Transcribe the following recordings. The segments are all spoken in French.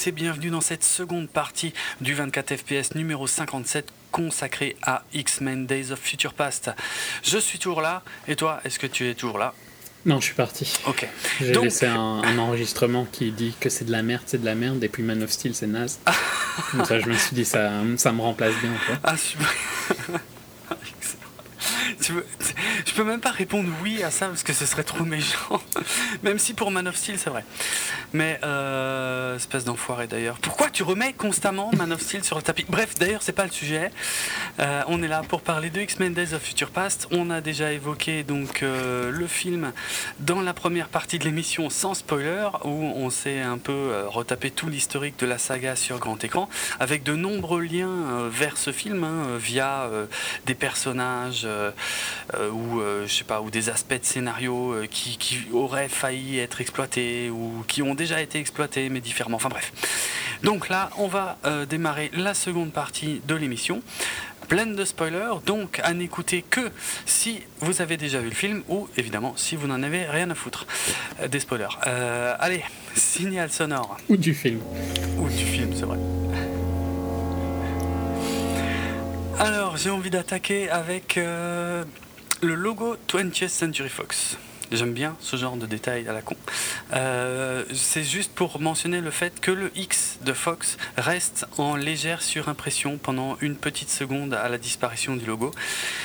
Tous et bienvenue dans cette seconde partie du 24 FPS numéro 57 consacré à X-Men Days of Future Past. Je suis toujours là et toi, est-ce que tu es toujours là? Non, je suis parti. Ok. J'ai Donc- laissé un, un enregistrement qui dit que c'est de la merde, c'est de la merde, et puis Man of Steel, c'est naze. Comme ça, je me suis dit, ça, ça me remplace bien. Quoi. Ah, super. Je peux même pas répondre oui à ça parce que ce serait trop méchant. Même si pour Man of Steel c'est vrai. Mais euh, espèce d'enfoiré d'ailleurs. Pourquoi tu remets constamment Man of Steel sur le tapis? Bref, d'ailleurs c'est pas le sujet. Euh, on est là pour parler de X-Men Days of Future Past. On a déjà évoqué donc euh, le film dans la première partie de l'émission sans spoiler où on s'est un peu euh, retapé tout l'historique de la saga sur grand écran avec de nombreux liens vers ce film hein, via des personnages ou euh, je sais pas ou des aspects de scénario euh, qui, qui auraient failli être exploités ou qui ont déjà été exploités mais différemment. Enfin bref. Donc là, on va euh, démarrer la seconde partie de l'émission pleine de spoilers, donc à n'écouter que si vous avez déjà vu le film ou évidemment si vous n'en avez rien à foutre euh, des spoilers. Euh, allez, signal sonore Ou du film. ou du film, c'est vrai. Alors, j'ai envie d'attaquer avec euh, le logo 20th Century Fox. J'aime bien ce genre de détails à la con. Euh, c'est juste pour mentionner le fait que le X de Fox reste en légère surimpression pendant une petite seconde à la disparition du logo.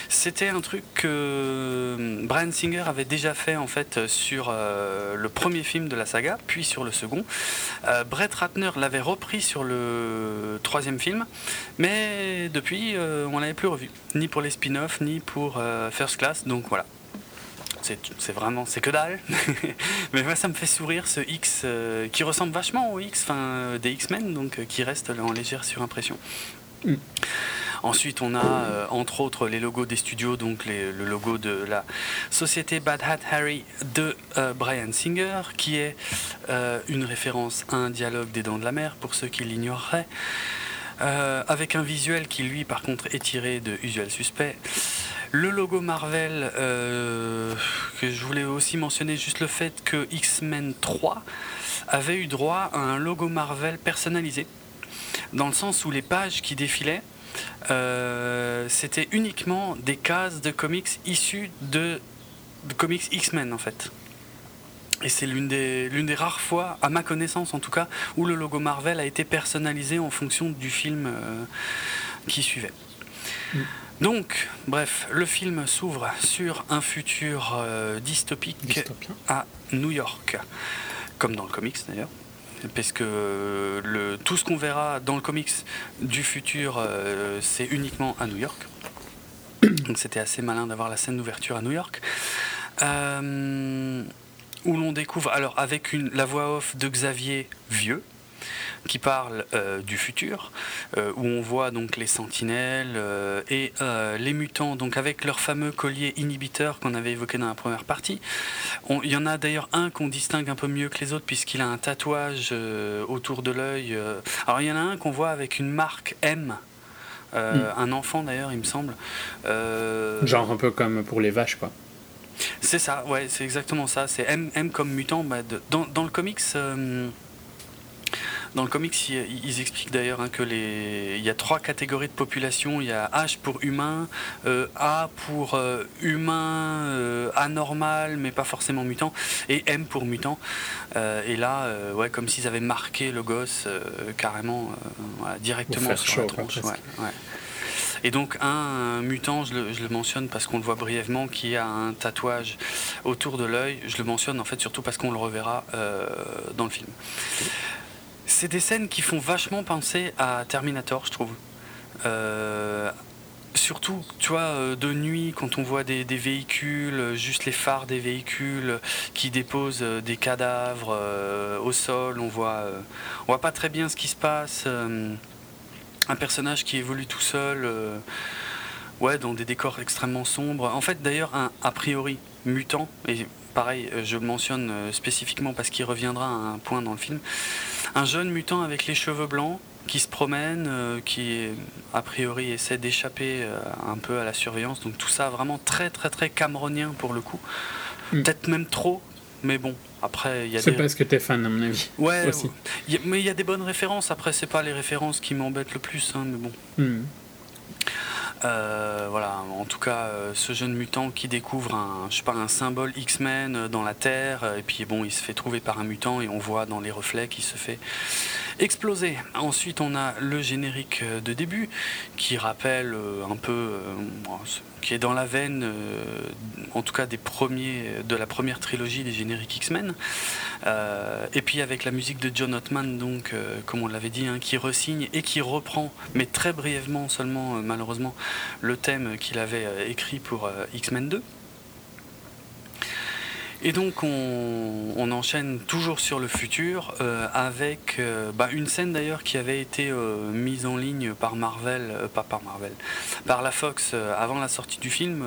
C'était un truc que Brian Singer avait déjà fait en fait sur euh, le premier film de la saga, puis sur le second. Euh, Brett Ratner l'avait repris sur le troisième film, mais depuis euh, on l'avait plus revu, ni pour les spin-offs, ni pour euh, First Class. Donc voilà. C'est vraiment, c'est que dalle. mais moi, ça me fait sourire ce X euh, qui ressemble vachement au X enfin, euh, des X-Men, donc euh, qui reste en légère surimpression. Mm. Ensuite, on a euh, entre autres les logos des studios, donc les- le logo de la société Bad Hat Harry de euh, Brian Singer, qui est euh, une référence à un dialogue des Dents de la Mer, pour ceux qui l'ignoreraient. Avec un visuel qui lui par contre est tiré de Usual Suspect. Le logo Marvel, euh, que je voulais aussi mentionner, juste le fait que X-Men 3 avait eu droit à un logo Marvel personnalisé, dans le sens où les pages qui défilaient, euh, c'était uniquement des cases de comics issus de, comics X-Men en fait. Et c'est l'une des, l'une des rares fois, à ma connaissance en tout cas, où le logo Marvel a été personnalisé en fonction du film euh, qui suivait. Mm. Donc, bref, le film s'ouvre sur un futur euh, dystopique Dystopien. à New York, comme dans le comics d'ailleurs. Parce que euh, le, tout ce qu'on verra dans le comics du futur, euh, c'est uniquement à New York. Donc c'était assez malin d'avoir la scène d'ouverture à New York. Euh, où l'on découvre, alors avec une, la voix off de Xavier Vieux, qui parle euh, du futur, euh, où on voit donc les sentinelles euh, et les mutants, donc avec leur fameux collier inhibiteur qu'on avait évoqué dans la première partie. Il y en a d'ailleurs un qu'on distingue un peu mieux que les autres puisqu'il a un tatouage autour de l'œil. Alors il y en a un qu'on voit avec une marque M. euh, Un enfant d'ailleurs, il me semble. Euh, Genre un peu comme pour les vaches, quoi. c'est ça, ouais, c'est exactement ça. C'est M, M comme mutant. Bah, de- dans, dans le comics, euh, dans le comics, ils, ils expliquent d'ailleurs hein, que les, il y a trois catégories de population. Il y a H pour humain, euh, A pour euh, humain euh, anormal, mais pas forcément mutant, et M pour mutant. Et là, ouais, comme s'ils avaient marqué le gosse carrément, voilà, directement sur chaud, la tronche. presque. ouais, ouais. Et donc un, un mutant, je le, je le mentionne parce qu'on le voit brièvement, qui a un tatouage autour de l'œil. Je le mentionne en fait surtout parce qu'on le reverra dans le film. C'est des scènes qui font vachement penser à Terminator, je trouve. Euh, surtout, tu vois, euh, de nuit, quand on voit des, véhicules, euh, juste les phares des véhicules qui déposent des cadavres au sol, on voit, on voit pas très bien ce qui se passe. un personnage qui évolue tout seul, ouais, dans des décors extrêmement sombres. En fait, d'ailleurs, un a priori mutant, et pareil, je le mentionne spécifiquement parce qu'il reviendra à un point dans le film, un jeune mutant avec les cheveux blancs qui se promène, euh, qui a priori essaie d'échapper euh, un peu à la surveillance. Donc tout ça vraiment très très très cameronien pour le coup. Mm. Peut-être même trop Mais bon, après, il y a C'est des. parce que t'es fan, à mon avis. Ouais, aussi. ouais. Il y a- mais il y a des bonnes références. Après, c'est pas les références qui m'embêtent le plus, hein, mais bon. Hmm. Euh, voilà, en tout cas, euh, ce jeune mutant qui découvre un, je un symbole X-Men euh, dans la Terre, et puis bon, il se fait trouver par un mutant et on voit dans les reflets qu'il se fait exploser. Ensuite, on a le générique de début qui rappelle euh, un peu, euh, qui est dans la veine, euh, en tout cas de la première trilogie des génériques X-Men. Et puis avec la musique de John Ottman, donc, comme on l'avait dit, hein, qui resigne et qui reprend, mais très brièvement seulement, malheureusement, le thème qu'il avait écrit pour X-Men 2. Et donc on, enchaîne toujours sur le futur euh, avec euh, bah, une scène d'ailleurs qui avait été euh, mise en ligne par Marvel, pas par Marvel, par la Fox avant la sortie du film.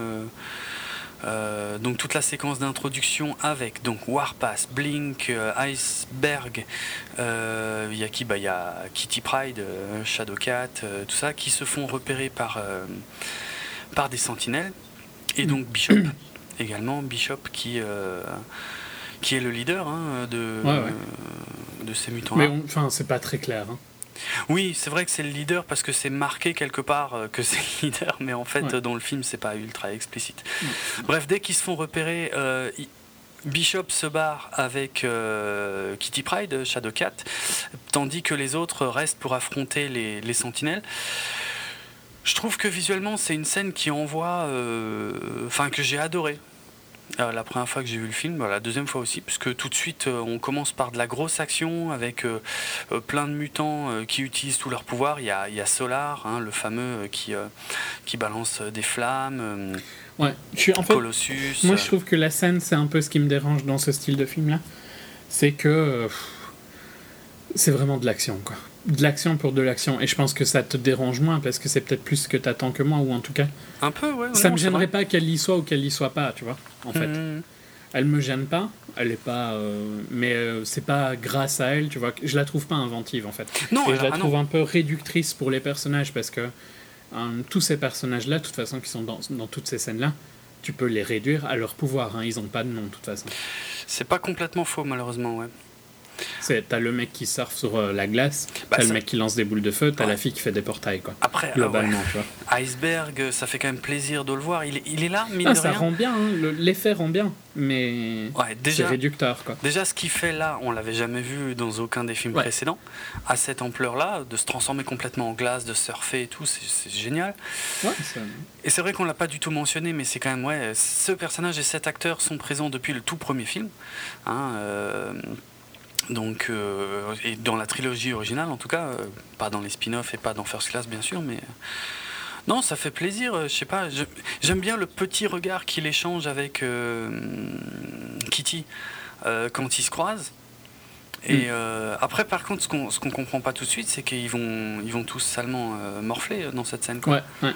donc toute la séquence d'introduction avec donc Warpath, Blink, Iceberg, il y a qui bah, Il y a Kitty Pride, Shadowcat, tout ça, qui se font repérer par, par des sentinelles. Et donc Bishop également, Bishop qui, euh, qui est le leader hein, de, Ouais, ouais. de ces Mais mutants-là. on- enfin, c'est pas très clair. hein. Oui, c'est vrai que c'est le leader parce que c'est marqué quelque part euh, que c'est le leader, mais en fait Ouais. dans le film c'est pas ultra explicite. Bref, dès qu'ils se font repérer, euh, Bishop se barre avec euh, Kitty Pride, Shadowcat, tandis que les autres restent pour affronter les, les sentinelles. Je trouve que visuellement c'est une scène qui envoie, euh, enfin que j'ai adoré. Euh, la première fois que j'ai vu le film, bah, la deuxième fois aussi, puisque tout de suite euh, on commence par de la grosse action avec euh, plein de mutants qui utilisent tous leurs pouvoirs. Il y a, il y a Solar, hein, le fameux qui, qui balance des flammes, Ouais. Je suis, en fait, Colossus. moi, je trouve que la scène, c'est un peu ce qui me dérange dans ce style de film-là. C'est que c'est vraiment de l'action, quoi. De l'action pour de l'action. Et je pense que ça te dérange moins parce que c'est peut-être plus ce que t'attends que moi, ou en tout cas, Un peu, ouais. ça non, me gênerait pas qu'elle y soit ou qu'elle y soit pas, tu vois. En fait, Mhm. elle me gêne pas. Elle est pas, euh, mais euh, c'est pas grâce à elle, tu vois. que- Je la trouve pas inventive en fait. Non, Et je la ah non. trouve un peu réductrice pour les personnages parce que euh, tous ces personnages-là, de toute façon, qui sont dans, dans toutes ces scènes-là, tu peux les réduire à leur pouvoir. hein. Ils ont pas de nom, de toute façon. C'est pas complètement faux, malheureusement, ouais. C'est t'as le mec qui surfe sur euh, la glace, Bah, t'as le mec qui lance des boules de feu, t'as Ouais. la fille qui fait des portails, quoi. Après, ah Globalement, tu vois. Iceberg, ça fait quand même plaisir de le voir. Il est, il est là, mine Ah, ça rien. rend bien, hein. Le- l'effet rend bien, mais Ouais, c'est réducteur, quoi. déjà, ce qu'il fait là, on l'avait jamais vu dans aucun des films précédents. À cette ampleur-là, de se transformer complètement en glace, de surfer et tout, c'est génial. Ça- Et c'est vrai qu'on l'a pas du tout mentionné, mais c'est quand même ouais, ce personnage et cet acteur sont présents depuis le tout premier film. hein, euh, donc, euh, et dans la trilogie originale en tout cas, euh, pas dans les spin-offs et pas dans First Class bien sûr, mais euh, non, ça fait plaisir. Je sais pas, j'aime bien le petit regard qu'il échange avec Kitty quand ils se croisent. Et Mm. après, par contre, ce qu'on qu'on comprend pas tout de suite, c'est qu'ils vont, ils vont tous salement morfler dans cette scène. Quoi. ouais, ouais.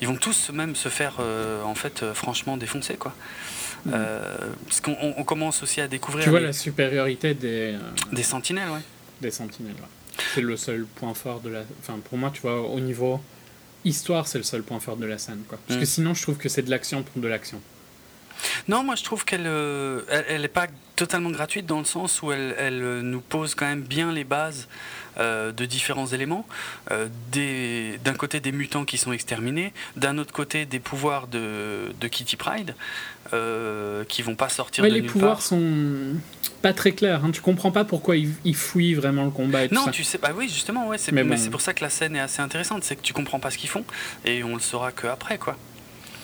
Ils vont tous même se faire en fait franchement défoncer quoi. Euh, parce qu'on on- commence aussi à découvrir Tu vois les- la supériorité des, euh, des sentinelles, ouais. des sentinelles. ouais. C'est le seul point fort de la. Enfin, pour moi, tu vois, au niveau histoire, c'est le seul point fort de la scène, quoi. Parce Mm. que sinon, je trouve que c'est de l'action pour de l'action. Non, moi je trouve qu'elle euh, elle, pas totalement gratuite dans le sens où elle, elle, nous pose quand même bien les bases euh, de différents éléments. Euh, D'un côté des mutants qui sont exterminés, d'un autre côté des pouvoirs de, de Kitty Pride euh, qui vont pas sortir Ouais, de les nulle pouvoirs part. sont pas très clairs. Hein. Tu comprends pas pourquoi ils, ils fouillent vraiment le combat et tout Non, ça. tu sais, bah oui, justement, ouais, c'est Mais mais bon. c'est pour ça que la scène est assez intéressante, c'est que tu comprends pas ce qu'ils font et on le saura que après, quoi.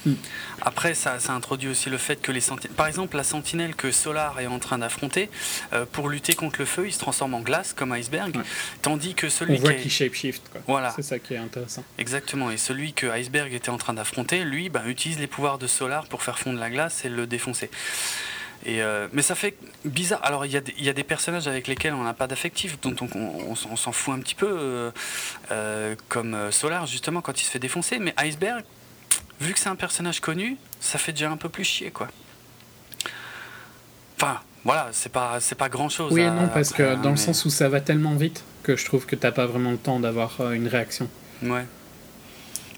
Mm. Après, ça, ça introduit aussi le fait que les sentinelles, par exemple, la sentinelle que Solar est en train d'affronter euh, pour lutter contre le feu, il se transforme en glace comme Iceberg, Ouais. tandis que On celui voit qui est... qu'ils shapeshift, quoi. Voilà. C'est ça qui est intéressant. exactement, et celui que Iceberg était en train d'affronter, lui, bah, utilise les pouvoirs de Solar pour faire fondre la glace et le défoncer. Et euh, mais ça fait bizarre. Alors il y, a des- il y a des personnages avec lesquels on n'a pas d'affectif, dont on, on- on s'en- on s'en fout un petit peu, euh, euh, comme Solar justement quand il se fait défoncer. Mais Iceberg, vu que c'est un personnage connu, ça fait déjà un peu plus chier quoi. Enfin voilà, c'est pas c'est pas grand chose. Oui et non, parce que dans le sens sens où ça va tellement vite que je trouve que t'as pas vraiment le temps d'avoir euh, une réaction. Ouais.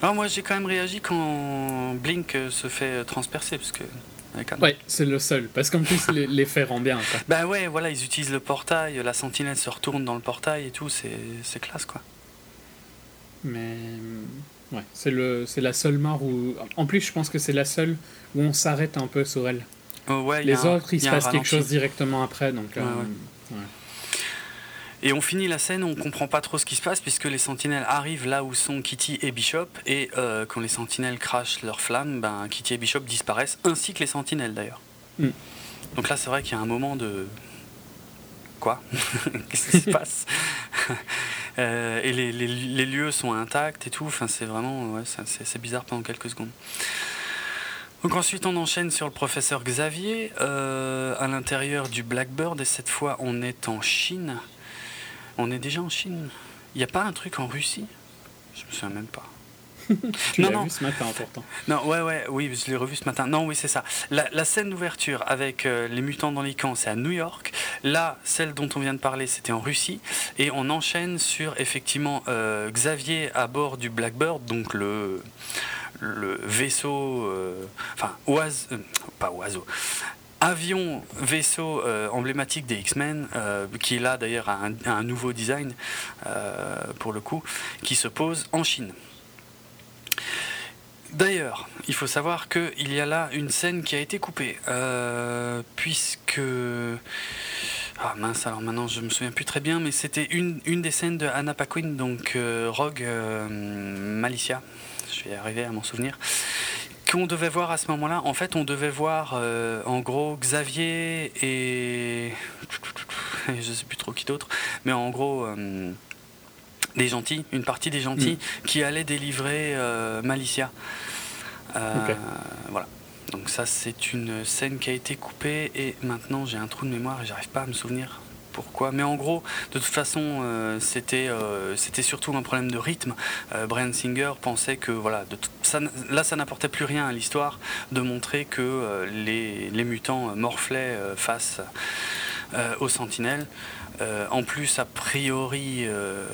Alors moi j'ai quand même réagi quand Blink euh, se fait euh, transpercer parce que. Ouais, c'est le seul. Parce qu'en plus, les- l'effet rend bien. Quoi. Bah ouais, voilà, ils utilisent le portail, la sentinelle se retourne dans le portail et tout, c'est c'est classe quoi. Mais. Ouais, c'est le, c'est la seule mort où. En plus, je pense que c'est la seule où on s'arrête un peu sur elle. Oh, ouais, Les un- autres, il se passe quelque chose directement après. Donc, euh, Ouais. Et on finit la scène, on comprend pas trop ce qui se passe puisque les sentinelles arrivent là où sont Kitty et Bishop et euh, quand les sentinelles crachent leurs flammes, ben, Kitty et Bishop disparaissent ainsi que les sentinelles d'ailleurs. Mm. Donc là c'est vrai qu'il y a un moment de... Quoi? Qu'est-ce qui se passe? Euh, Et les, les- lieux sont intacts et tout, enfin c'est vraiment... Ouais, c'est bizarre pendant quelques secondes. Donc ensuite on enchaîne sur le professeur Xavier euh, à l'intérieur du Blackbird et cette fois on est en Chine. On est déjà en Chine. Il n'y a pas un truc en Russie? Je me souviens même pas. Tu Non, l'as non. vu ce matin. Non, ouais, ouais, oui, je l'ai revu ce matin. Non, oui, c'est ça. La, la scène d'ouverture avec euh, les mutants dans les camps, c'est à New York. Là, celle dont on vient de parler, c'était en Russie. Et on enchaîne sur, effectivement, euh, Xavier à bord du Blackbird, donc le, le vaisseau, euh, enfin, oiseau, pas oiseau, avion, vaisseau euh, emblématique des X-Men, euh, qui là d'ailleurs a un, a un nouveau design, euh, pour le coup, qui se pose en Chine. D'ailleurs, il faut savoir qu'il y a là une scène qui a été coupée, euh, puisque... Ah mince, alors maintenant je me souviens plus très bien, mais c'était une, des scènes de Anna Paquin, donc euh, Rogue euh, Malicia, je vais arriver à m'en souvenir, qu'on devait voir à ce moment-là. En fait, on devait voir en gros Xavier et... Je sais plus trop qui d'autre, mais en gros... des gentils, une partie des gentils qui allaient délivrer euh, Malicia. Euh. Voilà. Donc ça c'est une scène qui a été coupée et maintenant j'ai un trou de mémoire et j'arrive pas à me souvenir pourquoi. Mais en gros, de toute façon, euh, c'était euh, c'était surtout un problème de rythme. Euh, Brian Singer pensait que voilà, de ça, là ça n'apportait plus rien à l'histoire de montrer que les, les mutants morflaient face aux sentinelles. Euh, en plus, a priori, euh,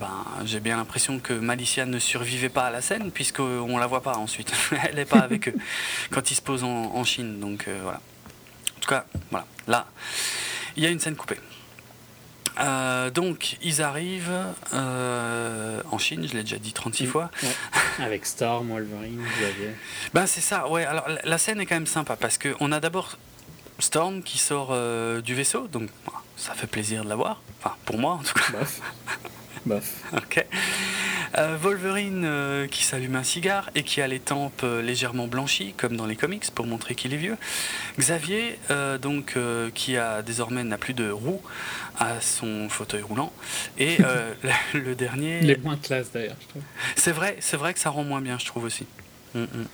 ben, j'ai bien l'impression que Malicia ne survivait pas à la scène, puisqu'on la voit pas ensuite. Elle n'est pas avec eux quand ils se posent en, en Chine. Donc euh, voilà. En tout cas, voilà. Là, il y a une scène coupée. Euh, donc, ils arrivent euh, en Chine, je l'ai déjà dit 36 Mm. fois. Ouais. Avec Storm, Wolverine, Xavier. Ben c'est ça, ouais. Alors la- la scène est quand même sympa parce que on a d'abord Storm qui sort euh, du vaisseau, donc voilà, ça fait plaisir de la voir. Enfin, pour moi en tout cas. Ok. Euh, Wolverine euh, qui s'allume un cigare et qui a les tempes euh, légèrement blanchies, comme dans les comics, pour montrer qu'il est vieux. Xavier, euh, donc, euh, qui a désormais n'a plus de roue à son fauteuil roulant. Et euh, le, le dernier. Il est moins classe d'ailleurs, je trouve. C'est vrai, c'est vrai que ça rend moins bien, je trouve aussi. Mm, mm.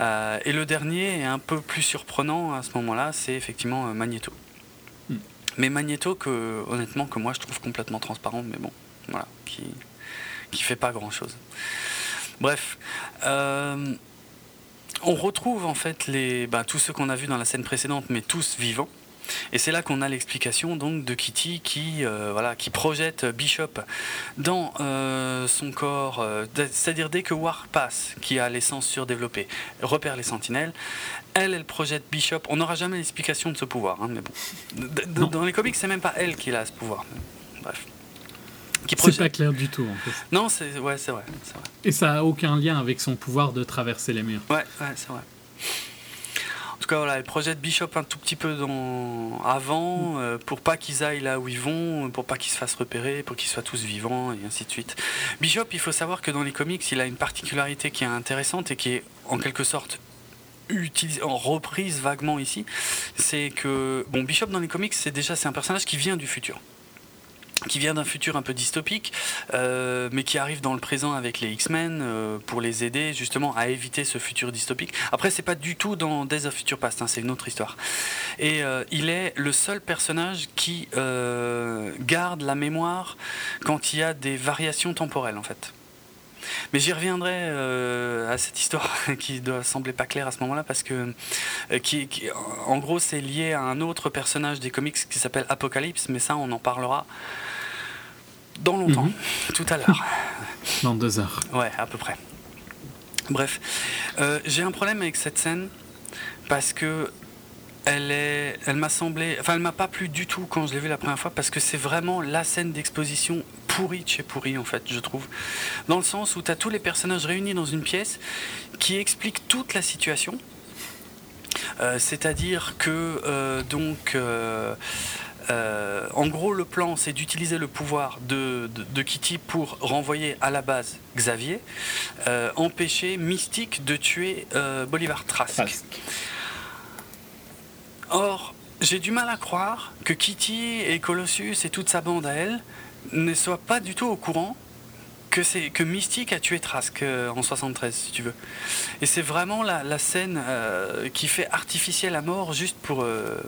Euh, et le dernier est un peu plus surprenant à ce moment-là, c'est effectivement euh, Magneto. Mm. Mais Magneto que honnêtement que moi je trouve complètement transparent, mais bon, voilà, qui qui fait pas grand-chose. Bref, euh, on retrouve en fait les bah, tous ceux qu'on a vus dans la scène précédente, mais tous vivants. Et c'est là qu'on a l'explication donc de Kitty qui euh, voilà qui projette Bishop dans euh, son corps, euh, c'est-à-dire dès que War passe, qui a l'essence surdéveloppée, repère les sentinelles, elle, elle projette Bishop. On n'aura jamais l'explication de ce pouvoir, hein, mais bon. D- dans les comics, c'est même pas elle qui a ce pouvoir. Bref. C'est pas clair du tout en fait. Non, c'est ouais, c'est vrai, vrai. Et ça a aucun lien avec son pouvoir de traverser les murs. Ouais, ouais, c'est vrai. En tout cas, voilà, elle projette Bishop un tout petit peu dans... avant, euh, pour pas qu'ils aillent là où ils vont, pour pas qu'ils se fassent repérer, pour qu'ils soient tous vivants, et ainsi de suite. Bishop, il faut savoir que dans les comics, il a une particularité qui est intéressante et qui est en quelque sorte utilisée, en reprise vaguement ici. C'est que, bon, Bishop dans les comics, c'est déjà c'est un personnage qui vient du futur qui vient d'un futur un peu dystopique, euh, mais qui arrive dans le présent avec les X-Men euh, pour les aider justement à éviter ce futur dystopique. Après, c'est pas du tout dans Days of Future Past, hein, c'est une autre histoire. Et euh, il est le seul personnage qui garde la mémoire quand il y a des variations temporelles en fait. Mais j'y reviendrai à cette histoire qui doit sembler pas claire à ce moment-là parce que, en gros, c'est lié à un autre personnage des comics qui s'appelle Apocalypse, mais ça, on en parlera dans longtemps, Mhm. tout à l'heure. Dans deux heures. Ouais, à peu près. Bref, euh, j'ai un problème avec cette scène parce que elle est, elle m'a semblé, enfin elle m'a pas plu du tout quand je l'ai vue la première fois parce que c'est vraiment la scène d'exposition pourrie de chez pourrie en fait, je trouve, dans le sens où tu as tous les personnages réunis dans une pièce qui expliquent toute la situation. Euh, c'est-à-dire que euh, donc euh, en gros, le plan, c'est d'utiliser le pouvoir de, de, Kitty pour renvoyer à la base Xavier, empêcher Mystique de tuer Bolivar Trask. Or, j'ai du mal à croire que Kitty et Colossus et toute sa bande à elle ne soient pas du tout au courant que c'est que Mystique a tué Trask euh, en 73 si tu veux. Et c'est vraiment la, scène euh, qui fait artificielle à mort juste pour euh,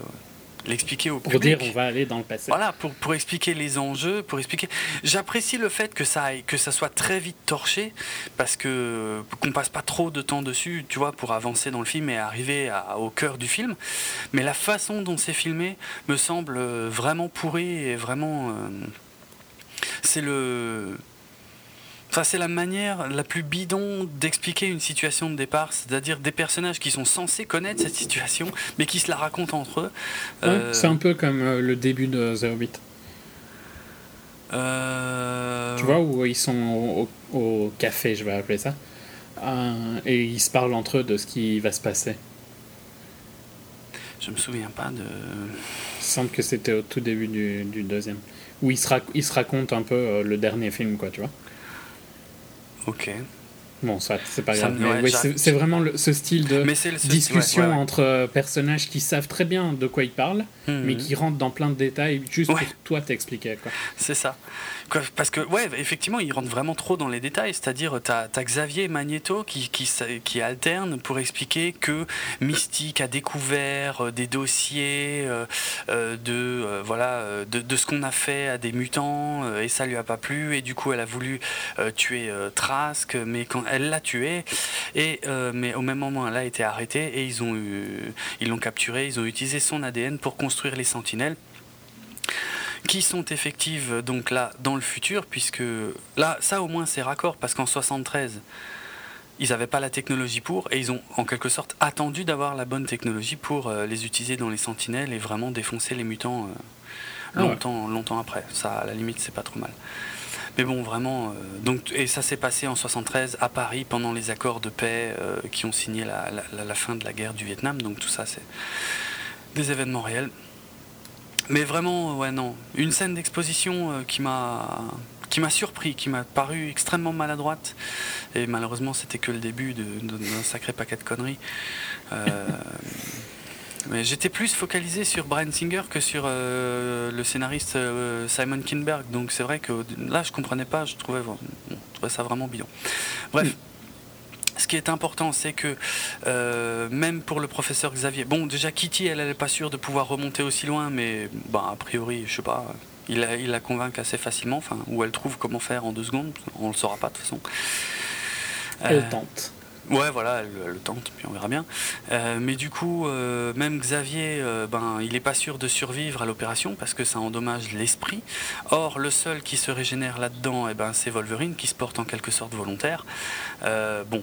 l'expliquer au public. Pour dire on va aller dans le passé. Voilà, pour, pour expliquer les enjeux, pour expliquer. J'apprécie le fait que ça aille, que ça soit très vite torché, parce que qu'on passe pas trop de temps dessus, tu vois, pour avancer dans le film et arriver au cœur du film. Mais la façon dont c'est filmé me semble vraiment pourri et vraiment. c'est le c'est la manière la plus bidon d'expliquer une situation de départ, c'est-à-dire des personnages qui sont censés connaître cette situation, mais qui se la racontent entre eux. Euh, c'est un peu comme euh, le début de The Hobbit. Euh, tu vois, où ils sont au, café, je vais appeler ça, et ils se parlent entre eux de ce qui va se passer. Je me souviens pas de. Il semble que c'était au tout début du, du deuxième. Où ils se, ils se racontent un peu le dernier film, quoi, tu vois. Ok. Bon, ça, c'est pas grave. Mais c'est vraiment ce style de discussion entre euh, personnages qui savent très bien de quoi ils parlent, mhm. mais qui rentrent dans plein de détails juste pour toi t'expliquer. C'est ça. Parce que, ouais, effectivement, ils rentrent vraiment trop dans les détails. C'est-à-dire, tu as, Xavier Magneto qui, qui, qui, alterne pour expliquer que Mystique a découvert euh, des dossiers euh, euh, de, voilà, de, de ce qu'on a fait à des mutants et ça lui a pas plu. Et du coup, elle a voulu tuer Trask, mais quand elle l'a tué, et, mais au même moment, elle a été arrêtée et ils ont ils l'ont capturé. Ils ont utilisé son ADN pour construire les sentinelles qui sont effectives donc là dans le futur, puisque là, ça au moins c'est raccord, parce qu'en 73, ils n'avaient pas la technologie pour, et ils ont en quelque sorte attendu d'avoir la bonne technologie pour euh, les utiliser dans les sentinelles et vraiment défoncer les mutants euh, ah longtemps, longtemps après. Ça, à la limite, c'est pas trop mal. Mais bon, vraiment, euh, donc, et ça s'est passé en 73 à Paris pendant les accords de paix qui ont signé la, fin de la guerre du Vietnam. Donc tout ça, c'est des événements réels. Mais vraiment, ouais, non. Une scène d'exposition euh, qui m'a qui m'a surpris, qui m'a paru extrêmement maladroite. Et malheureusement, c'était que le début d'un sacré paquet de conneries. Euh, mais j'étais plus focalisé sur Brian Singer que sur euh, le scénariste Simon Kinberg. Donc c'est vrai que là, je comprenais pas, je trouvais, je trouvais ça vraiment bidon. Bref. Ce qui est important, c'est que euh, même pour le professeur Xavier, bon, déjà Kitty, elle n'est pas sûre de pouvoir remonter aussi loin, mais bah, a priori, je sais pas, il la, il la convainc assez facilement, enfin, ou elle trouve comment faire en deux secondes, on le saura pas de toute façon. Elle euh, tente. Ouais, voilà, elle, le tente, puis on verra bien. Euh, mais du coup, même Xavier, ben, il n'est pas sûr de survivre à l'opération parce que ça endommage l'esprit. Or, le seul qui se régénère là-dedans, eh ben, c'est Wolverine qui se porte en quelque sorte volontaire. bon,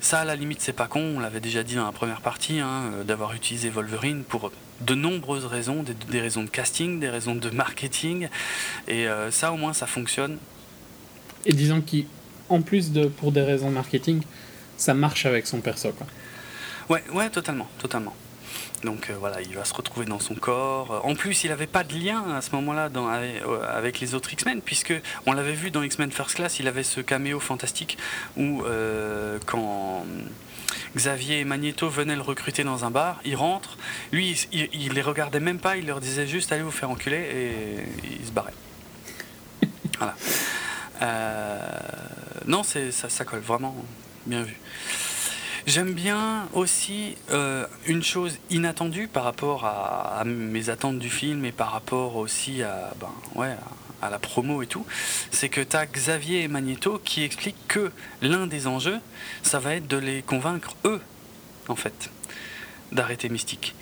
ça, à la limite, c'est pas con, on l'avait déjà dit dans la première partie, hein, euh, d'avoir utilisé Wolverine pour de nombreuses raisons, des, raisons de casting, des raisons de marketing, et euh, ça, au moins, ça fonctionne. Et disons qu'en plus de pour des raisons de marketing, ça marche avec son perso, quoi. Ouais, ouais, totalement, totalement. Donc euh, voilà, il va se retrouver dans son corps. En plus, il n'avait pas de lien à ce moment-là euh, avec, les autres X-Men, puisque on l'avait vu dans X-Men First Class, il avait ce caméo fantastique où euh, quand Xavier et Magneto venaient le recruter dans un bar, il rentre, lui, il, les regardait même pas, il leur disait juste allez vous faire enculer et il se barrait. voilà. non, ça, ça colle vraiment bien vu. J'aime bien aussi euh, une chose inattendue par rapport à, mes attentes du film et par rapport aussi à, ben, ouais, à, la promo et tout, c'est que tu as Xavier et Magneto qui expliquent que l'un des enjeux, ça va être de les convaincre, eux, en fait, d'arrêter Mystique.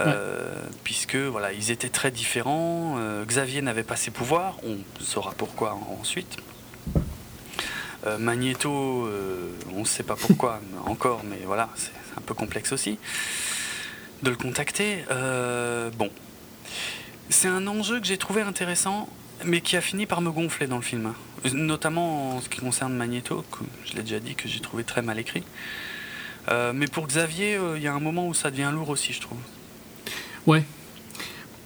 Euh, puisque voilà, ils étaient très différents. Euh, Xavier n'avait pas ses pouvoirs, on saura pourquoi ensuite. Euh, Magneto, euh, on ne sait pas pourquoi encore, mais voilà, c'est un peu complexe aussi de le contacter. Euh, bon, c'est un enjeu que j'ai trouvé intéressant, mais qui a fini par me gonfler dans le film. Notamment en ce qui concerne Magneto, que je l'ai déjà dit que j'ai trouvé très mal écrit. Euh, mais pour Xavier, euh, il y a un moment où ça devient lourd aussi, je trouve. Ouais.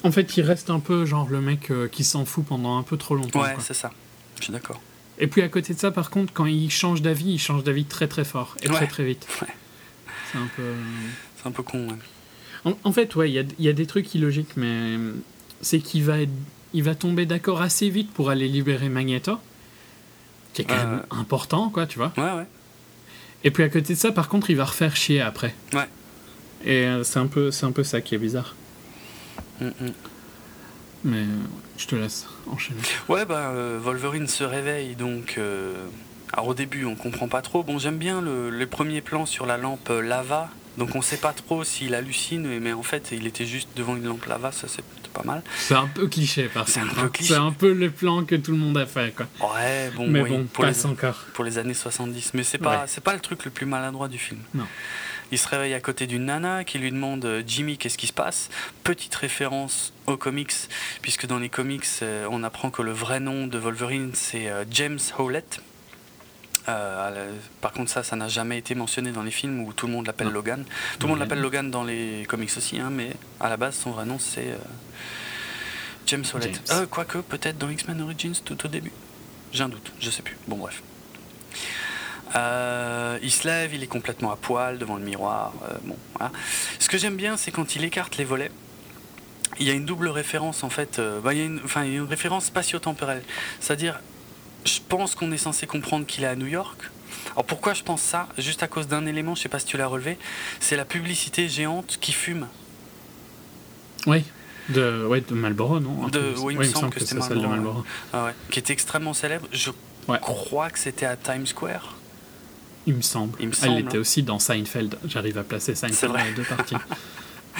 En fait, il reste un peu genre le mec euh, qui s'en fout pendant un peu trop longtemps. Ouais, c'est ça. Je suis d'accord. Et puis à côté de ça, par contre, quand il change d'avis, il change d'avis très très fort et très Ouais. très vite. Ouais. C'est un peu. C'est un peu con. ouais. En, en fait, ouais, il y a, il y a des trucs illogiques, mais euh, c'est qu'il va, il va tomber d'accord assez vite pour aller libérer Magneto, qui est quand même important, quoi, tu vois. Ouais, ouais. Et puis à côté de ça, par contre, il va refaire chier après. Ouais. Et euh, c'est un peu, c'est un peu ça qui est bizarre. Mm, mm. Mais euh, je te laisse enchaîner. Ouais, bah, euh, Wolverine se réveille donc. euh, Alors au début, on comprend pas trop. Bon, j'aime bien le, les premiers plans sur la lampe euh, lava. Donc on sait pas trop s'il hallucine, mais en fait, il était juste devant une lampe lava, ça c'est plutôt pas mal. C'est un peu cliché, par C'est un contre. peu hein. cliché. C'est un peu le plan que tout le monde a fait, quoi. Ouais, bon, Mais oui, bon, pour, les, passe encore. pour les années 70. Mais c'est pas, Ouais. c'est pas le truc le plus maladroit du film. Non. Il se réveille à côté d'une nana qui lui demande euh, Jimmy, qu'est-ce qui se passe? Petite référence aux comics, puisque dans les comics, euh, on apprend que le vrai nom de Wolverine, c'est euh, James Howlett. Euh, par contre, ça, ça n'a jamais été mentionné dans les films où tout le monde l'appelle. Logan. Tout le monde l'appelle Logan dans les comics aussi, hein, mais à la base, son vrai nom, c'est euh, James Howlett. Euh, Quoique, peut-être dans X-Men Origins tout au début. J'ai un doute, je sais plus. Bon, bref. Euh, il se lève, il est complètement à poil devant le miroir. euh, bon, voilà. Ce que j'aime bien, c'est quand il écarte les volets. Il y a une double référence en fait. euh, bah, il, y a une, enfin, il y a une référence spatio-temporelle. C'est-à-dire, je pense qu'on est censé comprendre qu'il est à New York. Alors pourquoi je pense ça? Juste à cause d'un élément, je sais pas si tu l'as relevé. C'est la publicité géante qui fume. Oui. De, ouais, de Marlboro, non? De- oui, il me semble que c'était celle de Marlboro, Marlboro. Ah ouais, qui était extrêmement célèbre. Je Ouais. crois que c'était à Times Square. Il me semble. Il me Elle semble, était hein. aussi dans Seinfeld. J'arrive à placer C'est Seinfeld vrai. dans les deux parties.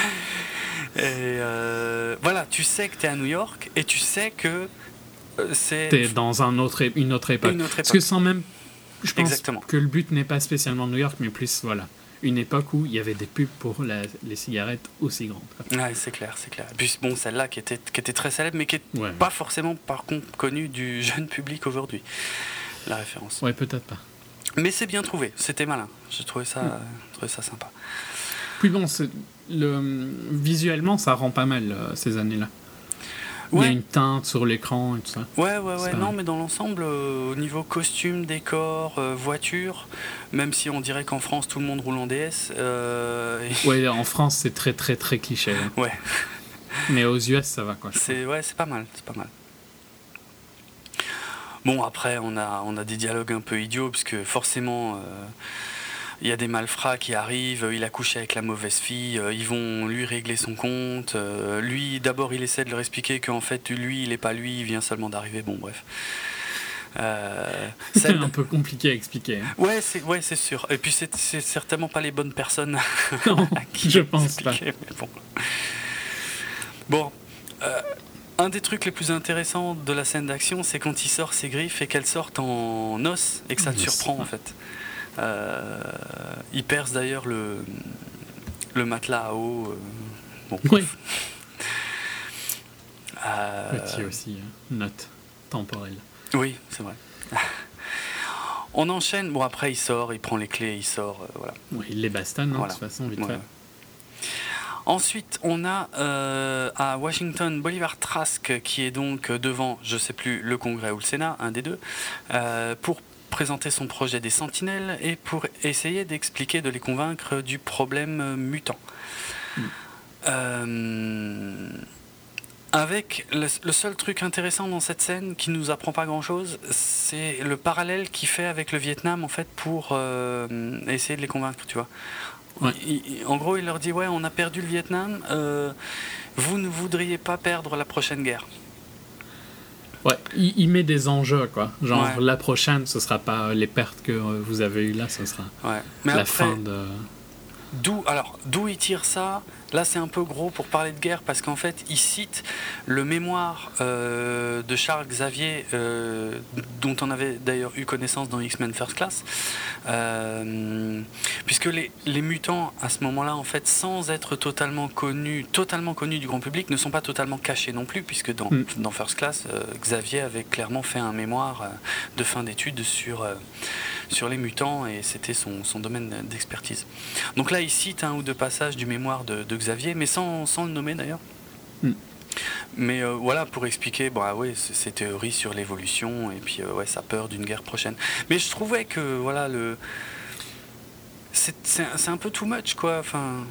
Et euh, voilà, tu sais que tu es à New York et tu sais que euh, c'est. Dans un autre, é- une autre époque. Une autre Parce époque. que sans même. Je pense Exactement. que le but n'est pas spécialement New York, mais plus, voilà, une époque où il y avait des pubs pour la- les cigarettes aussi grandes. Ouais, c'est clair, c'est clair. Et puis bon, celle-là qui était, qui était très célèbre, mais qui est Ouais. pas forcément par contre connue du jeune public aujourd'hui. La référence. Ouais, peut-être pas. Mais c'est bien trouvé, c'était malin. J'ai trouvé ça, trouvé ça sympa. Puis bon, le, visuellement, ça rend pas mal euh, ces années-là. Il y a une teinte sur l'écran et tout ça. Ouais, ouais, ouais. Non, mais dans l'ensemble, euh, au niveau costume, décor, euh, voiture, même si on dirait qu'en France tout le monde roule en DS. euh, et- Ouais, en France, c'est très très très cliché. hein. Ouais, Mais aux US, ça va quoi. je c'est ouais, c'est pas mal, c'est pas mal. Bon, après, on a, on a des dialogues un peu idiots, parce que forcément, euh, il y a des malfrats qui arrivent, il a couché avec la mauvaise fille, euh, ils vont lui régler son compte. euh, lui, d'abord, il essaie de leur expliquer qu'en fait, lui, il est pas lui, il vient seulement d'arriver. Bon, bref. Euh, C'est un peu compliqué à expliquer. hein. Ouais, c'est ouais, c'est sûr. Et puis c'est certainement pas les bonnes personnes Non, à qui je pense pas. bon. Bon, euh, un des trucs les plus intéressants de la scène d'action, c'est quand il sort ses griffes et qu'elles sortent en os et que ça os, surprend en fait. Euh, il perce d'ailleurs le le matelas à eau. euh, bon, Oui. Euh, Petit aussi, hein. note temporelle. oui, c'est vrai. On enchaîne. Bon après il sort, il prend les clés, il sort. euh, voilà. Ouais, il les bastonne, hein, Voilà. de toute façon, vite fait. Ensuite, on a euh, à Washington Bolivar Trask qui est donc devant, je sais plus, le Congrès ou le Sénat, un des deux, euh, pour présenter son projet des Sentinelles et pour essayer d'expliquer, de les convaincre du problème mutant. Euh, avec le, le seul truc intéressant dans cette scène qui nous apprend pas grand chose, c'est le parallèle qu'il fait avec le Vietnam en fait pour euh, essayer de les convaincre, tu vois. Ouais. En gros, il leur dit ouais, on a perdu le Vietnam, euh, vous ne voudriez pas perdre la prochaine guerre. Ouais, il, il met des enjeux, quoi. Genre, Ouais. la prochaine, ce sera pas les pertes que euh, vous avez eues là, ce sera Ouais. Mais la après, fin de. d'où alors d'où il tire ça? Là, c'est un peu gros pour parler de guerre parce qu'en fait, il cite le mémoire euh, de Charles Xavier, euh, dont on avait d'ailleurs eu connaissance dans X-Men First Class, euh, puisque les, les, mutants à ce moment-là, en fait, sans être totalement connus, totalement connus du grand public, ne sont pas totalement cachés non plus, puisque dans, mm. dans First Class, Xavier avait clairement fait un mémoire de fin d'études sur sur les mutants et c'était son, son, domaine d'expertise. Donc là, il cite un ou deux passages du mémoire de, Xavier, mais sans, sans le nommer d'ailleurs. Hmm. Mais euh, voilà, pour expliquer bah, ouais, ses théories sur l'évolution et puis euh, ouais, sa peur d'une guerre prochaine. Mais je trouvais que voilà, le... c'est un peu too much quoi. Enfin,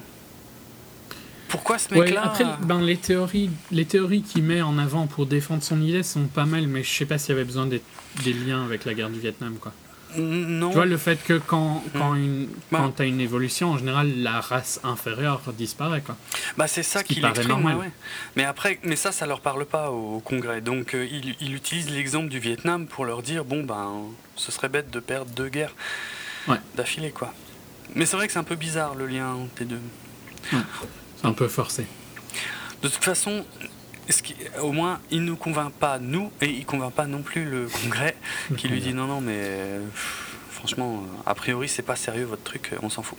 pourquoi ce mec-là Après, ben, les théories, les théories qu'il met en avant pour défendre son idée sont pas mal, mais je sais pas s'il y avait besoin des, des liens avec la guerre du Vietnam, quoi. Non. Tu vois, le fait que quand, quand, hmm. une, bah. quand tu as une évolution, en général, la race inférieure disparaît. Quoi. Bah, c'est ça qui paraît normal. Mais après, mais ça, ça leur parle pas au Congrès. Donc, euh, il, il, utilise l'exemple du Vietnam pour leur dire bon, ben, ce serait bête de perdre deux guerres d'affilée, quoi. Mais c'est vrai que c'est un peu bizarre le lien entre les deux. C'est un peu forcé. De toute façon, au moins, il ne nous convainc pas, nous, et il ne convainc pas non plus le Congrès, qui lui dit non, non, mais franchement, a priori, c'est pas sérieux votre truc, on s'en fout.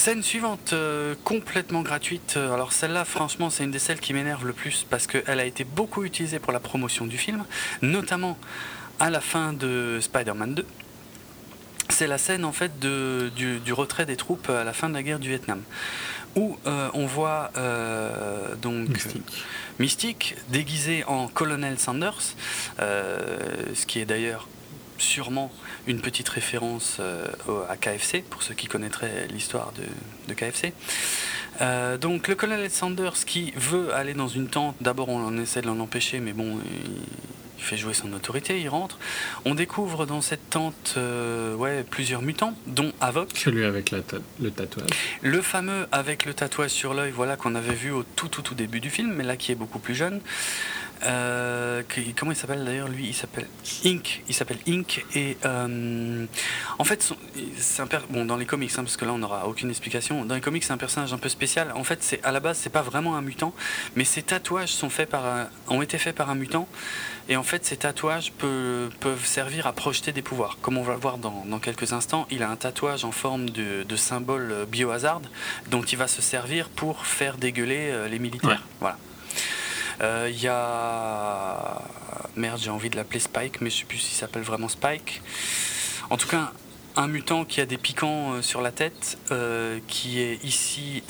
Scène suivante, euh, complètement gratuite. Alors celle-là, franchement, c'est une des celles qui m'énerve le plus parce qu'elle a été beaucoup utilisée pour la promotion du film, notamment à la fin de Spider-Man 2. C'est la scène en fait du, retrait des troupes à la fin de la guerre du Vietnam où euh, on voit euh, donc Mystique. déguisé en colonel Sanders, euh, ce qui est d'ailleurs sûrement une petite référence à KFC, pour ceux qui connaîtraient l'histoire de, KFC. donc le colonel Sanders qui veut aller dans une tente, d'abord on essaie de l'en empêcher, mais bon, il fait jouer son autorité, il rentre. On découvre dans cette tente euh, ouais, plusieurs mutants, dont Avoc. Celui avec le tatouage. Le fameux avec le tatouage sur l'œil, voilà, qu'on avait vu au tout, tout, tout début du film, mais là qui est beaucoup plus jeune. Euh, comment il s'appelle d'ailleurs lui Il s'appelle Ink. Il s'appelle Ink et euh, en fait c'est un bon dans les comics hein, parce que là on n'aura aucune explication. Dans les comics c'est un personnage un peu spécial. En fait c'est à la base c'est pas vraiment un mutant, mais ses tatouages sont faits par ont été faits par un mutant et en fait ces tatouages peuvent, peuvent servir à projeter des pouvoirs. Comme on va le voir dans, dans quelques instants, il a un tatouage en forme de, de, symbole biohazard dont il va se servir pour faire dégueuler euh, les militaires. Voilà. Il euh, y a. Merde, j'ai envie de l'appeler Spike, mais je sais plus s'il s'appelle vraiment Spike. En tout cas, un mutant qui a des piquants euh, sur la tête, euh, qui est ici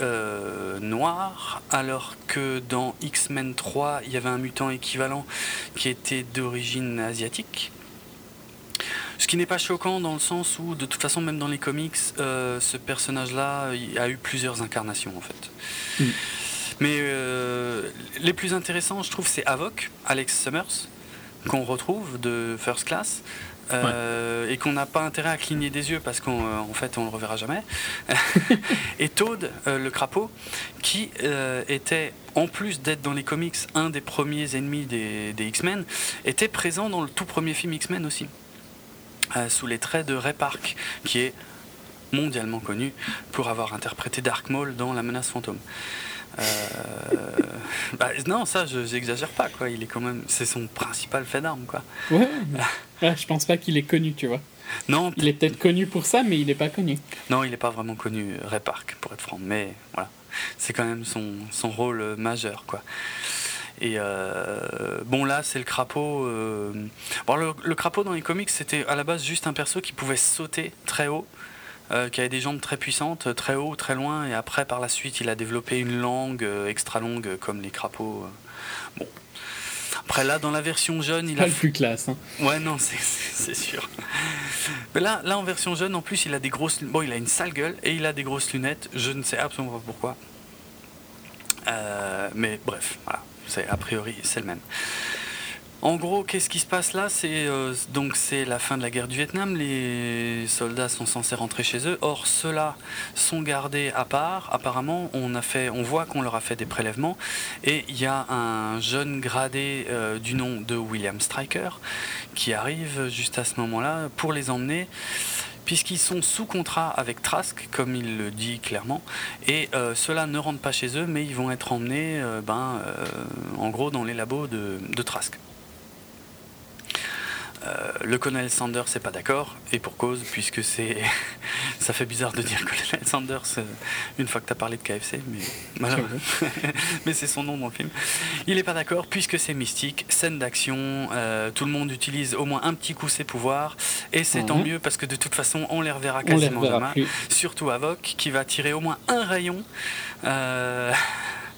noir, alors que dans X-Men 3, il y avait un mutant équivalent qui était d'origine asiatique. Ce qui n'est pas choquant dans le sens où, de toute façon, même dans les comics, ce personnage-là a eu plusieurs incarnations en fait. Mm. Mais euh, les plus intéressants, je trouve, c'est Avoc, Alex Summers, qu'on retrouve de First Class. Euh, et qu'on n'a pas intérêt à cligner des yeux parce qu'en euh, fait on le reverra jamais. et Toad, le crapaud, qui était en plus d'être dans les comics un des premiers ennemis des, des X-Men, était présent dans le tout premier film X-Men aussi, sous les traits de Ray Park, qui est mondialement connu pour avoir interprété Dark Maul dans La Menace Fantôme. Euh, bah, non, ça, je j'exagère pas, quoi. Il est quand même, c'est son principal fait d'armes, quoi. Ouais. je pense pas qu'il est connu, tu vois. Non. Il est peut-être connu pour ça, mais il n'est pas connu. Non, il n'est pas vraiment connu, Ray Park, pour être franc. Mais voilà, c'est quand même son, son rôle euh, majeur, quoi. Et euh, bon là c'est le crapaud. Bon, le, le, crapaud dans les comics c'était à la base juste un perso qui pouvait sauter très haut qui avait des jambes très puissantes, très haut, très loin, et après par la suite il a développé une langue euh, extra longue comme les crapauds. Euh. Bon. Après là, dans la version jeune, il pas a. le plus classe. Hein. Ouais, non, c'est sûr. Mais là, là, en version jeune, en plus, il a des grosses. Bon, il a une sale gueule et il a des grosses lunettes. Je ne sais absolument pas pourquoi. mais bref, voilà. A priori, c'est le même. En gros, qu'est-ce qui se passe là? C'est euh, donc c'est la fin de la guerre du Vietnam. Les soldats sont censés rentrer chez eux. Or, ceux-là sont gardés à part. Apparemment, on a fait, on voit qu'on leur a fait des prélèvements. Et il y a un jeune gradé euh, du nom de William Stryker qui arrive juste à ce moment-là pour les emmener. puisqu'ils sont sous contrat avec Trask, comme il le dit clairement, et euh, ceux-là ne rentrent pas chez eux, mais ils vont être emmenés, ben, en gros, dans les labos de Trask. Euh, le colonel Sanders n'est pas d'accord, et pour cause, puisque c'est. ça fait bizarre de dire colonel Sanders euh, une fois que tu as parlé de KFC, mais, mais c'est son nom dans le film. Il n'est pas d'accord, puisque c'est mystique, scène d'action, euh, tout le monde utilise au moins un petit coup ses pouvoirs, et c'est tant Mhm. mieux, parce que de toute façon, on les reverra les quasiment reverra plus. Surtout Avoc, qui va tirer au moins un rayon. Euh,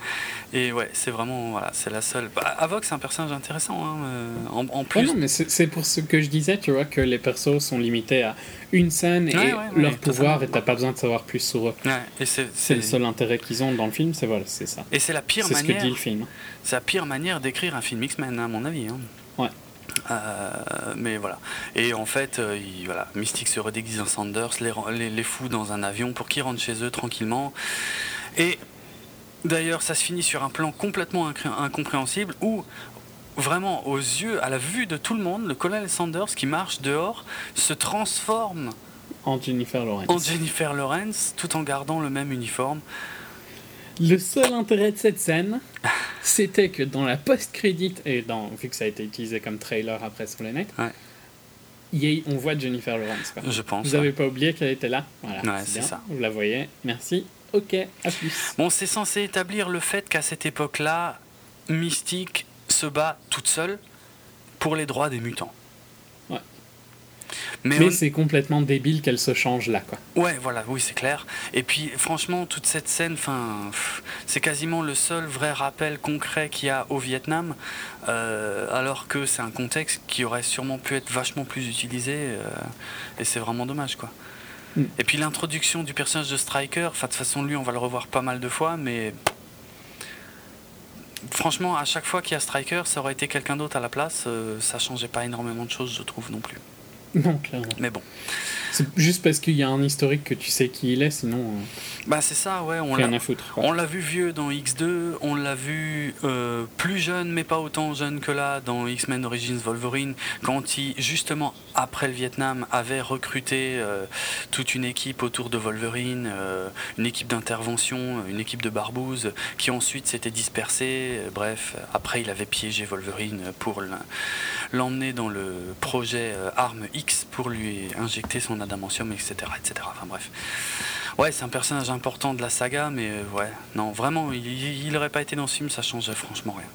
Et ouais, c'est vraiment, voilà, c'est la seule. Bah, Avoc, c'est un personnage intéressant, hein, euh, en, en Ouais, plus. non, mais c'est pour ce que je disais, tu vois, que les persos sont limités à une scène et Ouais, ouais, ouais, leur pouvoir, et t'as pas besoin de savoir plus sur eux. Ouais, et c'est le seul intérêt qu'ils ont dans le film, c'est voilà, c'est ça. Et c'est la pire C'est ce que manière. dit le film. C'est la pire manière d'écrire un film X-Men, à mon avis. hein. Ouais. Euh, mais voilà. Et en fait, euh, il- voilà, Mystique se redéguise en Sanders, les, les, les fout dans un avion pour qu'ils rentrent chez eux tranquillement. Et d'ailleurs, ça se finit sur un plan complètement incompréhensible où, vraiment, aux yeux, à la vue de tout le monde, le colonel Sanders qui marche dehors se transforme En Jennifer Lawrence. en Jennifer Lawrence tout en gardant le même uniforme. Le seul intérêt de cette scène, c'était que dans la post-crédit, et dans, vu que ça a été utilisé comme trailer après sur les Ouais. on voit Jennifer Lawrence. quoi. Je pense. Vous avez pas oublié qu'elle était là Voilà, Ouais, c'est ça. Vous la voyez. Merci. Ok, à plus. Bon, c'est censé établir le fait qu'à cette époque-là, Mystique se bat toute seule pour les droits des mutants. Ouais. Mais, Mais on- c'est complètement débile qu'elle se change là, quoi. ouais, voilà, oui, c'est clair. Et puis, franchement, toute cette scène, c'est quasiment le seul vrai rappel concret qu'il y a au Vietnam, euh, alors que c'est un contexte qui aurait sûrement pu être vachement plus utilisé, euh, et c'est vraiment dommage, quoi. Mm. Et puis l'introduction du personnage de Striker, de toute façon lui on va le revoir pas mal de fois, mais franchement à chaque fois qu'il y a Striker, ça aurait été quelqu'un d'autre à la place, euh, ça changeait pas énormément de choses je trouve non plus. Non, clairement. Mais bon, C'est juste parce qu'il y a un historique que tu sais qui il est, sinon, euh, bah c'est ça ouais, on rien à foutre. quoi. on l'a vu vieux dans X2, on l'a vu euh, plus jeune mais pas autant jeune que là dans X-Men Origins Wolverine, quand il justement après le Vietnam avait recruté euh, toute une équipe autour de Wolverine, euh, une équipe d'intervention, une équipe de barbouzes qui ensuite s'était dispersée. Bref, après il avait piégé Wolverine pour l'emmener dans le projet Arme X pour lui injecter son adamantium, etc. etc. Enfin bref. Ouais, c'est un personnage important de la saga, mais euh, ouais, non, vraiment, il n'aurait pas été dans ce film, ça changeait franchement rien.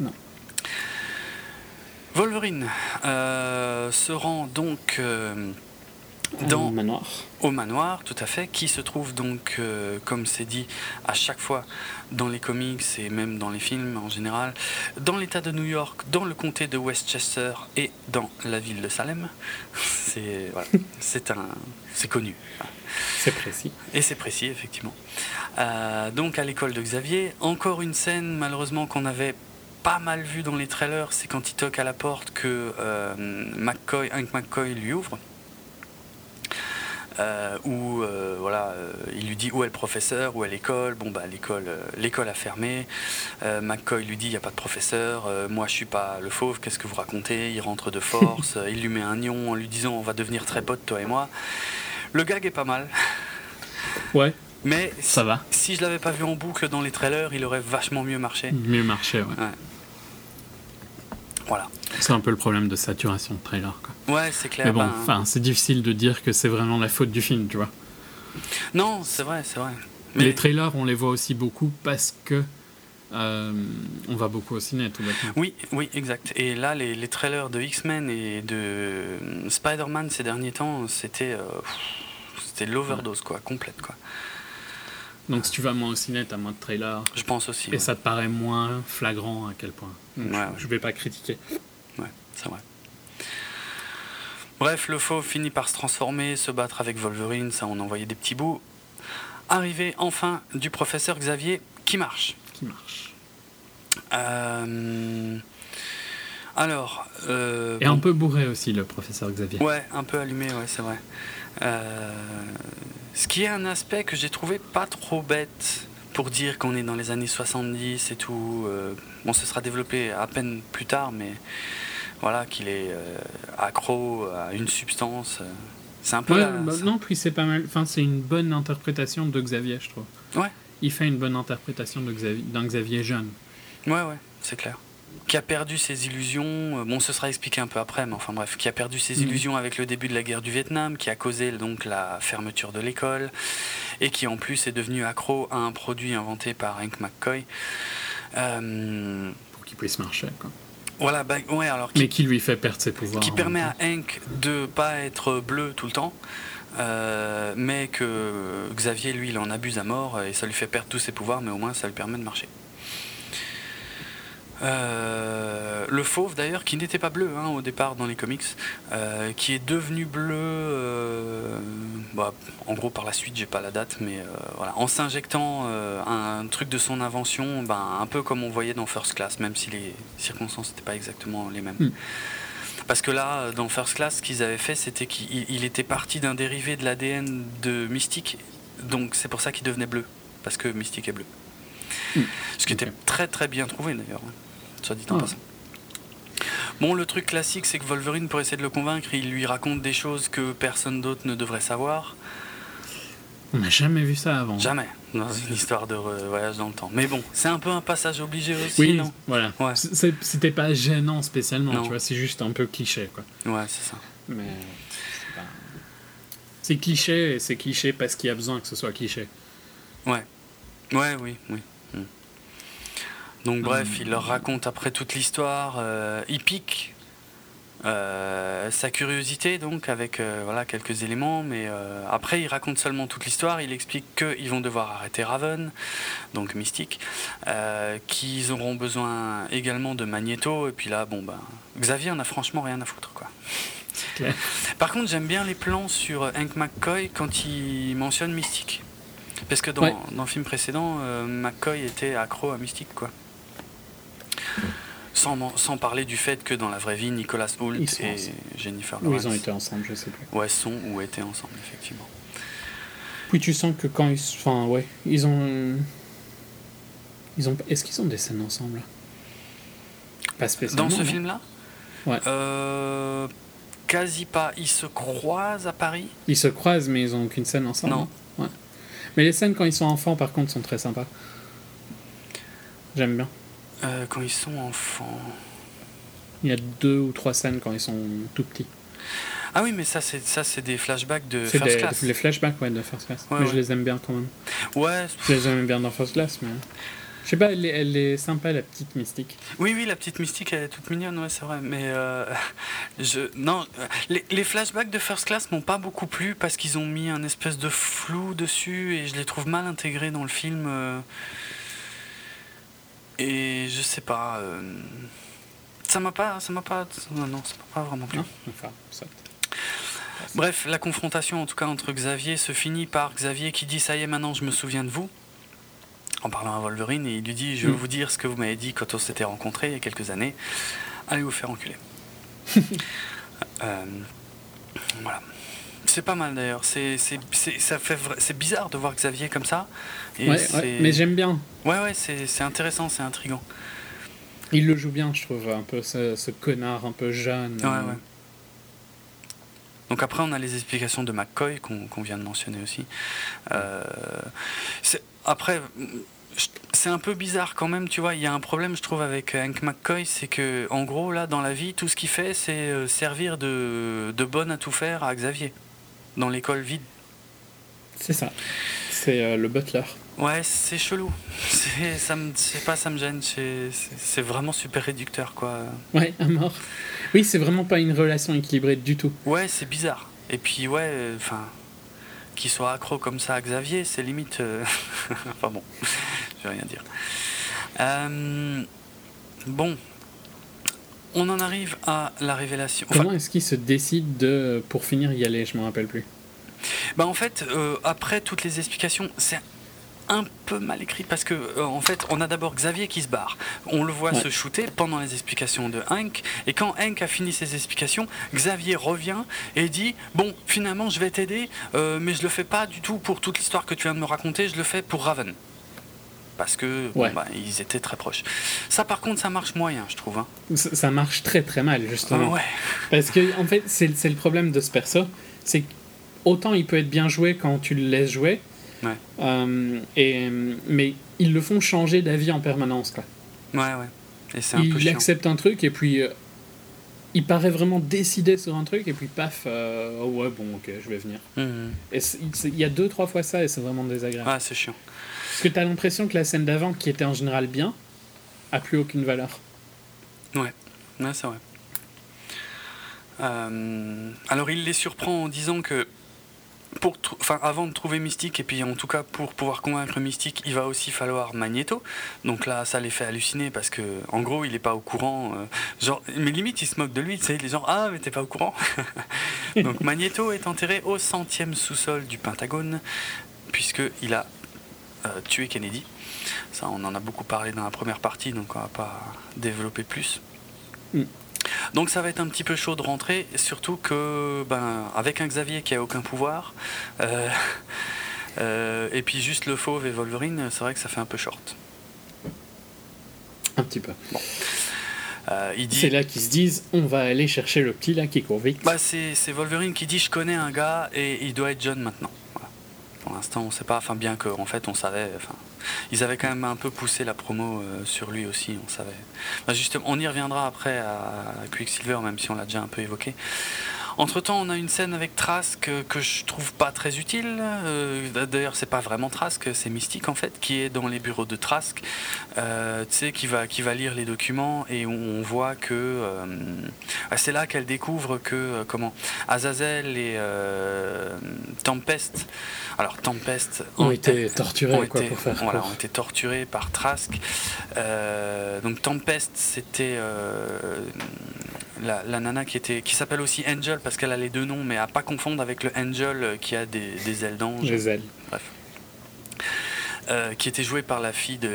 Non. Wolverine euh, se rend donc euh, dans Un manoir. au manoir, tout à fait, qui se trouve donc, euh, comme c'est dit à chaque fois dans les comics et même dans les films en général, dans l'État de New York, dans le comté de Westchester et dans la ville de Salem. C'est voilà, c'est un, c'est connu. C'est précis. Et c'est précis, effectivement. Euh, donc à l'école de Xavier, encore une scène malheureusement qu'on avait pas mal vue dans les trailers, c'est quand il toque à la porte que euh, McCoy, Hank McCoy lui ouvre. Euh, où euh, voilà, euh, il lui dit où est le professeur, où est l'école. Bon bah l'école, l'école a fermé. McCoy lui dit il y a pas de professeur. Moi je suis pas le fauve. Qu'est-ce que vous racontez? Il rentre de force. Il lui met un nion en lui disant on va devenir très potes toi et moi. Le gag est pas mal. Ouais, Mais ça va. si je l'avais pas vu en boucle dans les trailers, il aurait vachement mieux marché. Mieux marché, ouais. Voilà. C'est un peu le problème de saturation de trailer, quoi. Ouais, c'est clair. Mais bon, ben, c'est difficile de dire que c'est vraiment la faute du film, tu vois. non, c'est vrai, c'est vrai. Mais Les trailers, on les voit aussi beaucoup parce que euh, on va beaucoup au ciné, tout bêtement. oui, oui, exact. Et là, les, les trailers de X-Men et de euh, Spider-Man ces derniers temps, c'était euh, c'était l'overdose quoi, complète quoi. Donc si tu vas moins au ciné, t'as moins de trailers. Je pense aussi. Et ouais. ça te paraît moins flagrant à quel point. Donc, Ouais, je- ouais. Je vais pas critiquer. Ouais, c'est vrai. Bref, le fauve finit par se transformer, se battre avec Wolverine, ça on en voyait des petits bouts. Arrivé enfin du professeur Xavier qui marche. Qui marche. Euh, Alors, euh, Et un peu bourré aussi, le professeur Xavier. ouais, un peu allumé, ouais, c'est vrai. Euh, Ce qui est un aspect que j'ai trouvé pas trop bête pour dire qu'on est dans les années 70 et tout. bon, ce sera développé à peine plus tard, mais voilà, qu'il est euh, accro à une substance. euh, C'est un peu. Ouais, la- bah, non, puis c'est pas mal. Enfin, c'est une bonne interprétation de Xavier, je trouve. Ouais. Il fait une bonne interprétation Xavier, d'un Xavier jeune. Ouais, ouais, c'est clair. Qui a perdu ses illusions, euh, bon, ce sera expliqué un peu après, mais enfin bref, qui a perdu ses Mhm. illusions avec le début de la guerre du Vietnam, qui a causé donc la fermeture de l'école, et qui en plus est devenu accro à un produit inventé par Hank McCoy. Euh, Pour qu'il puisse marcher, quoi. Voilà, bah, ouais, alors qui, Mais qui lui fait perdre ses pouvoirs. qui permet même à Hank de pas être bleu tout le temps, euh, mais que Xavier, lui, il en abuse à mort et ça lui fait perdre tous ses pouvoirs, mais au moins ça lui permet de marcher. Euh, le fauve d'ailleurs, qui n'était pas bleu hein, au départ dans les comics, euh, qui est devenu bleu, euh, bah, en gros par la suite, j'ai pas la date, mais voilà, en s'injectant un truc de son invention, ben, un peu comme on voyait dans First Class, même si les circonstances n'étaient pas exactement les mêmes. Hmm. Parce que là, dans First Class, ce qu'ils avaient fait, c'était qu'il il était parti d'un dérivé de l'ADN de Mystique, donc c'est pour ça qu'il devenait bleu, parce que Mystique est bleu. Hmm. Ce qui était très très bien trouvé d'ailleurs, hein, soit dit en passant. Bon, le truc classique, c'est que Wolverine, pour essayer de le convaincre, il lui raconte des choses que personne d'autre ne devrait savoir. On n'a jamais vu ça avant. Jamais, dans une histoire de voyage dans le temps. Mais bon, c'est un peu un passage obligé aussi, Oui, non? voilà. Ouais. C'était pas gênant spécialement, Non. tu vois, c'est juste un peu cliché, quoi. Ouais, c'est ça. Mais c'est cliché et c'est cliché parce qu'il y a besoin que ce soit cliché. Ouais, oui, oui. Donc bref, Hmm. il leur raconte après toute l'histoire. euh, il pique euh, sa curiosité donc avec euh, voilà quelques éléments, mais euh, après il raconte seulement toute l'histoire. Il explique qu'ils vont devoir arrêter Raven, donc Mystique, qu'ils auront besoin également de Magneto. Et puis là, bon ben Xavier en a franchement rien à foutre quoi. Par contre, j'aime bien les plans sur Hank McCoy quand il mentionne Mystique. Parce que dans, Ouais. dans le film précédent, McCoy était accro à Mystique, quoi. Sans, sans parler du fait que dans la vraie vie, Nicolas Hoult et ensemble. Jennifer Lawrence ils ont été ensemble, je sais plus. ouais, sont ou étaient ensemble, effectivement. Puis tu sens que quand ils. Enfin, ouais, ils ont. Ils ont. Est-ce qu'ils ont des scènes ensemble? Pas spécialement. Dans ce film-là? Ouais. Euh, Quasi pas. Ils se croisent à Paris? Ils se croisent, mais ils ont aucune scène ensemble. Non. Ouais. Mais les scènes quand ils sont enfants, par contre, sont très sympas. J'aime bien. Euh, quand ils sont enfants. Il y a deux ou trois scènes quand ils sont tout petits. Ah oui, mais ça, c'est ça, c'est des flashbacks de First des- Class. les flashbacks ouais, de First Class. Ouais, mais ouais. je les aime bien quand même. Ouais, Je les aime bien dans First Class, mais. Je sais pas, elle est, elle est sympa, la petite mystique. Oui, oui, la petite mystique, elle est toute mignonne, ouais, c'est vrai. Mais euh, je, non, les, les flashbacks de First Class m'ont pas beaucoup plu parce qu'ils ont mis un espèce de flou dessus et je les trouve mal intégrés dans le film. euh, et je sais pas. euh, ça m'a pas, ça m'a pas, non, non, ça m'a pas vraiment plu. Non Enfin, ça. Bref, la confrontation en tout cas entre Xavier se finit par Xavier qui dit ça y est maintenant je me souviens de vous en parlant à Wolverine et il lui dit je vais Mm. vous dire ce que vous m'avez dit quand on s'était rencontrés il y a quelques années allez vous faire enculer Euh, voilà c'est pas mal d'ailleurs c'est c'est c'est- ça fait vra- c'est bizarre de voir Xavier comme ça et Ouais, c'est- ouais, mais j'aime bien. ouais ouais c'est c'est intéressant c'est intriguant Il le joue bien, je trouve, un peu ce, ce connard un peu jeune. Ouais, euh, ouais. Donc après, on a les explications de McCoy qu'on qu'on vient de mentionner aussi. Euh, c'est- après, c'est un peu bizarre quand même, tu vois. Il y a un problème, je trouve, avec Hank McCoy, c'est que, en gros, là, dans la vie, tout ce qu'il fait, c'est euh, servir de, de bonne à tout faire à Xavier dans l'école vide. C'est ça. C'est euh, le butler. Ouais, c'est chelou. C'est, ça me, sais pas, ça me gêne. C'est, vraiment super réducteur, quoi. Ouais, à mort. Oui, c'est vraiment pas une relation équilibrée du tout. Ouais, c'est bizarre. Et puis, ouais, euh, enfin, qu'il soit accro comme ça à Xavier, c'est limite. euh, enfin bon, je vais rien dire. Euh, bon, on en arrive à la révélation. Enfin, Comment est-ce qu'il se décide de, pour finir, y aller? Je m'en rappelle plus. bah en fait, euh, après toutes les explications, c'est un peu mal écrit parce que euh, en fait, on a d'abord Xavier qui se barre. On le voit Ouais. se shooter pendant les explications de Hank et quand Hank a fini ses explications, Xavier revient et dit "Bon, finalement, je vais t'aider, euh, mais je le fais pas du tout pour toute l'histoire que tu viens de me raconter, je le fais pour Raven." Parce que bon, bah, ils étaient très proches. Ça, par contre, ça marche moyen, je trouve. hein. Ça, ça marche très très mal, justement. Ouais. Parce que, en fait, c'est le problème de ce perso. C'est autant il peut être bien joué quand tu le laisses jouer, Ouais. euh, et, mais ils le font changer d'avis en permanence. Quoi. Ouais, ouais. Et c'est un peu Il chiant. accepte un truc et puis euh, il paraît vraiment décidé sur un truc et puis paf, euh, oh ouais, bon, ok, je vais venir. Mhm. Et il y a deux, trois fois ça et c'est vraiment désagréable. Ouais, c'est chiant. Parce que tu as l'impression que la scène d'avant, qui était en général bien, a plus aucune valeur. Ouais, c'est vrai. Euh, alors il les surprend en disant que avant de trouver Mystique, et puis en tout cas pour pouvoir convaincre Mystique, il va aussi falloir Magneto. Donc là, ça les fait halluciner parce que en gros, il est pas au courant. euh, mais limite, il se moque de lui. Tu sais, les gens, ah, mais t'es pas au courant. Donc Magneto est enterré au centième sous-sol du Pentagone, puisque il a euh, tué Kennedy. Ça, on en a beaucoup parlé dans la première partie, donc on va pas développer plus. Mm. Donc ça va être un petit peu chaud de rentrer, surtout que ben avec un Xavier qui a aucun pouvoir, euh, euh, et puis juste le fauve et Wolverine, c'est vrai que ça fait un peu short. Un petit peu. Euh, il dit, C'est là qu'ils se disent on va aller chercher le petit là qui court vite. bah, c'est c'est Wolverine qui dit je connais un gars et il doit être jeune maintenant. Pour l'instant, on sait pas. Enfin, bien que en fait, on savait. Enfin, ils avaient quand même un peu poussé la promo euh, sur lui aussi. On savait. Bah, justement, on y reviendra après à Quicksilver, même si on l'a déjà un peu évoqué. Entre temps, on a une scène avec Trask que, que je trouve pas très utile. Euh, D'ailleurs, c'est pas vraiment Trask, c'est Mystique en fait, qui est dans les bureaux de Trask. Euh, tu sais, qui va, qui va lire les documents et on, on voit que euh, c'est là qu'elle découvre que euh, comment Azazel et euh, Tempest. Alors Tempest ont été torturés ont quoi, été, pour faire voilà, ont été torturés par Trask. Euh, donc Tempest, c'était euh, la, la nana qui était, qui s'appelle aussi Angel parce qu'elle a les deux noms, mais à pas confondre avec le Angel euh, qui a des, des ailes d'ange, Les ailes. euh, qui était jouée par la fille de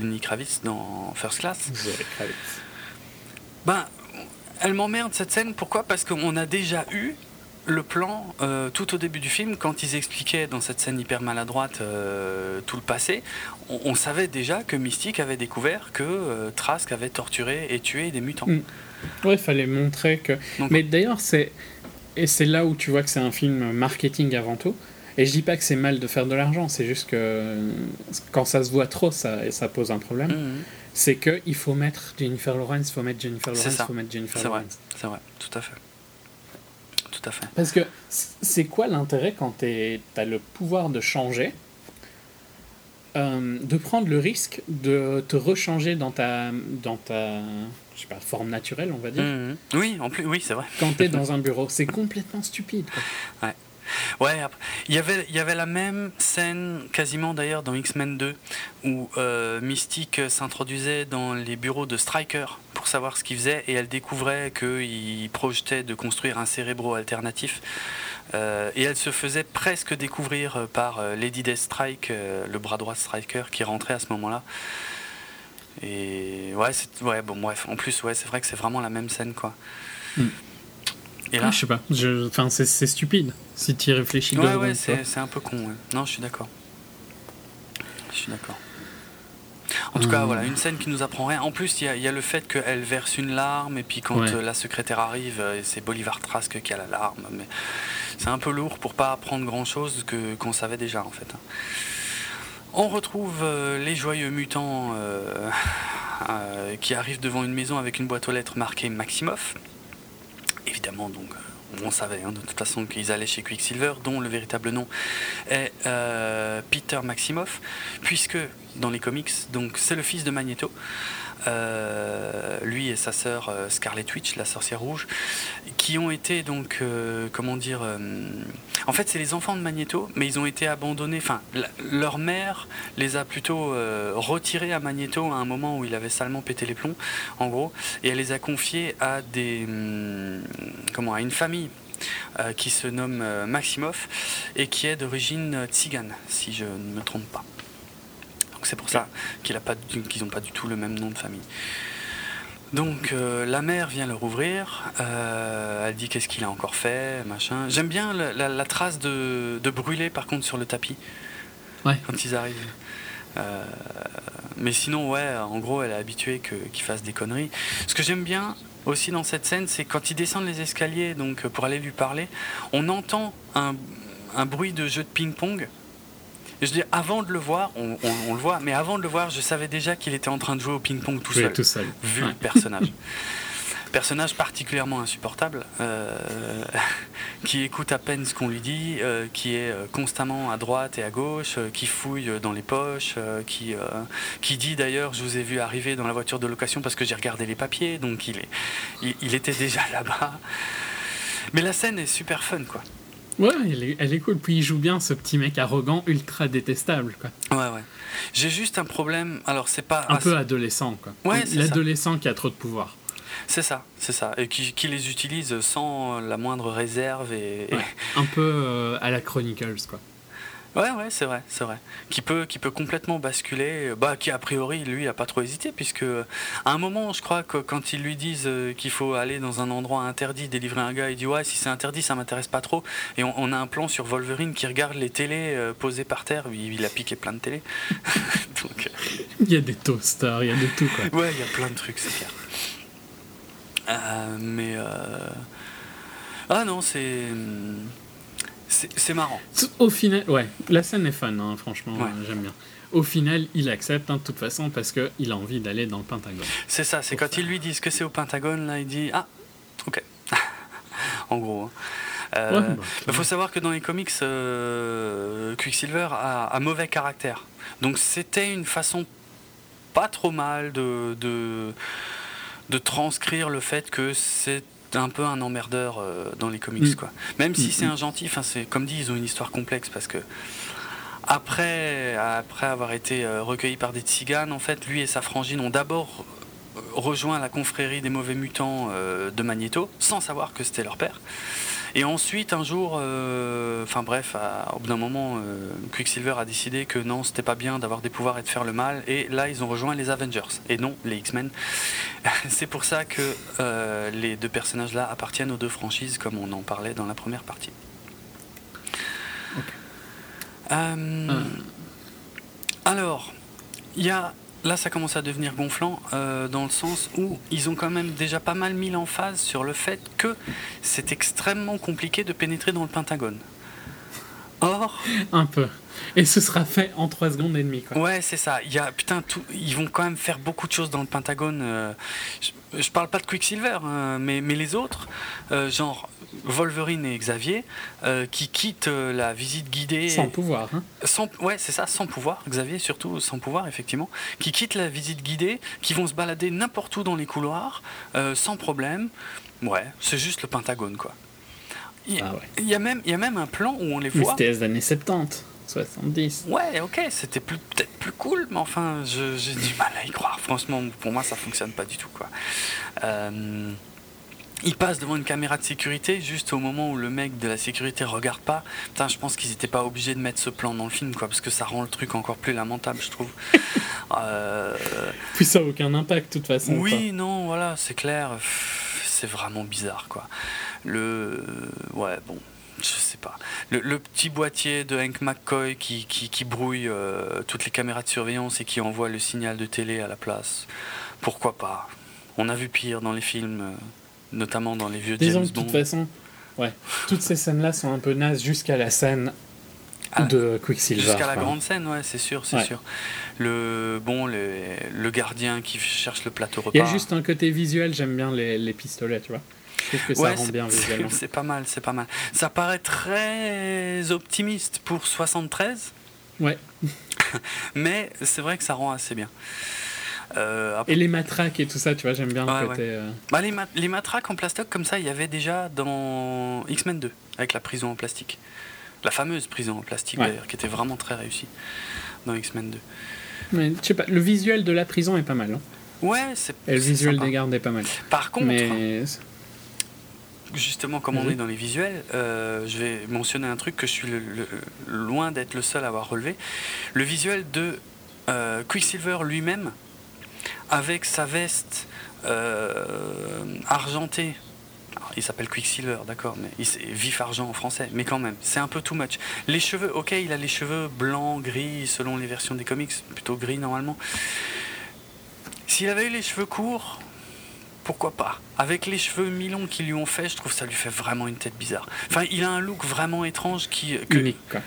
Lenny Kravitz dans First Class. Kravitz. Ben, elle m'emmerde cette scène. Pourquoi? Parce qu'on a déjà eu le plan euh, tout au début du film, quand ils expliquaient dans cette scène hyper maladroite euh, tout le passé, on, on savait déjà que Mystique avait découvert que euh, Trask avait torturé et tué des mutants. Mm. Ouais, il fallait montrer que. Donc- Mais d'ailleurs, c'est. Et c'est là où tu vois que c'est un film marketing avant tout. Et je dis pas que c'est mal de faire de l'argent, c'est juste que quand ça se voit trop, ça, ça pose un problème. Mhm. C'est qu'il faut mettre Jennifer Lawrence, il faut mettre Jennifer Lawrence, il faut mettre Jennifer Lawrence. c'est vrai, tout à fait. Tout à fait. Parce que c'est quoi l'intérêt quand tu as le pouvoir de changer euh, de prendre le risque de te rechanger dans ta, dans ta je sais pas, forme naturelle, on va dire, Mhm. Oui, en plus, oui, c'est vrai. quand tu es dans un bureau. C'est complètement stupide. quoi. Ouais, après, il y avait, il y avait la même scène, quasiment d'ailleurs, dans X-Men 2, où euh, Mystique s'introduisait dans les bureaux de Stryker pour savoir ce qu'il faisait, et elle découvrait qu'il projetait de construire un cérébro alternatif. Euh, et elle se faisait presque découvrir par euh, Lady Deathstrike, le bras droit de Stryker, qui rentrait à ce moment-là. Et ouais, c'est, ouais, bon, bref, en plus, ouais, c'est vrai que c'est vraiment la même scène, quoi. Mm. Et Ah, je sais pas, je- enfin, c'est stupide si tu y réfléchis. Ouais, ouais, c'est un peu con. ouais. Non, je suis d'accord. Je suis d'accord. En tout cas, Hum. voilà, une scène qui nous apprend rien. En plus, il y, a- il y a le fait qu'elle verse une larme, et puis quand Ouais. euh, la secrétaire arrive, euh, c'est Bolivar Trask qui a la larme. Mais c'est un peu lourd pour pas apprendre grand chose que qu'on savait déjà, en fait. On retrouve euh, les joyeux mutants euh, euh, qui arrivent devant une maison avec une boîte aux lettres marquée Maximoff. Évidemment, donc, on savait hein, de toute façon qu'ils allaient chez Quicksilver, dont le véritable nom est Peter Maximoff, puisque dans les comics, c'est le fils de Magneto. Euh, lui et sa sœur euh, Scarlet Witch, la sorcière rouge, qui ont été donc, euh, comment dire, en fait c'est les enfants de Magneto, mais ils ont été abandonnés, enfin leur mère les a plutôt retirés à Magneto à un moment où il avait salement pété les plombs, en gros, et elle les a confiés à des, hum, comment, à une famille qui se nomme Maximoff et qui est d'origine euh, tzigane, si je ne me trompe pas. Donc c'est pour ça qu'ils n'ont pas du tout le même nom de famille. Donc euh, la mère vient leur ouvrir, euh, elle dit qu'est-ce qu'il a encore fait, machin. J'aime bien la, la- la trace de, de brûlé par contre sur le tapis Ouais. quand ils arrivent. Euh, mais sinon, ouais, en gros, elle est habituée qu'ils fassent des conneries. Ce que j'aime bien, aussi dans cette scène, c'est quand ils descendent les escaliers donc pour aller lui parler, on entend un, un bruit de jeu de ping-pong. Je dis, avant de le voir, on, on- on le voit, mais avant de le voir, je savais déjà qu'il était en train de jouer au ping-pong tout seul, tout seul. vu Ouais. le personnage. Personnage particulièrement insupportable, euh, qui écoute à peine ce qu'on lui dit, euh, qui est euh, constamment à droite et à gauche, euh, qui fouille dans les poches, qui, qui dit d'ailleurs je vous ai vu arriver dans la voiture de location parce que j'ai regardé les papiers, donc il, est, il, il était déjà là-bas. Mais la scène est super fun quoi. Ouais, elle est, elle est cool. Puis il joue bien ce petit mec arrogant, ultra détestable, quoi. Ouais ouais. J'ai juste un problème, alors c'est pas... Un peu adolescent, quoi. Ouais, c'est ça. L'adolescent qui a trop de pouvoir. C'est ça, c'est ça. Et qui, qui les utilise sans la moindre réserve et... et- Ouais. Un peu euh, à la Chronicles, quoi. Ouais, ouais, c'est vrai, c'est vrai. Qui peut, qui peut complètement basculer, bah, qui a priori, lui, a pas trop hésité, puisque à un moment, je crois que quand ils lui disent euh, qu'il faut aller dans un endroit interdit, délivrer un gars, il dit ouais, si c'est interdit, ça m'intéresse pas trop. Et on, on a un plan sur Wolverine qui regarde les télés euh, posées par terre, il, il a piqué plein de télés. Donc, Il y a des toasters, il y a de tout, quoi. euh, ouais, il y a plein de trucs, c'est clair. Euh, mais. euh, Ah non, c'est. C'est marrant. Au final, ouais, la scène est fun, hein, franchement, Ouais. euh, j'aime bien. Au final, il accepte, hein, de toute façon, parce qu'il a envie d'aller dans le Pentagone. C'est ça, c'est quand ça. ils lui disent que c'est au Pentagone, là, il dit Ah, ok. en gros. hein. Euh, Ouais, bah, Il faut savoir que dans les comics, euh, Quicksilver a, a mauvais caractère. Donc c'était une façon pas trop mal de, de, de transcrire le fait que c'est un peu un emmerdeur euh, dans les comics. Mm. Quoi. Même si Mm, c'est mm. un gentil, enfin, c'est comme dit, ils ont une histoire complexe parce que après, après avoir été euh, recueilli par des tziganes, en fait, lui et sa frangine ont d'abord euh, rejoint la confrérie des mauvais mutants de Magneto, sans savoir que c'était leur père. Et ensuite, un jour, euh, enfin bref, à- au bout d'un moment, euh, Quicksilver a décidé que non, c'était pas bien d'avoir des pouvoirs et de faire le mal. Et là, ils ont rejoint les Avengers et non les X-Men. C'est pour ça que euh, les deux personnages-là appartiennent aux deux franchises, comme on en parlait dans la première partie. Euh, Euh. alors, il y a. Là, ça commence à devenir gonflant euh, dans le sens où ils ont quand même déjà pas mal mis l'emphase sur le fait que c'est extrêmement compliqué de pénétrer dans le Pentagone. Or, Un peu. Et ce sera fait en 3 secondes et demie, quoi. ouais, c'est ça. Il y a putain, tout, ils vont quand même faire beaucoup de choses dans le Pentagone. euh, je, je parle pas de Quicksilver, hein, mais, mais les autres, euh, genre Wolverine et Xavier, euh, qui quittent euh, la visite guidée. Sans pouvoir, hein. Sans, ouais, c'est ça, sans pouvoir. Xavier, surtout, sans pouvoir, effectivement. Qui quittent la visite guidée, qui vont se balader n'importe où dans les couloirs, euh, sans problème. Ouais, c'est juste le Pentagone, quoi. Il Ah ouais. y, a même- il y a même un plan où on les voit. c'était les années 70, 70. Ouais, ok, c'était peut-être plus cool, mais enfin, j'ai du mal à y croire. Franchement, pour moi, ça fonctionne pas du tout, quoi. Euh, ils passent devant une caméra de sécurité juste au moment où le mec de la sécurité regarde pas. Putain, je pense qu'ils n'étaient pas obligés de mettre ce plan dans le film, quoi, parce que ça rend le truc encore plus lamentable, je trouve. Euh, Puis ça a aucun impact, de toute façon. oui, non, voilà, c'est clair. C'est vraiment bizarre, quoi. Le. Ouais, bon. Je sais pas. Le, le petit boîtier de Hank McCoy qui, qui, qui brouille euh, toutes les caméras de surveillance et qui envoie le signal de télé à la place. Pourquoi pas? On a vu pire dans les films, euh, notamment dans les vieux Disons James que de toute façon, ouais, toutes ces scènes-là sont un peu nazes jusqu'à la scène Ah, de Quicksilver. Jusqu'à la grande scène, ouais, c'est sûr, c'est Ouais. sûr. Le bon, le, le gardien qui cherche le plateau repas. Il y a juste un côté visuel, j'aime bien les, les pistolets, tu vois. Je trouve que Ouais, ça rend bien visuellement. C'est pas mal, c'est pas mal. Ça paraît très optimiste pour 73, Ouais. mais c'est vrai que ça rend assez bien. Euh, après- Et les matraques et tout ça, tu vois, j'aime bien Ouais, le côté. euh, bah, les, ma- les matraques en plastoc comme ça, il y avait déjà dans X-Men 2, avec la prison en plastique. La fameuse prison en plastique Ouais. d'ailleurs, qui était vraiment très réussie dans X-Men 2. Mais je sais pas, le visuel de la prison est pas mal. hein. Ouais, c'est. Et le visuel sympa. des gardes est pas mal. Par contre, Mais justement, comme on est dans les visuels, euh, je vais mentionner un truc que je suis le- le- loin d'être le seul à avoir relevé. Le visuel de Quicksilver lui-même, avec sa veste euh, argentée. Alors, il s'appelle Quicksilver, d'accord, mais il vif argent en français, mais quand même, c'est un peu too much. Les cheveux, ok, il a les cheveux blancs, gris, selon les versions des comics, plutôt gris normalement. S'il avait eu les cheveux courts, pourquoi pas? Avec les cheveux mi-longs qu'ils lui ont fait, je trouve ça lui fait vraiment une tête bizarre. Enfin, il a un look vraiment étrange qui. Que, Unique, quoi.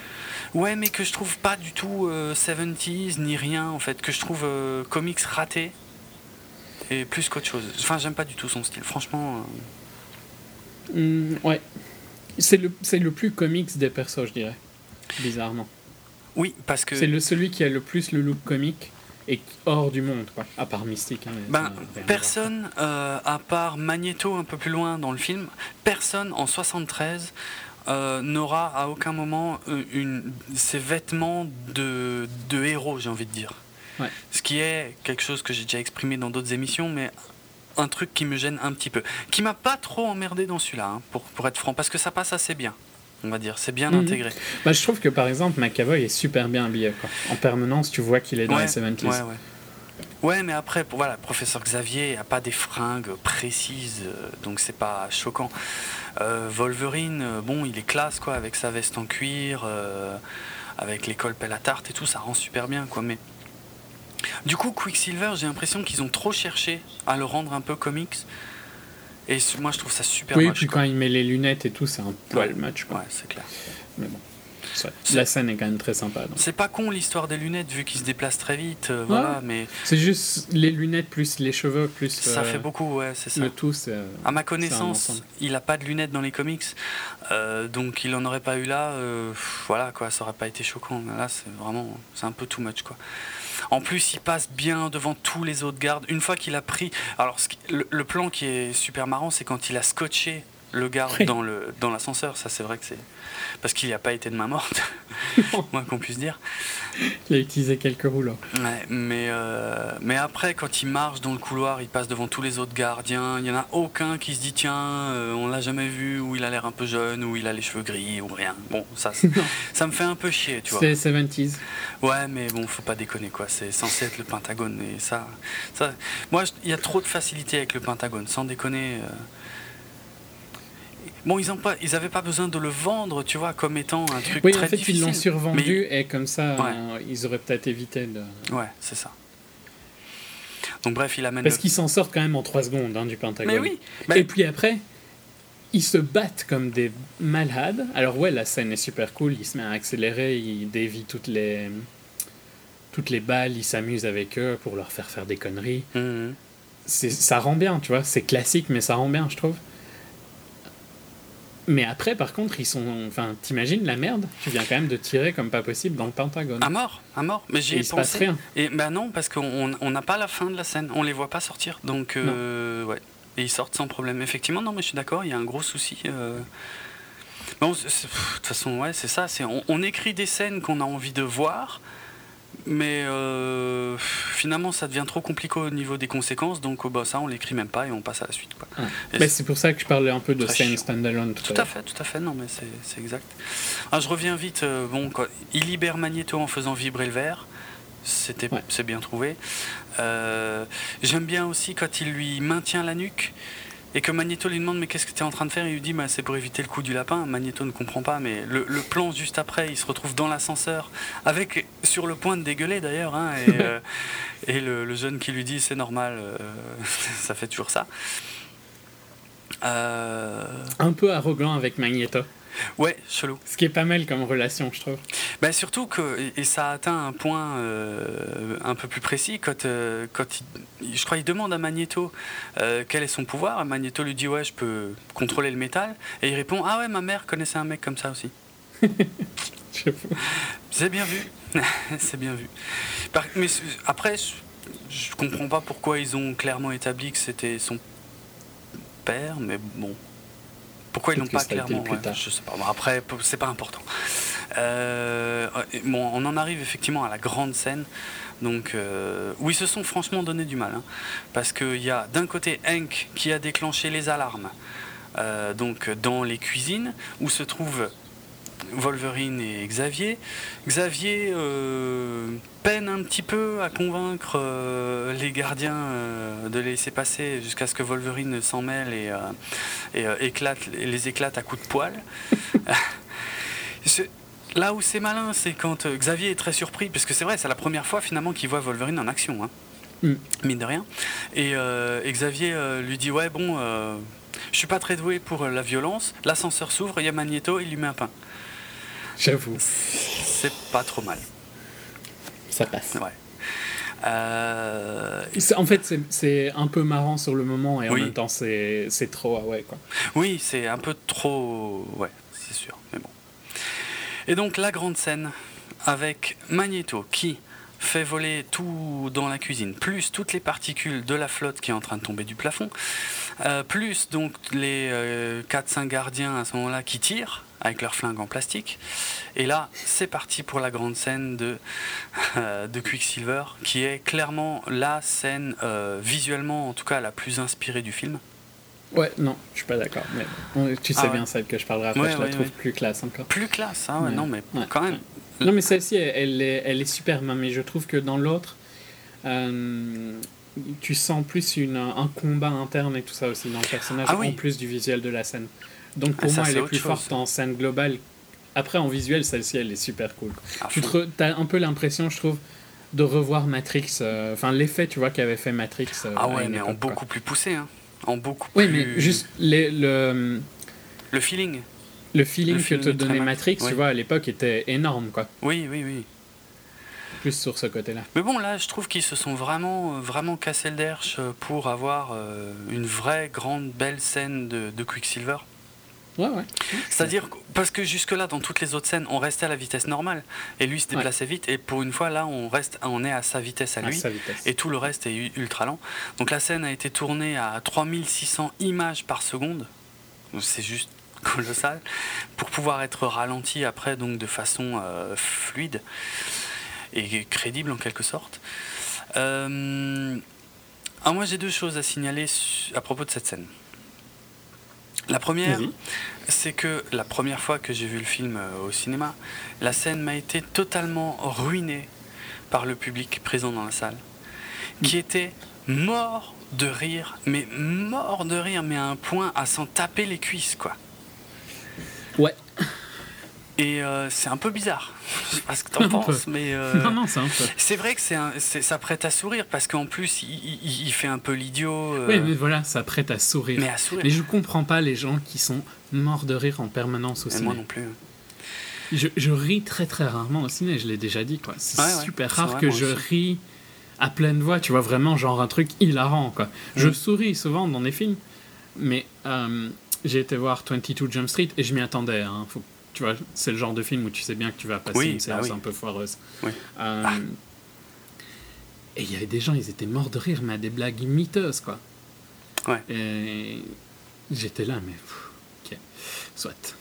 Ouais, mais que je trouve pas du tout euh, 70s ni rien en fait, que je trouve euh, comics raté et plus qu'autre chose. Enfin, j'aime pas du tout son style, franchement. euh, Hmm, ouais. C'est le, c'est le plus comics des persos, je dirais. Bizarrement. Oui, parce que. C'est le, celui qui a le plus le look comique et hors du monde, quoi. À part Mystique. hein, Ben, personne, euh, à part Magneto un peu plus loin dans le film, personne en 73 euh, n'aura à aucun moment une, ces vêtements de, de héros, j'ai envie de dire. Ouais. Ce qui est quelque chose que j'ai déjà exprimé dans d'autres émissions, mais un truc qui me gêne un petit peu. Qui m'a pas trop emmerdé dans celui-là, hein, pour, pour être franc, parce que ça passe assez bien. On va dire, c'est bien Mhm. intégré. Bah, je trouve que par exemple, McAvoy est super bien habillé. Quoi. En permanence, tu vois qu'il est dans ouais, les 70s. ouais, ouais. Ouais, mais après, pour- voilà, professeur Xavier n'a pas des fringues précises, euh, donc c'est pas choquant. Euh, Wolverine, euh, bon, il est classe, quoi, avec sa veste en cuir, euh, avec l'école pelle à tarte et tout, ça rend super bien, quoi. Mais du coup, Quicksilver, j'ai l'impression qu'ils ont trop cherché à le rendre un peu comics. Et moi, je trouve ça super Oui, puis quoi. quand il met les lunettes et tout, c'est un poil match. Quoi. Ouais, c'est clair. Mais bon, la scène est quand même très sympa. C'est pas con l'histoire des lunettes, vu qu'il se déplace très vite, euh, voilà, mais C'est juste les lunettes plus les cheveux plus ça euh, fait beaucoup, ouais, c'est ça. le tout. c'est, euh, À ma connaissance, il n'a pas de lunettes dans les comics, donc il en aurait pas eu là. voilà quoi, ça aurait pas été choquant. Là, c'est vraiment, c'est un peu too much quoi. En plus, il passe bien devant tous les autres gardes. Une fois qu'il a pris, alors le plan qui est super marrant, c'est quand il a scotché le garde Oui. dans le dans l'ascenseur. Ça, c'est vrai que c'est parce qu'il n'y a pas été de main morte, moins qu'on puisse dire. Il a utilisé quelques rouleaux. Ouais, mais, euh, mais après, quand il marche dans le couloir, il passe devant tous les autres gardiens. Il n'y en a aucun qui se dit tiens, euh, on l'a jamais vu, ou il a l'air un peu jeune, ou il a les cheveux gris, ou rien. Bon, ça, ça me fait un peu chier, tu vois. C'est 70s. Ouais, mais bon, faut pas déconner, quoi. C'est censé être le Pentagone, et ça. ça moi, il y a trop de facilité avec le Pentagone, sans déconner. euh. Bon, ils ont pas, ils avaient pas besoin de le vendre, tu vois, comme étant un truc Oui, très en fait, difficile. ils l'ont survendu Mais- et comme ça, Ouais. ils auraient peut-être évité de. Ouais, c'est ça. Donc bref, il amène. Parce le- qu'ils s'en sortent quand même en 3 secondes hein, du Pentagone. Mais oui. bah, Et puis après, ils se battent comme des malades. Alors ouais, la scène est super cool. Il se met à accélérer, il dévie toutes les toutes les balles, il s'amuse avec eux pour leur faire faire des conneries. Mhm. C'est ça rend bien, tu vois. C'est classique, mais ça rend bien, je trouve. Mais après, par contre, ils sont. Enfin, t'imagines la merde Tu viens quand même de tirer comme pas possible dans le Pentagone. À mort, à mort. Mais j'y Et ai il se passe pensé. rien. Et ben non, parce qu'on on n'a pas la fin de la scène. On les voit pas sortir. Donc, euh, ouais. Et ils sortent sans problème. Effectivement, non, mais je suis d'accord, il y a un gros souci. euh. Bon, de toute façon, ouais, c'est ça. c'est On, on écrit des scènes qu'on a envie de voir. Mais euh, finalement, ça devient trop compliqué au niveau des conséquences. Donc, oh, bah, ça, on l'écrit même pas et on passe à la suite. Quoi. Ah. Mais c'est pour ça que je parlais un peu de scène standalone tout, Tout à fait, tout à fait, non mais c'est c'est exact. Ah, je reviens vite, euh, bon, quoi, il libère Magneto en faisant vibrer le verre, c'était Ouais. c'est bien trouvé. Euh, J'aime bien aussi quand il lui maintient la nuque et que Magneto lui demande mais qu'est-ce que tu es en train de faire? Il lui dit bah, c'est pour éviter le coup du lapin. Magneto ne comprend pas, mais le, le plan juste après, il se retrouve dans l'ascenseur avec sur le point de dégueuler d'ailleurs, hein, et, euh, et le, le jeune qui lui dit c'est normal, euh, ça fait toujours ça. Euh, Un peu arrogant avec Magneto. Ouais, chelou. Ce qui est pas mal comme relation, je trouve. Bah surtout que, et- ça a atteint un point euh, un peu plus précis, quand, euh, quand il, je crois qu'il demande à Magneto euh, quel est son pouvoir, et Magneto lui dit ouais je peux contrôler le métal, et il répond ah ouais ma mère connaissait un mec comme ça aussi. C'est bien vu, c'est bien vu. Par- mais après, je, je comprends pas pourquoi ils ont clairement établi que c'était son père, mais bon. Pourquoi ils l'ont que pas clairement plus ouais, tard. Je sais pas. Bon, après, c'est pas important. Euh, bon, on en arrive effectivement à la grande scène, donc euh, où ils se sont franchement donné du mal, hein. parce qu'il y a d'un côté Hank qui a déclenché les alarmes, euh, donc dans les cuisines où se trouvent Wolverine et Xavier. Xavier euh, peine un petit peu à convaincre euh, les gardiens euh, de les laisser passer jusqu'à ce que Wolverine s'en mêle et, et, éclate, les éclate à coups de. C'est- Là où c'est malin, c'est quand Xavier est très surpris, parce que c'est vrai, c'est la première fois finalement qu'il voit Wolverine en action. hein. Mm. mine de rien. Et, et Xavier lui dit Ouais, bon, je suis pas très doué pour la violence. L'ascenseur s'ouvre, il y a Magneto, il lui met un pain. J'avoue, C'est pas trop mal. ça passe. Ouais. Euh, C'est- En fait, c'est- un peu marrant sur le moment et en Oui. même temps, c'est trop, ah ouais, quoi. Oui, c'est un peu trop. Ouais, c'est sûr, mais bon. Et donc, la grande scène avec Magneto qui fait voler tout dans la cuisine, plus toutes les particules de la flotte qui est en train de tomber du plafond, euh, plus donc les 4-5 gardiens à ce moment-là qui tirent avec leurs flingues en plastique. Et là, c'est parti pour la grande scène de, euh, de Quicksilver, qui est clairement la scène, euh, visuellement en tout cas, la plus inspirée du film. Ouais, non, je suis pas d'accord. Mais tu sais Ah ouais. bien celle que je parlerai après, Ouais, je la ouais, trouve plus classe encore. Plus classe, hein, non, mais quand même. Non, mais celle-ci, elle, elle est, elle est super, mais je trouve que dans l'autre, euh, tu sens plus une, un combat interne et tout ça aussi dans le personnage, Ah oui. en plus du visuel de la scène. Donc pour Ah, ça, moi, elle est plus chose. forte en scène globale. Après, en visuel, celle-ci, elle est super cool. à Tu as un peu l'impression, je trouve, de revoir Matrix. euh, Enfin, l'effet, tu vois, qu'avait fait Matrix. euh, Ah ouais, mais en quoi. beaucoup plus poussé, hein. En beaucoup Oui, plus. mais juste les, le, Le feeling. le feeling Le que feeling te donnait. Matrix, tu vois, à l'époque, était énorme, quoi. Oui, oui, oui. Plus sur ce côté-là. Mais bon, là, je trouve qu'ils se sont vraiment, euh, vraiment cassé le derche pour avoir euh, une vraie grande belle scène de, de Quicksilver. Ouais, ouais. C'est-à-dire, parce que jusque-là, dans toutes les autres scènes, on restait à la vitesse normale. Et lui se Ouais. déplaçait vite. Et pour une fois, là, on, reste, on est à sa vitesse à à lui. sa vitesse. Et tout le reste est ultra lent. Donc la scène a été tournée à 3600 images par seconde. C'est juste colossal. Pour pouvoir être ralenti après, donc de façon euh, fluide et crédible en quelque sorte. Euh, ah, moi j'ai deux choses à signaler à propos de cette scène. La première, c'est que la première fois que j'ai vu le film euh, au cinéma, la scène m'a été totalement ruinée par le public présent dans la salle, qui était mort de rire, mais mort de rire, mais à un point à s'en taper les cuisses, quoi. Ouais. Et euh, c'est un peu bizarre. Je sais pas ce que t'en peu. penses, mais euh, Non, non, c'est un peu. c'est vrai que c'est un- c'est- ça prête à sourire parce qu'en plus il, il- il fait un peu l'idiot, euh, Oui, mais voilà, ça prête à sourire. mais Mais, à sourire. je comprends pas les gens qui sont morts de rire en permanence au ciné. moi non plus. Je, je ris très très rarement au ciné, je l'ai déjà dit quoi. C'est Ouais, super rare que je aussi. ris à pleine voix, tu vois, vraiment genre un truc hilarant quoi. Je Mm. souris souvent dans des films, mais j'ai été voir 22 Jump Street et je m'y attendais. hein. Faut- tu vois, c'est le genre de film où tu sais bien que tu vas passer Oui, une bah séance oui. un peu foireuse. Oui. Euh, Ah. Et il y avait des gens, ils étaient morts de rire, mais à des blagues miteuses quoi. Ouais. Et j'étais là, mais pff, ok, soit.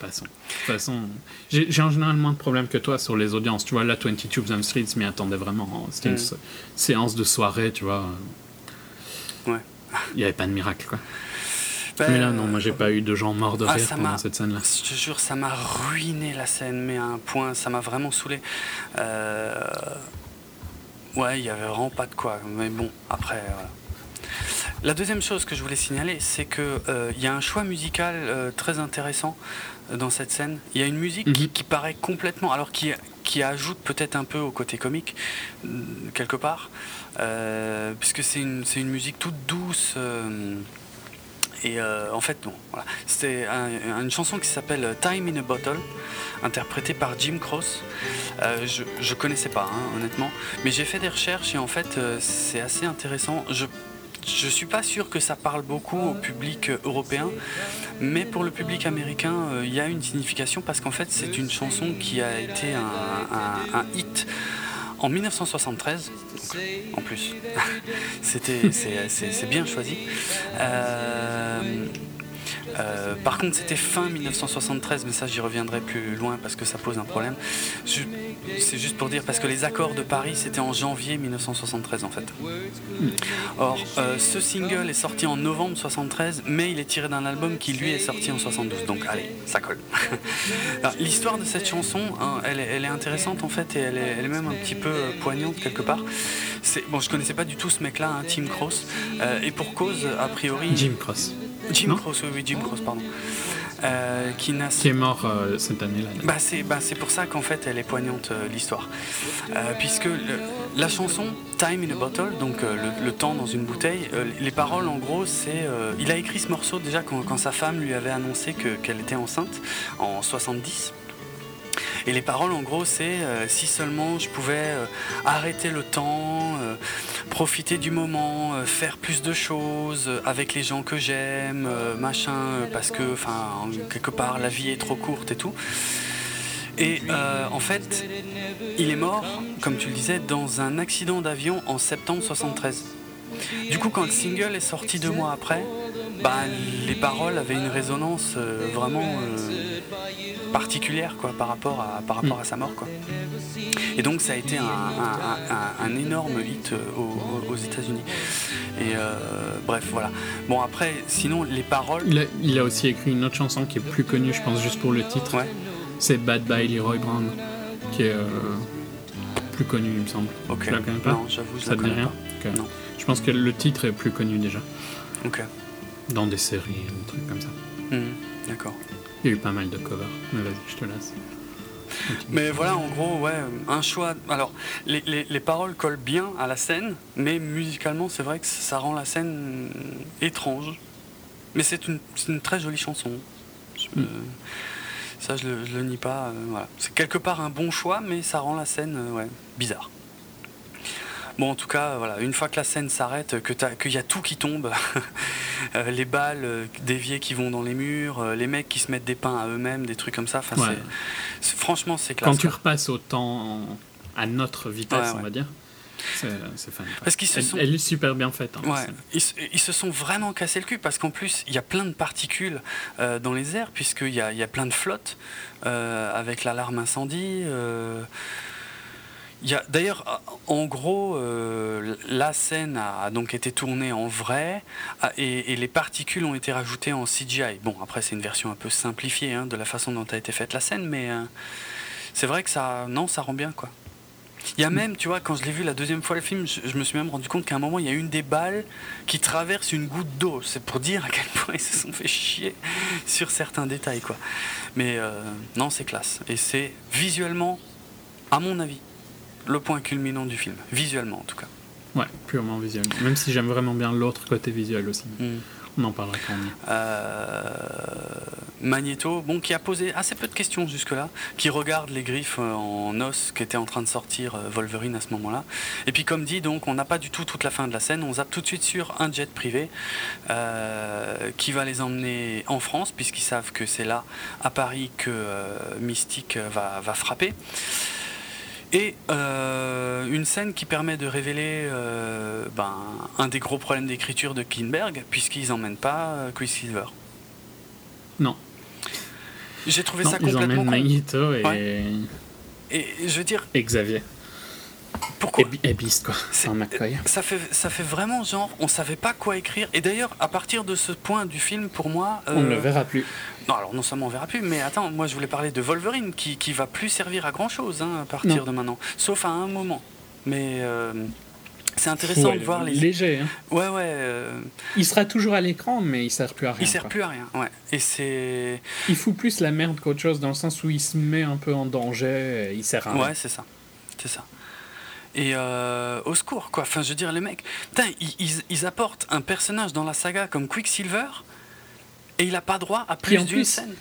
Passons. De toute façon, j'ai en général moins de problèmes que toi sur les audiences. Tu vois, là, 22 Jump Street, je m'y attendais vraiment. C'était une Mm. sé- séance de soirée, tu vois. Ouais. Il n'y avait pas de miracle, quoi. Mais là, non, moi, j'ai pas eu de gens morts de ah, rire pendant cette scène-là. Je te jure, ça m'a ruiné la scène, mais à un point, ça m'a vraiment saoulé. Euh, Ouais, il y avait vraiment pas de quoi. Mais bon, après, voilà. La deuxième chose que je voulais signaler, c'est que euh, y a un choix musical euh, très intéressant dans cette scène. Il y a une musique qui, Mhm. qui paraît complètement, alors qui, qui ajoute peut-être un peu au côté comique quelque part, euh, puisque c'est une, c'est une musique toute douce. Et euh, en fait, non. Voilà. C'était un- une chanson qui s'appelle Time in a Bottle, interprétée par Jim Cross. Euh, je, je connaissais pas, hein, honnêtement, mais j'ai fait des recherches et en fait, euh, c'est assez intéressant. Je je suis pas sûr que ça parle beaucoup au public européen, mais pour le public américain, il y a une signification parce qu'en fait, c'est une chanson qui a été un hit en 1973. donc, en plus, c'est bien choisi. Euh, euh, par contre, c'était fin 1973, mais ça j'y reviendrai plus loin parce que ça pose un problème. C'est juste pour dire parce que les accords de Paris c'était en janvier 1973 en fait. Or, euh, ce single est sorti en novembre 73, mais il est tiré d'un album qui lui est sorti en 72. Donc allez, ça colle. L'histoire de cette chanson, hein, elle, est, intéressante en fait et elle est, même un petit peu euh, poignante quelque part. Bon, je connaissais pas du tout ce mec-là, hein, Tim Cross, et pour cause, a priori. Jim Cross. Jim Cross, oui, Jim Cross, pardon. euh, qui est mort euh, cette année-là. bah c'est bah pour ça qu'en fait elle est poignante euh, l'histoire puisque le- la chanson Time in a Bottle donc le, le temps dans une bouteille les paroles en gros c'est il a écrit ce morceau déjà quand, quand sa femme lui avait annoncé que- qu'elle était enceinte en 70 et les paroles en gros c'est si seulement je pouvais arrêter le temps profiter du moment euh, faire plus de choses euh, avec les gens que j'aime euh, machin parce que enfin en- quelque part la vie est trop courte et tout. Et en fait il est mort comme tu le disais dans un accident d'avion en septembre 73 du coup quand le single est sorti deux mois après bah, les paroles avaient une résonance euh, vraiment euh, particulière quoi, par rapport, à, par rapport à sa mort. Quoi. Et donc ça a été un, un- un- un énorme hit euh, aux, aux États-Unis. Et euh, bref, voilà. Bon, après, sinon, les paroles. Il a, il a aussi écrit une autre chanson qui est plus connue, je pense, juste pour le titre. Ouais, C'est Bad Bye Leroy Brown, qui est plus connu, il me semble. ok. La connais pas Non, j'avoue, je Ça la connais rien pas. Non. Je pense que le titre est plus connu déjà, Ok. dans des séries, des trucs comme ça. Mhm, D'accord. Il y a eu pas mal de covers, mais vas-y, je te laisse. Mais voilà, en gros, ouais, un choix. Alors, les, les- les paroles collent bien à la scène, mais musicalement, c'est vrai que ça rend la scène étrange. Mais c'est une, une très jolie chanson. Je- Mm. euh, ça, je le, je le nie pas. euh, voilà. C'est quelque part un bon choix, mais ça rend la scène euh, ouais, bizarre. Bon, en tout cas, voilà, une fois que la scène s'arrête, que t'as- qu'il y a tout qui tombe, euh, les balles euh, déviées qui vont dans les murs, euh, les mecs qui se mettent des pains à eux-mêmes, des trucs comme ça. Enfin, Ouais. c'est- c'est- franchement, c'est classe. Quand tu repasses au temps à notre vitesse, Ouais, on va dire, c'est fun. Parce qu'ils se elle, sont- elle est super bien faite. hein, Ouais, ils, se- ils se sont vraiment cassé le cul parce qu'en plus il y a plein de particules euh, dans les airs puisqu'il y a, il y a plein de flottes euh, avec l'alarme incendie. euh, d'ailleurs en gros euh, la scène a donc été tournée en vrai et, les particules ont été rajoutées en CGI. Bon après c'est une version un peu simplifiée hein, de la façon dont a été faite la scène mais euh, c'est vrai que ça non ça rend bien quoi. Il y a même, tu vois, quand je l'ai vu la deuxième fois le film, je, me suis même rendu compte qu'à un moment, il y a une des balles qui traverse une goutte d'eau. C'est pour dire à quel point ils se sont fait chier sur certains détails, quoi. Mais euh, non, c'est classe. Et c'est visuellement, à mon avis, le point culminant du film. Visuellement, en tout cas. Ouais, purement visuel. Même si j'aime vraiment bien l'autre côté visuel aussi. On en parlera quand est. Euh, Magneto, bon, qui a posé assez peu de questions jusque-là, qui regarde les griffes euh, en os qu'était en train de sortir euh, Wolverine à ce moment-là. Et puis, comme dit, donc, on n'a pas du tout toute la fin de la scène. On zappe tout de suite sur un jet privé euh, qui va les emmener en France, puisqu'ils savent que c'est là, à Paris, que euh, Mystique va, va frapper. Et euh, une scène qui permet de révéler euh, ben, un des gros problèmes d'écriture de Kinberg, puisqu'ils n'emmènent pas euh, Quicksilver. Non, J'ai trouvé non ça ils complètement emmènent con. Magneto et, Ouais. Et je veux dire, et Xavier. pourquoi Et, et Beast, quoi. C'est- McCoy. ça fait, ça fait vraiment genre, on savait pas quoi écrire. Et d'ailleurs, à partir de ce point du film, pour moi. On ne euh, le verra plus. Non, alors non seulement on verra plus, mais attends, moi je voulais parler de Wolverine qui, qui va plus servir à grand chose à partir Non. de maintenant. Sauf à un moment. Mais euh, c'est intéressant Ouais, de voir les. Léger, hein. Ouais, ouais. euh, Il sera toujours à l'écran, mais il sert plus à rien. il sert quoi. plus à rien. Ouais. Et c'est. Il fout plus la merde qu'autre chose, dans le sens où il se met un peu en danger, il sert à rien. Ouais, c'est ça. C'est ça. Et euh, au secours, quoi. Enfin, je veux dire, les mecs, putain, ils, ils- ils apportent un personnage dans la saga comme Quicksilver et il a pas droit à plus d'une scène.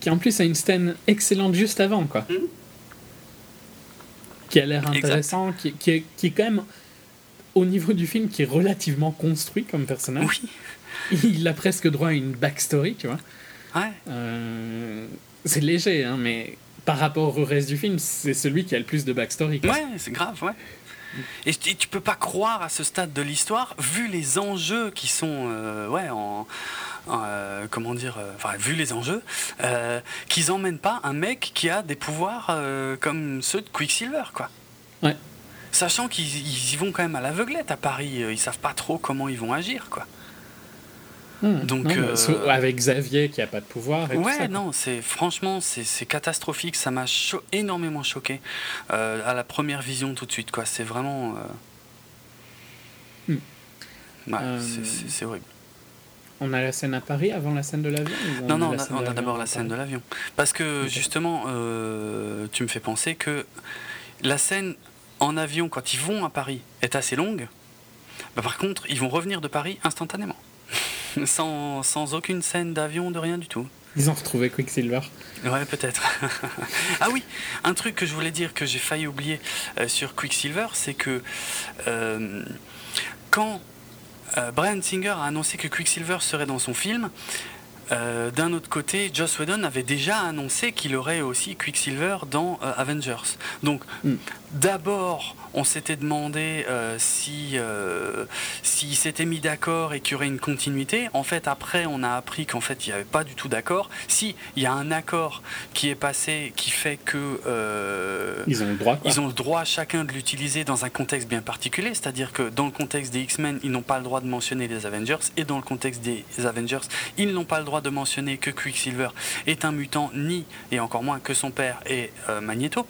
Qui en plus a une scène excellente juste avant, quoi. Mhm. Qui a l'air intéressant, qui, qui, est, qui est quand même, au niveau du film, qui est relativement construit comme personnage. Oui. Il a presque droit à une backstory, tu vois. Ouais. Euh, c'est léger, hein, mais par rapport au reste du film, c'est celui qui a le plus de backstory. quoi. Ouais, c'est grave, ouais. Et tu tu peux pas croire à ce stade de l'histoire, vu les enjeux qui sont, euh, ouais, en, en, euh, comment dire, euh, enfin, vu les enjeux, euh, qu'ils emmènent pas un mec qui a des pouvoirs comme ceux de Quicksilver, quoi. Ouais. Sachant qu'ils ils y vont quand même à l'aveuglette à Paris, ils savent pas trop comment ils vont agir, quoi. Hmm. Donc, Non, euh, avec Xavier qui a pas de pouvoir. Et tout Ouais, ça, non, c'est franchement, c'est catastrophique. Ça m'a cho- énormément choqué euh, à la première vision tout de suite. quoi. C'est vraiment. euh, Hmm. ouais, c'est- horrible. On a la scène à Paris avant la scène de l'avion Non, non, on a, d'abord la scène de l'avion. Parce que justement, tu me fais penser que la scène en avion, quand ils vont à Paris, est assez longue. Bah, par contre, ils vont revenir de Paris instantanément. sans, sans aucune scène d'avion, de rien du tout. Ils ont retrouvé Quicksilver. Ouais, peut-être. ah oui, un truc que je voulais dire que j'ai failli oublier euh, sur Quicksilver, c'est que euh, quand euh, Brian Singer a annoncé que Quicksilver serait dans son film, d'un autre côté, Joss Whedon avait déjà annoncé qu'il aurait aussi Quicksilver dans Avengers. Donc, hmm. d'abord, on s'était demandé euh, si euh, s'ils s'étaient mis d'accord et qu'il y aurait une continuité. En fait, après, on a appris qu'en fait, il n'y avait pas du tout d'accord. Si, il y a un accord qui est passé qui fait que euh, ils ont le droit. Ils ont le droit chacun de l'utiliser dans un contexte bien particulier. C'est-à-dire que dans le contexte des X-Men, ils n'ont pas le droit de mentionner les Avengers, et dans le contexte des Avengers, ils n'ont pas le droit de mentionner que Quicksilver est un mutant, ni et encore moins que son père est Magneto.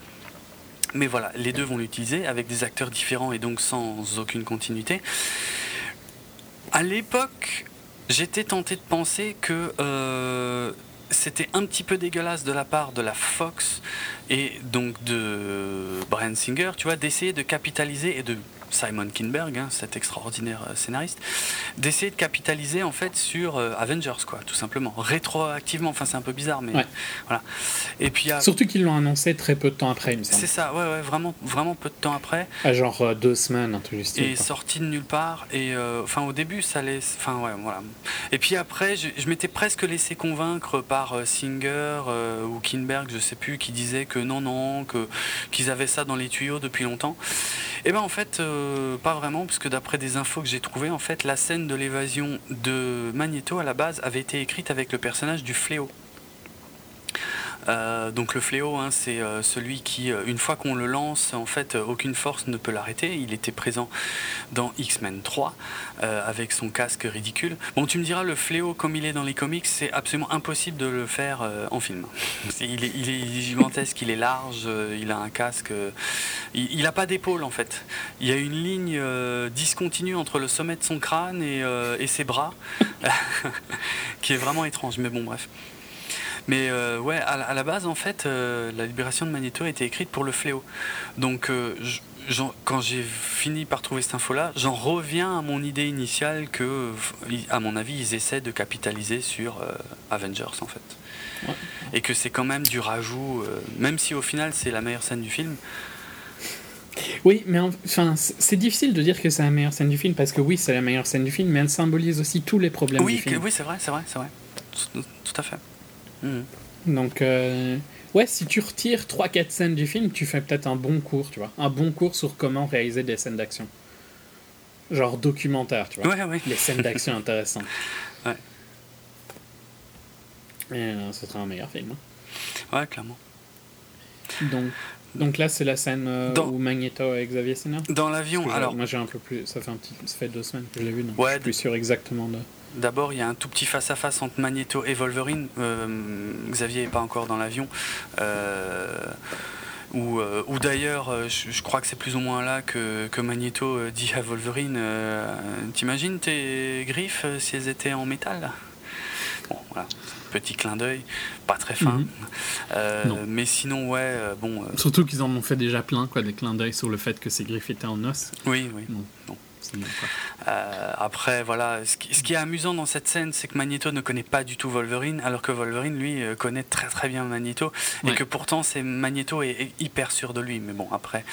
Mais voilà, les deux vont l'utiliser avec des acteurs différents et donc sans aucune continuité. À l'époque, j'étais tenté de penser que euh, c'était un petit peu dégueulasse de la part de la Fox et donc de Brian Singer, tu vois, d'essayer de capitaliser et de Simon Kinberg, hein, cet extraordinaire euh, scénariste, d'essayer de capitaliser en fait sur euh, Avengers, quoi, tout simplement, rétroactivement. Enfin, c'est un peu bizarre, mais voilà. Et puis surtout qu'ils l'ont annoncé très peu de temps après, il me C'est ça, ouais, ouais, vraiment, vraiment peu de temps après. À genre euh, deux semaines, un truc Et sorti de nulle part. Et enfin, au début, ça laisse, enfin, ouais, voilà. Et puis après, je, m'étais presque laissé convaincre par Singer ou Kinberg, je sais plus, qui disait que non, non, que qu'ils avaient ça dans les tuyaux depuis longtemps. Et ben en fait. Euh, pas vraiment, puisque d'après des infos que j'ai trouvées, en fait, la scène de l'évasion de Magneto à la base avait été écrite avec le personnage du Fléau. Euh, donc le fléau, hein, c'est euh, celui qui, euh, une fois qu'on le lance, en fait, aucune force ne peut l'arrêter. Il était présent dans X-Men 3 avec son casque ridicule. Bon, tu me diras, le fléau, comme il est dans les comics, c'est absolument impossible de le faire en film. Il est, gigantesque, il est large, il a un casque. il n'a pas d'épaule en fait. Il y a une ligne discontinue entre le sommet de son crâne et ses bras, qui est vraiment étrange. Mais bon, bref. Mais euh, ouais, à, la base, en fait, euh, la libération de Magneto a été écrite pour le fléau. Donc, euh, quand j'ai fini par trouver cette info-là, j'en reviens à mon idée initiale que, à mon avis, ils essaient de capitaliser sur Avengers, en fait. Et que c'est quand même du rajout, même si au final c'est la meilleure scène du film. Oui, mais enfin, c'est difficile de dire que c'est la meilleure scène du film parce que oui, c'est la meilleure scène du film, mais elle symbolise aussi tous les problèmes du film. Oui, c'est vrai, c'est vrai, c'est vrai. tout à fait. Mhm. Donc, euh, ouais, si tu retires 3-4 scènes du film, tu fais peut-être un bon cours, tu vois. Un bon cours sur comment réaliser des scènes d'action. Genre documentaire, tu vois. Ouais, ouais. Les scènes d'action intéressantes. Ouais. Et euh, ce sera un meilleur film. Hein. Ouais, clairement. Donc, donc là, c'est la scène euh, où Magneto et Xavier Sinner Dans l'avion, alors. Moi, j'ai un peu plus. Ça fait, un petit... ça fait deux semaines que je l'ai vu, donc ouais, je suis plus sûr exactement de. D'abord, il y a un tout petit face-à-face entre Magneto et Wolverine. Euh, Xavier n'est pas encore dans l'avion. Euh, ou, euh, d'ailleurs, je, crois que c'est plus ou moins là que, que Magneto dit à Wolverine T'imagines tes griffes si elles étaient en métal? Bon, voilà, petit clin d'œil, pas très fin. Mhm. mais sinon, ouais, bon. Surtout qu'ils en ont fait déjà plein, quoi, des clins d'œil sur le fait que ses griffes étaient en os. Oui, oui. Euh, après, voilà, ce qui, est amusant dans cette scène, c'est que Magneto ne connaît pas du tout Wolverine, alors que Wolverine, lui, euh, connaît très très bien Magneto, et que pourtant, c'est Magneto est, hyper sûr de lui. Mais bon, après,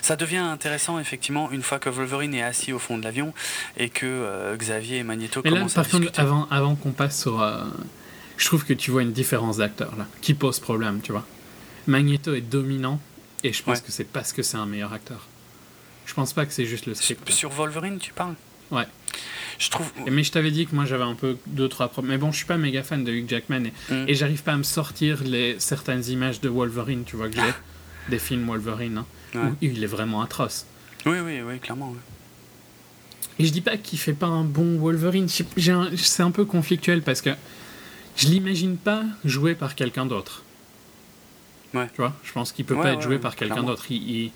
ça devient intéressant, effectivement, une fois que Wolverine est assis au fond de l'avion, et que euh, Xavier et Magneto commencent à discuter. avant, avant qu'on passe sur... je trouve que tu vois une différence d'acteur, là, qui pose problème, tu vois. Magneto est dominant, et je pense que c'est parce que c'est un meilleur acteur. Je pense pas que c'est juste le script. Sur Wolverine, tu parles? Ouais. Je trouve. Mais je t'avais dit que moi j'avais un peu deux trois problèmes. Mais bon, je suis pas méga fan de Hugh Jackman et, mm. et j'arrive pas à me sortir les certaines images de Wolverine, tu vois que j'ai des films Wolverine. Hein, il est vraiment atroce. Oui, oui, oui, clairement. Et je dis pas qu'il fait pas un bon Wolverine. C'est un peu conflictuel parce que je l'imagine pas joué par quelqu'un d'autre. Ouais. Tu vois, je pense qu'il peut pas être joué par quelqu'un d'autre. il,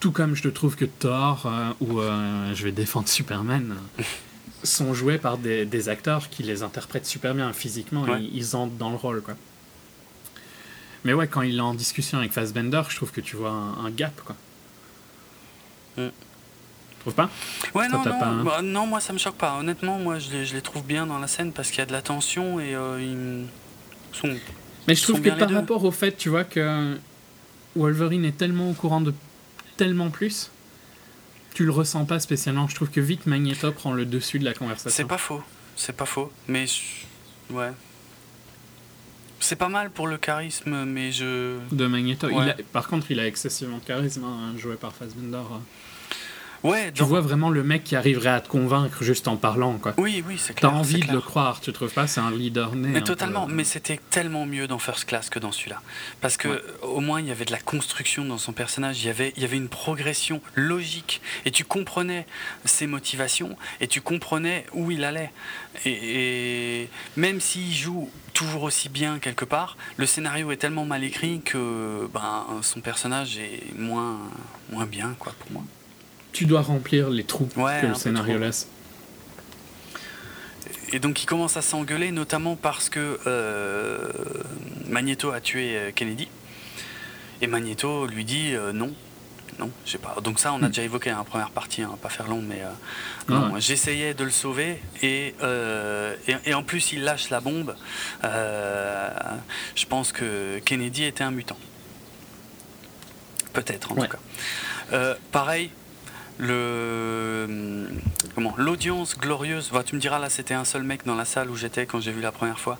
tout comme je te trouve que Thor, euh, ou euh, je vais défendre Superman, sont joués par des, des acteurs qui les interprètent super bien physiquement, Ouais. ils, ils entrent dans le rôle, quoi. Mais ouais, quand il est en discussion avec Fassbender, je trouve que tu vois un, un gap, quoi. Mm. Tu trouves pas? Ouais, Ça non, t'a non, pas, bah, non, moi ça me choque pas. Honnêtement, moi je les, je les trouve bien dans la scène parce qu'il y a de la tension et euh, ils sont. Mais je trouve que par rapport au fait, tu vois, que Wolverine est tellement au courant de tellement plus, tu le ressens pas spécialement. Je trouve que vite Magneto prend le dessus de la conversation. C'est pas faux, c'est pas faux, mais je- ouais. C'est pas mal pour le charisme, mais je. De Magneto. Il Ouais. a- par contre, il a excessivement de charisme, hein, joué par Fassbender. Ouais, Tu vois vraiment le mec qui arriverait à te convaincre juste en parlant, quoi. Oui, oui, c'est T'as clair. c'est envie de clair. le croire, tu trouves pas? C'est un leader né. Mais peu. totalement, mais c'était tellement mieux dans First Class que dans celui-là. Parce que Ouais. au moins il y avait de la construction dans son personnage, il y avait, il y avait une progression logique, et tu comprenais ses motivations, et tu comprenais où il allait. Et, et même s'il joue toujours aussi bien quelque part, le scénario est tellement mal écrit que ben, son personnage est moins, moins bien quoi, pour moi. Tu dois remplir les trous Ouais, que le scénario laisse. Et donc il commence à s'engueuler, notamment parce que euh, Magneto a tué euh, Kennedy. Et Magneto lui dit euh, non. Non, je sais pas. Donc ça, on a Hmm. déjà évoqué en première partie, hein, pas faire long, mais euh, non, j'essayais de le sauver et, et, et en plus il lâche la bombe. Je pense que Kennedy était un mutant. Peut-être en Ouais. tout cas. Pareil, le comment l'audience glorieuse. bah, tu me diras là, c'était un seul mec dans la salle où j'étais quand j'ai vu la première fois.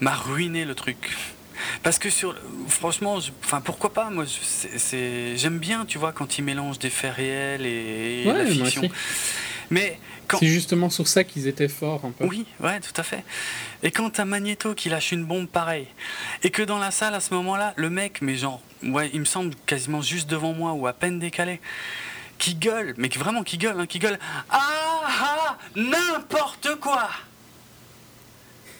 M'a ruiné le truc. Parce que sur, franchement, je- enfin pourquoi pas Moi, je- c'est- j'aime bien, tu vois, quand ils mélangent des faits réels et, et Ouais, la fiction. Mais quand C'est justement sur ça qu'ils étaient forts un peu. oui, ouais, tout à fait. Et quand t'as Magneto qui lâche une bombe pareille, et que dans la salle à ce moment-là, le mec, mais genre, ouais, il me semble quasiment juste devant moi ou à peine décalé, qui gueule, mais qui- vraiment qui gueule, hein, qui gueule, ah ah, n'importe quoi.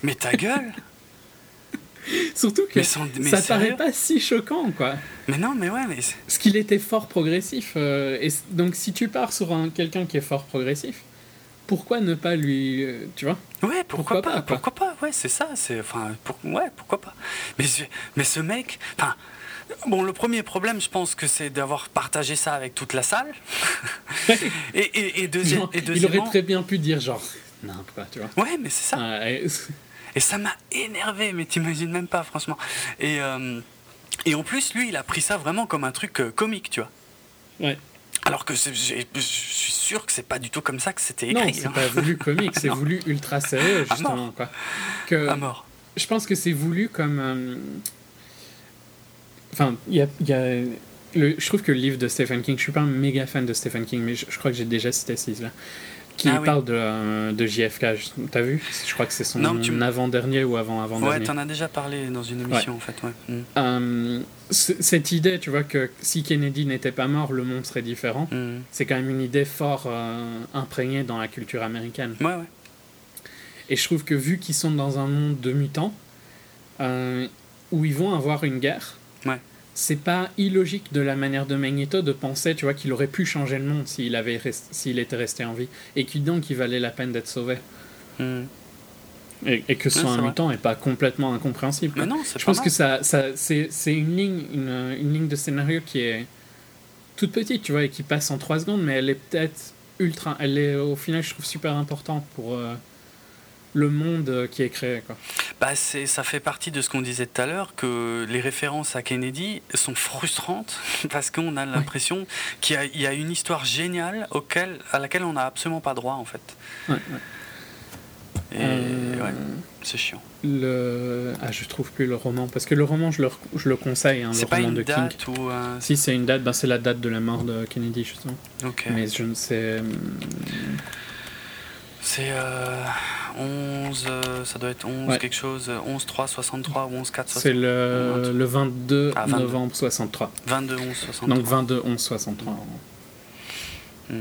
Mais ta gueule Surtout que Mais sans- mais ça sérieux paraît pas si choquant, quoi. Mais non, mais ouais, mais Parce qu'il était fort progressif. euh, et donc, si tu pars sur un, quelqu'un qui est fort progressif, pourquoi ne pas lui. euh, tu vois? Ouais, pourquoi, Pourquoi pas, pas, quoi. pourquoi pas, ouais, c'est ça, c'est, enfin, pour- ouais, pourquoi pas. Mais, mais ce mec, enfin. Bon, le premier problème, je pense que c'est d'avoir partagé ça avec toute la salle. et, et, et, deuxième, Genre, et Il deuxièmement, aurait très bien pu dire, genre, n'importe quoi, tu vois. ouais, mais c'est ça. Ah, et- ça m'a énervé, mais t'imagines même pas, franchement. Et, euh, et en plus, lui, il a pris ça vraiment comme un truc euh, comique, tu vois. ouais. Alors que je suis sûr que c'est pas du tout comme ça que c'était Non, écrit. c'est hein. pas voulu comique, c'est Non. voulu ultra sérieux, À justement, mort. quoi. Que, À mort. je pense que c'est voulu comme. euh, Enfin, il y a. il y a le... Je trouve que le livre de Stephen King, je suis pas un méga fan de Stephen King, mais je, je crois que j'ai déjà cité ce livre-là, qui Ah oui. parle de, euh, de JFK. T'as vu? Je crois que c'est son Non, tu m- avant-dernier ou Ouais, avant-avant-dernier. t'en as déjà parlé dans une émission, en fait, ouais. Mm. Euh, cette idée, tu vois, que si Kennedy n'était pas mort, le monde serait différent, Mm. c'est quand même une idée fort euh, imprégnée dans la culture américaine. Ouais, ouais. Et je trouve que vu qu'ils sont dans un monde de mutants, où ils vont avoir une guerre, Ouais. c'est pas illogique de la manière de Magneto de penser, tu vois, qu'il aurait pu changer le monde s'il avait rest- s'il était resté en vie, et qu'il donc il valait la peine d'être sauvé. Mm. Et, et que ce soit un mutant est pas complètement incompréhensible. Mais non, Je pense mal. que ça, ça, c'est, c'est une ligne, une, une ligne de scénario qui est toute petite, tu vois, et qui passe en 3 secondes, mais elle est peut-être ultra. Elle est au final, je trouve, super importante pour euh, le monde euh, qui est créé. Quoi. Bah, c'est, ça fait partie de ce qu'on disait tout à l'heure, que les références à Kennedy sont frustrantes parce qu'on a l'impression qu'il y a, il y a une histoire géniale auquel, à laquelle on n'a absolument pas droit en fait. Ouais, ouais. Et Euh, ouais, c'est chiant. le... Ah, je trouve plus le roman, parce que le roman, je le, je le conseille, hein, c'est le pas roman une de King. date ou. un- Si, c'est une date, ben, c'est la date de la mort de Kennedy, justement. Ok. Mais je ne sais. C'est euh, 11, euh, ça doit être 11 Ouais. quelque chose, 11 3 63 ou 11 4 C'est le, le 22 Ah, 22. novembre 63. 22 11 63. Donc 22 11 63. Mm.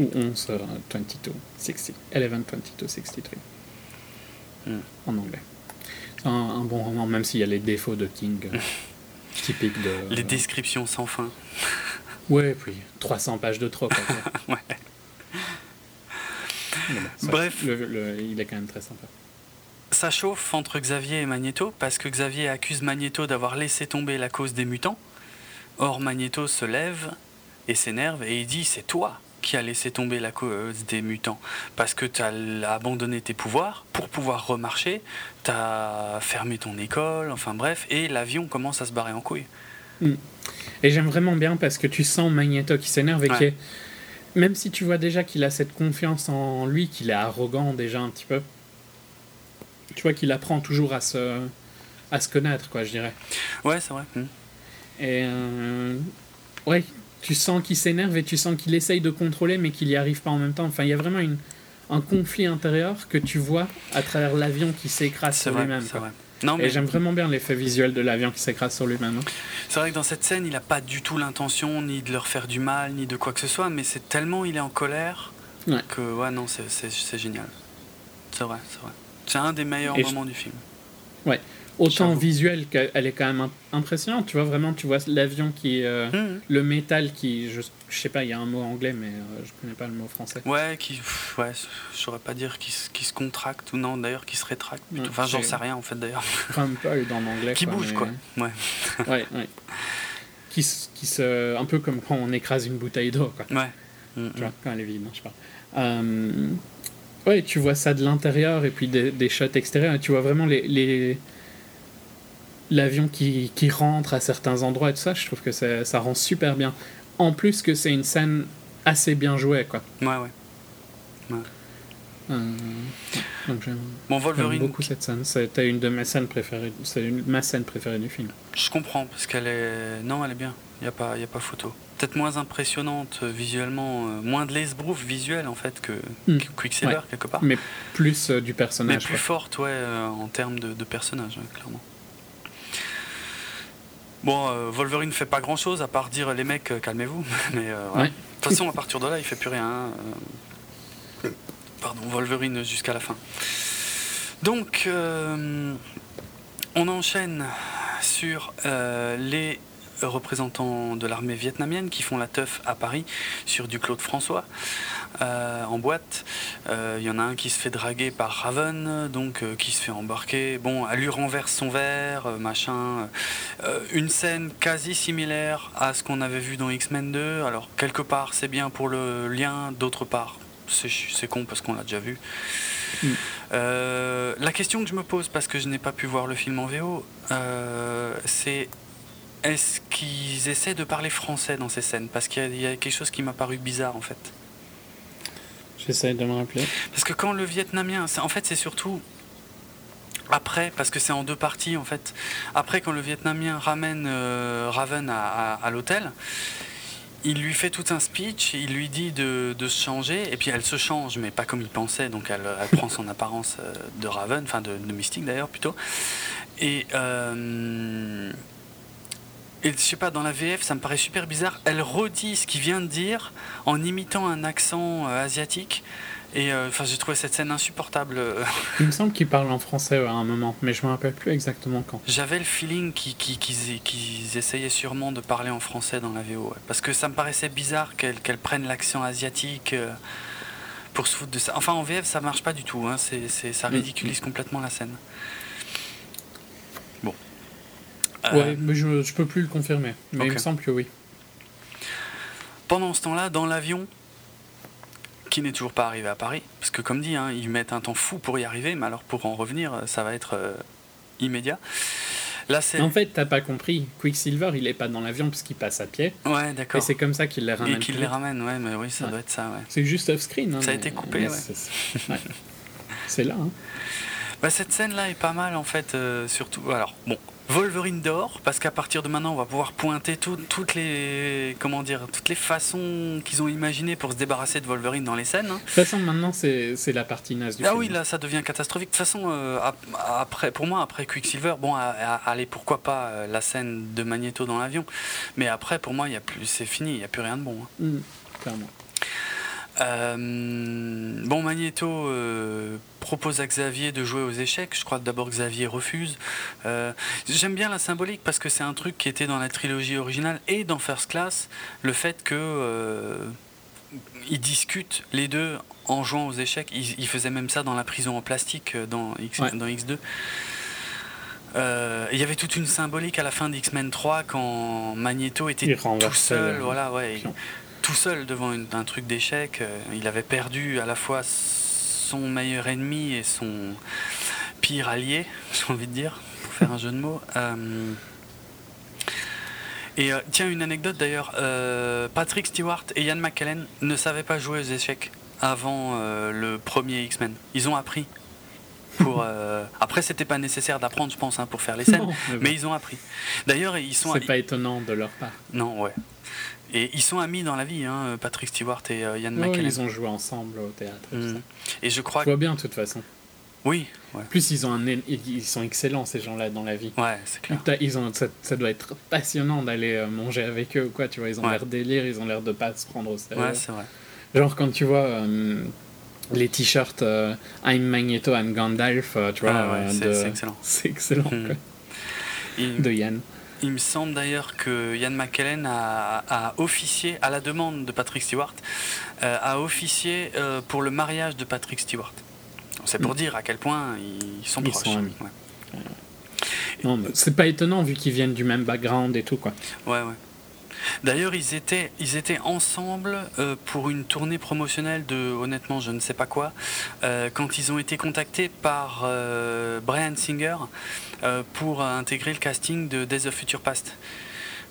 Ou 11 euh, 22 60. 11 22 63. Mm. En anglais. Un, un bon roman, même s'il y a les défauts de King. euh, typiques de. Les descriptions sans fin. Ouais, puis 300 pages de trop. quoi. Ouais. Ça- Bref. le- le- il est quand même très sympa. Ça chauffe entre Xavier et Magneto parce que Xavier accuse Magneto d'avoir laissé tomber la cause des mutants. Or, Magneto se lève et s'énerve et il dit C'est toi qui as laissé tomber la cause des mutants parce que tu as abandonné tes pouvoirs pour pouvoir remarcher, tu as fermé ton école, enfin bref, et l'avion commence à se barrer en couille. Et j'aime vraiment bien parce que tu sens Magneto qui s'énerve et Ouais. qui est. Même si tu vois déjà qu'il a cette confiance en lui, qu'il est arrogant déjà un petit peu, tu vois qu'il apprend toujours à se, à se connaître, quoi, je dirais. Ouais, c'est vrai. Hmm. Et. euh, ouais, tu sens qu'il s'énerve et tu sens qu'il essaye de contrôler, mais qu'il n'y arrive pas en même temps. Enfin, il y a vraiment une, un conflit intérieur que tu vois à travers l'avion qui s'écrase sur lui-même. c'est vrai. Non, Et mais j'aime vraiment bien l'effet visuel de l'avion qui s'écrase sur lui-même. c'est vrai que dans cette scène, il n'a pas du tout l'intention ni de leur faire du mal, ni de quoi que ce soit, mais c'est tellement il est en colère Ouais. que, ouais, non, c'est- c'est c'est génial. C'est vrai, c'est vrai. C'est un des meilleurs Et je- moments du film. Autant visuel qu'elle est quand même im- impressionnante. Tu vois, vraiment, tu vois l'avion qui. euh, Mhm. le métal qui. Je, je sais pas, il y a un mot anglais, mais euh, je connais pas le mot français. Ouais, qui, pff, ouais, je saurais pas dire qui, se- qui se contracte ou non, d'ailleurs, qui se rétracte. Ouais, enfin, j'en sais rien en fait d'ailleurs. Crumple dans l'anglais. Qui bouge mais- quoi. Ouais. Ouais, ouais. Qui, qui se. Un peu comme quand on écrase une bouteille d'eau, quoi. Ouais. Mm, Tu vois, quand elle est vide, je parle. Euh, ouais, tu vois ça de l'intérieur et puis des, des shots extérieurs. Et tu vois vraiment les. les- L'avion qui, qui rentre à certains endroits et tout ça, je trouve que ça, ça rend super bien. En plus que c'est une scène assez bien jouée, quoi. Ouais, ouais. Euh, donc j'aime Bon, j'aime Wolverine, beaucoup cette scène. C'était une de mes scènes préférées. C'est une- ma scène préférée du film. je comprends parce qu'elle est. Non, elle est bien. Il n'y a, pas- y a pas photo. Peut-être moins impressionnante euh, visuellement, euh, moins de l'esbrouf visuel en fait que, Mm. que Quicksilver Ouais. quelque part. Mais plus euh, du Mais personnage. plus quoi. forte, ouais, en termes de, de personnage, clairement. Bon, euh, Wolverine fait pas grand chose à part dire les mecs, euh, calmez-vous. Mais euh. Ouais. de toute façon, à partir de là, il fait plus rien. Pardon, Wolverine jusqu'à la fin. Donc, euh, on enchaîne sur les représentants de l'armée vietnamienne qui font la teuf à Paris sur du Claude François euh, en boîte. Euh, Il y en a un qui se fait draguer par Raven, donc euh, qui se fait embarquer. Bon, elle lui renverse son verre, euh, machin. Euh, une scène quasi similaire à ce qu'on avait vu dans X-Men 2. Alors, quelque part, c'est bien pour le lien, d'autre part, c'est con parce qu'on l'a déjà vu. Mm. Euh, la question que je me pose, parce que je n'ai pas pu voir le film en VO, euh, c'est est-ce qu'ils essaient de parler français dans ces scènes? Parce qu'il y a- il y, a quelque chose qui m'a paru bizarre en fait. J'essaie de me rappeler. Parce que quand le Vietnamien, en fait c'est surtout après, parce que c'est en deux parties en fait. Après quand le Vietnamien ramène euh, Raven à, à- à l'hôtel, il lui fait tout un speech, il lui dit de, de se changer, et puis elle se change, mais pas comme il pensait, donc elle, elle prend son apparence euh, de Raven, enfin de, de Mystique d'ailleurs plutôt. Et, euh, et je sais pas, dans la VF, ça me paraît super bizarre. Elle redit ce qu'il vient de dire en imitant un accent euh, asiatique. Et euh, enfin, j'ai trouvé cette scène insupportable. Il me semble qu'il parle en français ouais, à un moment, mais je me rappelle plus exactement quand. J'avais le feeling qu'ils essayaient sûrement de parler en français dans la VO. ouais. Parce que ça me paraissait bizarre qu'elle prenne l'accent asiatique euh, pour se foutre de ça. Enfin, en VF, ça marche pas du tout. Hein. C'est- ça Mm. ridiculise complètement la scène. Bon. Euh, Ouais, mais je, je peux plus le confirmer. Mais il Ok. me semble que oui. Pendant ce temps-là, dans l'avion, qui n'est toujours pas arrivé à Paris, parce que comme dit, hein, ils mettent un temps fou pour y arriver, mais alors pour en revenir, euh, ça va être euh, immédiat. Là. En fait, t'as pas compris. Quicksilver, il est pas dans l'avion parce qu'il passe à pied. Ouais, Et d'accord. c'est comme ça qu'il les ramène. Et plus les vite. ramènent, ouais, mais oui, ça Ouais. doit être ça, ouais. C'est juste off-screen. hein, Ça a été coupé, c'est- ouais. C'est là. hein. Bah, cette scène-là est pas mal en fait, euh, surtout. Alors, bon, Wolverine dort, parce qu'à partir de maintenant, on va pouvoir pointer tout- toutes les. Comment dire Toutes les façons qu'ils ont imaginées pour se débarrasser de Wolverine dans les scènes. hein. De toute façon, maintenant, c'est la partie naze du Ah film. oui, là, ça devient catastrophique. De toute façon, euh, ap- après, pour moi, après Quicksilver, bon, allez, pourquoi pas euh, la scène de Magneto dans l'avion. Mais après, pour moi, il y a plus, c'est fini, il n'y a plus rien de bon. hein. Mm, clairement. Euh, bon, Magneto euh, propose à Xavier de jouer aux échecs. Je crois que d'abord Xavier refuse. Euh, J'aime bien la symbolique parce que c'est un truc qui était dans la trilogie originale et dans First Class. Le fait que ils discutent les deux en jouant aux échecs. Ils, ils faisaient même ça dans la prison en plastique dans, X, Ouais. dans X2. Euh, Il y avait toute une symbolique à la fin d'X-Men 3 quand Magneto était tout seul, voilà, ouais. Tout seul devant une- un truc d'échecs. Euh, Il avait perdu à la fois son meilleur ennemi et son pire allié, j'ai envie de dire, pour faire un jeu de mots. Euh, et euh, tiens, une anecdote d'ailleurs, euh, Patrick Stewart et Ian McKellen ne savaient pas jouer aux échecs avant le premier X-Men. Ils ont appris. Pour, Après, c'était pas nécessaire d'apprendre, je pense, hein, pour faire les scènes, Non, mais bon, mais ils ont appris. D'ailleurs, ils sont. c'est pas étonnant de leur part. Non, ouais. Et ils sont amis dans la vie, hein, Patrick Stewart et euh, Ian Ouais, McKellen. ils ont joué ensemble au théâtre. Mm. ça. Et je crois Je vois bien, de toute façon. Oui, ouais, plus, ils, ont un, é- ils sont excellents, ces gens-là, dans la vie. ouais c'est clair. Ils ont, ça, ça doit être passionnant d'aller euh, manger avec eux ou quoi, tu vois. Ils ont Ouais. l'air délire, ils ont l'air de pas se prendre au sérieux. Ouais, c'est vrai. Genre quand tu vois euh, les t-shirts euh, I'm Magneto, I'm Gandalf, tu vois, Ah ouais, c'est excellent. c'est excellent, Mm. quoi. Il, De Yann. Il me semble d'ailleurs que Ian McKellen a, a officié, à la demande de Patrick Stewart, euh, a officié euh, pour le mariage de Patrick Stewart. C'est pour dire à quel point ils sont Mm. Ils proches. sont amis. Ouais. C'est pas étonnant vu qu'ils viennent du même background et tout, quoi. Ouais, ouais. D'ailleurs, ils étaient, ils étaient ensemble euh, pour une tournée promotionnelle de, honnêtement, je ne sais pas quoi, euh, quand ils ont été contactés par euh, Brian Singer pour intégrer le casting de Days of Future Past.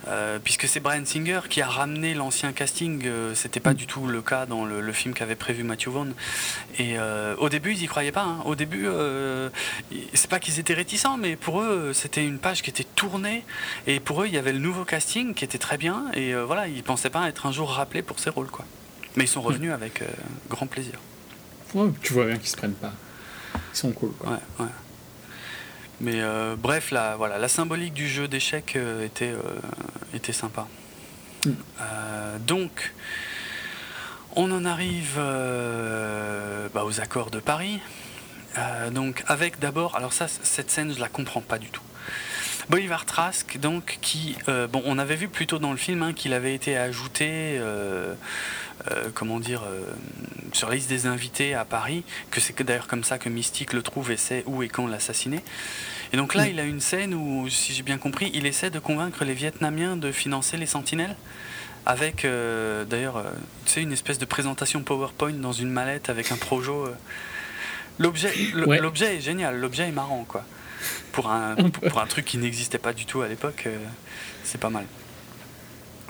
Euh, puisque c'est Brian Singer qui a ramené l'ancien casting, euh, c'était pas du tout le cas dans le, le film qu'avait prévu Matthew Vaughn. Et euh, au début, ils y croyaient pas. hein. Au début, c'est pas qu'ils étaient réticents, mais pour eux, c'était une page qui était tournée. Et pour eux, il y avait le nouveau casting qui était très bien. Et voilà, ils pensaient pas être un jour rappelés pour ces rôles, quoi. Mais ils sont revenus avec grand plaisir. Ouais, tu vois bien qu'ils se prennent pas. Ils sont cool, quoi. Ouais, ouais. Mais euh, bref, la, voilà, la symbolique du jeu d'échecs euh, était, euh, était sympa. Mm. Donc, on en arrive bah, aux accords de Paris. Donc, avec d'abord, alors ça, cette scène, je la comprends pas du tout. Bolivar Trask, donc, qui, bon, on avait vu plus tôt dans le film hein, qu'il avait été ajouté, comment dire, euh, sur la liste des invités à Paris, que c'est d'ailleurs comme ça que Mystique le trouve et sait où et quand l'assassiner. Et donc là, il a une scène où, si j'ai bien compris, il essaie de convaincre les Vietnamiens de financer les sentinelles. Avec euh, d'ailleurs, euh, tu sais, une espèce de présentation PowerPoint dans une mallette avec un projo. euh. L'objet, le- Ouais. l'objet est génial, l'objet est marrant quoi. Pour un, pour, un truc qui n'existait pas du tout à l'époque, euh, c'est pas mal.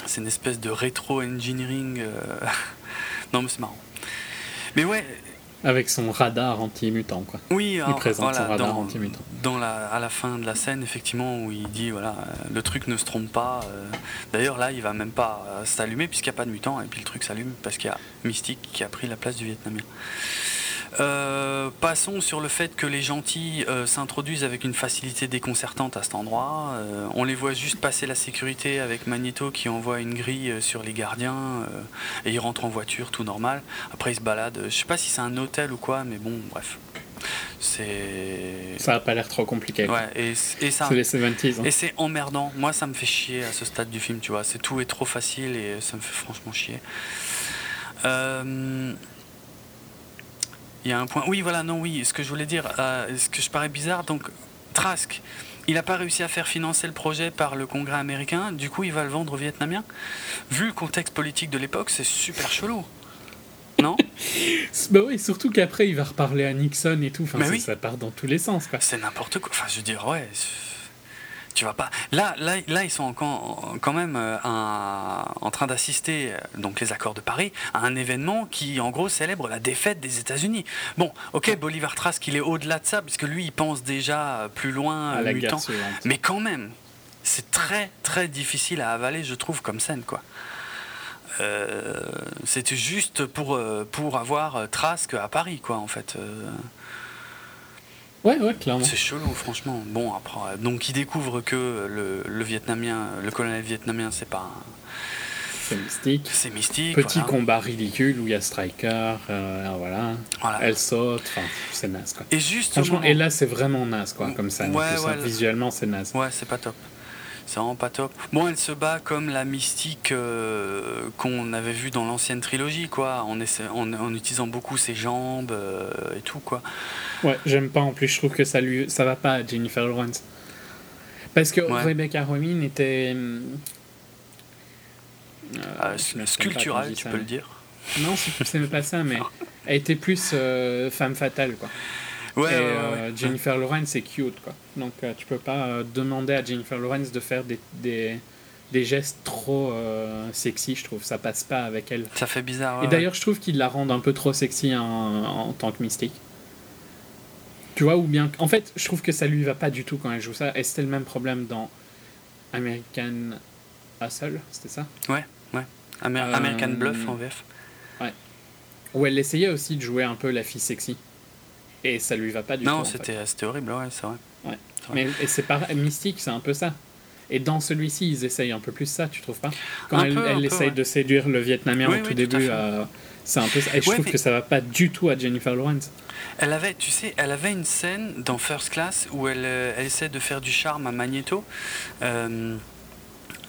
C'est une espèce de rétro-engineering. euh, non mais c'est marrant. Mais ouais, Avec son radar anti-mutant, quoi. oui, Il présente voilà, son radar anti-mutant. dans la, à la fin de la scène, effectivement, où il dit voilà, euh, le truc ne se trompe pas. euh. D'ailleurs, là, il va même pas s'allumer puisqu'il n'y a pas de mutant, et puis le truc s'allume parce qu'il y a Mystique qui a pris la place du Vietnamien. Euh, passons sur le fait que les gentils euh, s'introduisent avec une facilité déconcertante à cet endroit. Euh, on les voit juste passer la sécurité avec Magneto qui envoie une grille sur les gardiens et ils rentrent en voiture, tout normal. Après, ils se baladent. Je sais pas si c'est un hôtel ou quoi, mais bon, bref. C'est. Ça a pas l'air trop compliqué. Ouais, et, et ça. C'est les 70s. hein. Et c'est emmerdant. Moi, ça me fait chier à ce stade du film, tu vois. C'est tout est trop facile et ça me fait franchement chier. Euh, Il y a un point. Oui, voilà, non, oui. Ce que je voulais dire, euh, ce que je paraît bizarre, donc Trask, il n'a pas réussi à faire financer le projet par le Congrès américain. Du coup, il va le vendre aux Vietnamiens. Vu le contexte politique de l'époque, c'est super chelou. Non? Bah oui, surtout qu'après, il va reparler à Nixon et tout. Enfin, oui. ça part dans tous les sens, quoi. C'est n'importe quoi. Enfin, je veux dire, ouais. c'est- Tu vas pas. Là, là, là ils sont encore, quand même euh, un- en train d'assister, euh, donc les accords de Paris, à un événement qui, en gros, célèbre la défaite des États-Unis. Bon, ok, Bolivar Trask, il est au-delà de ça, parce que lui, il pense déjà plus loin, À euh, la mutant. Mais quand même, c'est très, très difficile à avaler, je trouve, comme scène, quoi. Euh, C'était juste pour, euh, pour avoir euh, Trask à Paris, quoi, en fait. Euh, Ouais, ouais, clairement. c'est chelou, franchement. Bon, après, euh, donc il découvre que le, le Vietnamien, le colonel vietnamien, c'est pas, un- C'est mystique. c'est mystique. Petit voilà. combat ridicule où il y a Striker, euh, voilà. Voilà. Elle saute, enfin, c'est naze, quoi. Et juste Franchement, moment- et là, c'est vraiment naze, quoi, comme ça. Ouais, ouais. Visuellement, c'est naze. Ouais, c'est pas top. C'est vraiment pas top. Bon, elle se bat comme la mystique euh, qu'on avait vu dans l'ancienne trilogie, quoi, en, essa- en, en utilisant beaucoup ses jambes euh, et tout, quoi. Ouais, j'aime pas en plus, je trouve que ça lui ça va pas à Jennifer Lawrence. Parce que Ouais. Rebecca Romijn était. euh, Euh, je me souviens pas quand sculptural, je dis tu ça, peux mais- le dire. Non, c'est c'est même pas ça, mais elle était plus euh, femme fatale, quoi. Ouais, Et ouais, ouais, euh, ouais. Jennifer Lawrence, c'est cute, quoi. Donc euh, tu peux pas euh, demander à Jennifer Lawrence de faire des, des, des gestes trop euh, sexy, je trouve. Ça passe pas avec elle. Ça fait bizarre. Et ouais, d'ailleurs, je trouve qu'ils la rendent un peu trop sexy en, en tant que mystique. Tu vois, ou bien. En fait, je trouve que ça lui va pas du tout quand elle joue ça. Et c'était le même problème dans American Hustle, c'était ça? Ouais. Amer- Euh, American Bluff en VF. Où elle essayait aussi de jouer un peu la fille sexy. Et ça lui va pas du tout. Non, en fait. c'était c'était horrible, ouais, c'est vrai. Mais et c'est pas mystique, c'est un peu ça. Et dans celui-ci, ils essayent un peu plus ça, tu trouves pas? Quand Un elle, peu, peu, essaye ouais. de séduire le Vietnamien Oui, au tout oui, début, euh, c'est un peu ça. Et je Ouais, trouve que ça va pas du tout à Jennifer Lawrence. Elle avait, tu sais, elle avait une scène dans First Class où elle, euh, elle essaie de faire du charme à Magneto. Euh,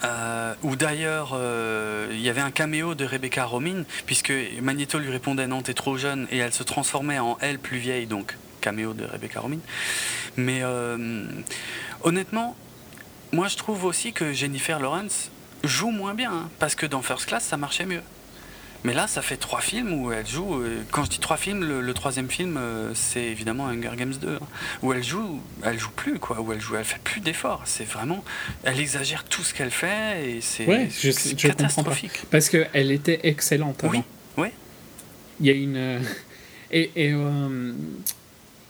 euh, où d'ailleurs euh, il y avait un caméo de Rebecca Romijn, puisque Magneto lui répondait non, t'es trop jeune, et elle se transformait en elle plus vieille, donc caméo de Rebecca Romijn. Mais euh, honnêtement, moi je trouve aussi que Jennifer Lawrence joue moins bien, hein, parce que dans First Class ça marchait mieux. Mais là, ça fait trois films où elle joue. euh, Quand je dis trois films, le, le troisième film, euh, c'est évidemment Hunger Games 2, hein, où elle joue, elle joue plus quoi, où elle joue, elle fait plus d'efforts. C'est vraiment, elle exagère tout ce qu'elle fait et c'est Ouais, je- je comprends pas. catastrophique. Parce qu'elle était excellente avant. Oui, oui. Il y a une. euh, Et, et euh,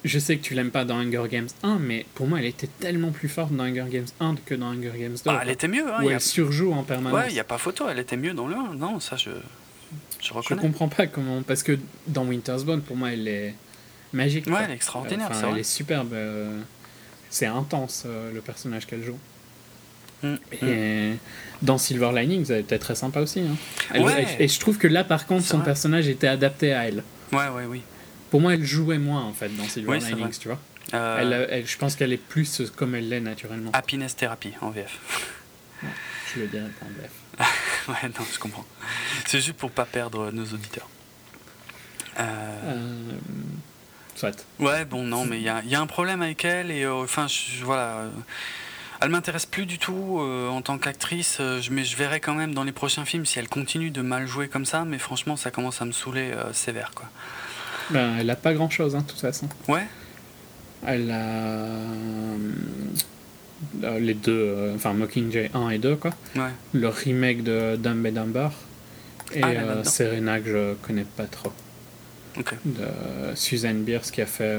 je sais que tu l'aimes pas dans Hunger Games 1, mais pour moi, elle était tellement plus forte dans Hunger Games 1 que dans Hunger Games 2. Ah, quoi, elle était mieux. Hein, où y a- elle surjoue en permanence. Ouais, il n'y a pas photo, elle était mieux dans le 1. Non, ça je, je comprends pas comment. Parce que dans Winter's Bone, pour moi, elle est magique. Ouais, quoi. elle est extraordinaire, Enfin, elle vrai. est superbe. euh, C'est intense, euh, le personnage qu'elle joue. Mm, mm. Et dans Silver Linings, elle était très sympa aussi. hein. Elle- Ouais. elle- et je trouve que là, par contre, son vrai. personnage était adapté à elle. Ouais, ouais, oui. Pour moi, elle jouait moins, en fait, dans Silver Oui, Linings, tu vois. Euh, Elle, elle- je pense qu'elle est plus comme elle l'est naturellement. Happiness Therapy en VF. Je le dirais pas en bref. ouais, non, je comprends. C'est juste pour pas perdre nos auditeurs. Euh, Euh, soit. Ouais, bon, non, mais il y y a un problème avec elle et euh, enfin, voilà. euh, elle m'intéresse plus du tout euh, en tant qu'actrice, euh, mais je verrai quand même dans les prochains films si elle continue de mal jouer comme ça, mais franchement, ça commence à me saouler euh, sévère, quoi. Ben, elle a pas grand chose, hein, de toute façon. Ouais, Elle a. euh, les deux, euh, enfin Mockingjay 1 et 2, quoi. ouais. Le remake de Dumb and Dumber. Et Ah, euh. Serena, que je connais pas trop. De Suzanne Bierce qui a fait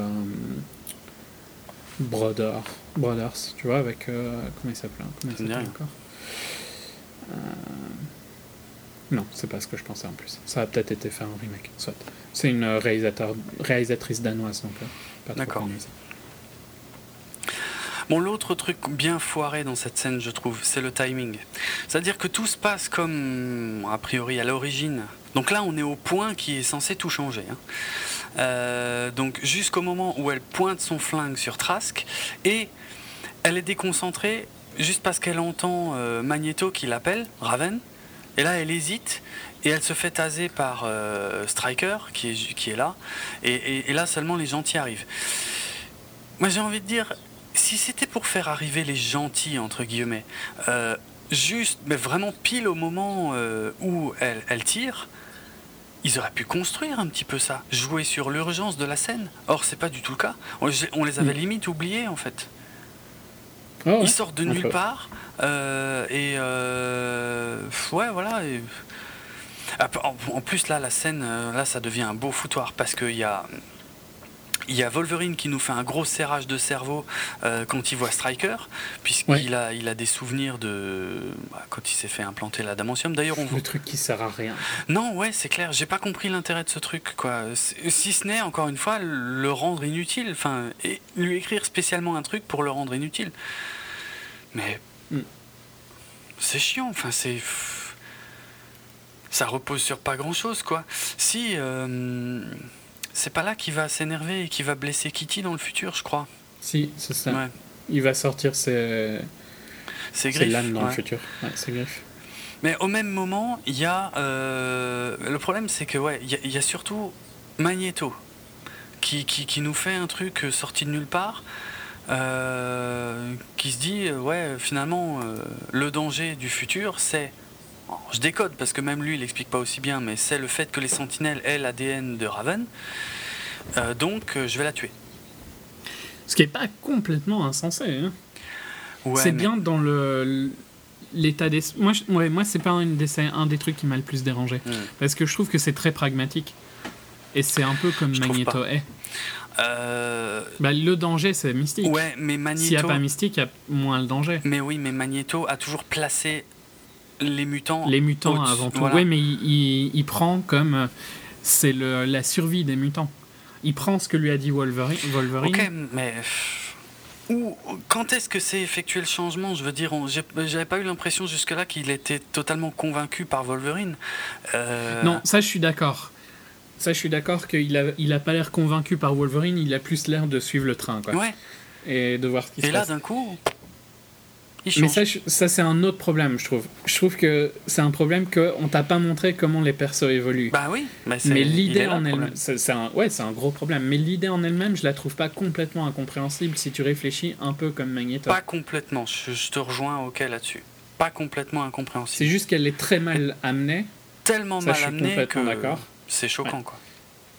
Brother, Brothers, tu vois, avec. comment il s'appelle hein, encore? Non, c'est pas ce que je pensais en plus. Ça a peut-être été fait en remake. Soit. C'est une réalisateur, réalisatrice danoise, donc pas trop D'accord. Bon, l'autre truc bien foiré dans cette scène, je trouve, c'est le timing. C'est-à-dire que tout se passe comme, a priori, à l'origine. Donc là, on est au point qui est censé tout changer. hein. Euh, donc jusqu'au moment où elle pointe son flingue sur Trask et elle est déconcentrée juste parce qu'elle entend euh, Magneto qui l'appelle, Raven. Et là, elle hésite et elle se fait taser par euh, Striker qui est, là. Et- et là seulement les gentils arrivent. Moi, j'ai envie de dire, si c'était pour faire arriver les gentils, entre guillemets, euh, juste, mais vraiment pile au moment euh, où elle, elle tire, ils auraient pu construire un petit peu ça, jouer sur l'urgence de la scène. Or, c'est pas du tout le cas. On, on les avait Mm. limite oubliés, en fait. Ah ouais. Ils sortent de nulle part. euh, et euh, ouais, voilà. et- En, plus, là, la scène, là, ça devient un beau foutoir parce qu'il y a. Il y a Wolverine qui nous fait un gros serrage de cerveau euh, quand il voit Striker, puisqu'il Ouais. a, il a des souvenirs de bah, quand il s'est fait implanter l'adamantium. D'ailleurs, on voit. Le truc qui sert à rien. Non, ouais, c'est clair. J'ai pas compris l'intérêt de ce truc, quoi. Si ce n'est encore une fois le rendre inutile, enfin, et lui écrire spécialement un truc pour le rendre inutile. Mais Mm. c'est chiant. Enfin, c'est ça repose sur pas grand chose, quoi. Si euh, c'est pas là qu'il va s'énerver et qu'il va blesser Kitty dans le futur, je crois. Si, c'est ça. Ouais. Il va sortir ses. C'est C'est Griff. l'âme dans ouais. le futur. Ouais, c'est Griff. Mais au même moment, il y a. euh, le problème, c'est que, ouais, il y, a- il y a surtout Magneto qui, qui, qui nous fait un truc euh, sorti de nulle part. euh, qui se dit, ouais, finalement, euh, le danger du futur, c'est. Je décode parce que même lui, il explique pas aussi bien, mais c'est le fait que les sentinelles aient l'ADN de Raven. Euh, donc, euh, je vais la tuer. Ce qui est pas complètement insensé. hein. Ouais, c'est mais- bien dans le l'état des. Moi, je- ouais, moi c'est pas un des, c'est un des trucs qui m'a le plus dérangé. Hmm. Parce que je trouve que c'est très pragmatique. Et c'est un peu comme Je Magneto est. Euh, Bah, le danger, c'est mystique. ouais, mais S'il n'y a pas mystique, il y a moins le danger. Mais oui, mais Magneto a toujours placé les mutants. Les mutants avant tout. voilà. Oui, mais il, il- il prend comme. euh, C'est la survie des mutants. Il prend ce que lui a dit Wolverine. Wolverine. Ok, mais où, quand est-ce que c'est effectué le changement? Je veux dire, j'avais pas eu l'impression jusque-là qu'il était totalement convaincu par Wolverine. Euh, Non, ça je suis d'accord. Ça je suis d'accord qu'il a, il a pas l'air convaincu par Wolverine, il a plus l'air de suivre le train quoi. Ouais. Et de voir ce qui Et se là, d'un coup. Mais ça, ça c'est un autre problème, je trouve. Je trouve que c'est un problème qu'on t'a pas montré comment les persos évoluent. Bah oui, mais, c'est- mais l'idée en le elle-même, problème. c'est un, ouais, un gros problème. Mais l'idée en elle-même, je la trouve pas complètement incompréhensible si tu réfléchis un peu comme Magneto. Pas complètement. Je, je te rejoins, ok, là-dessus. Pas complètement incompréhensible. C'est juste qu'elle est très mal amenée. tellement Ça, mal je suis amené complètement que c'est choquant, quoi.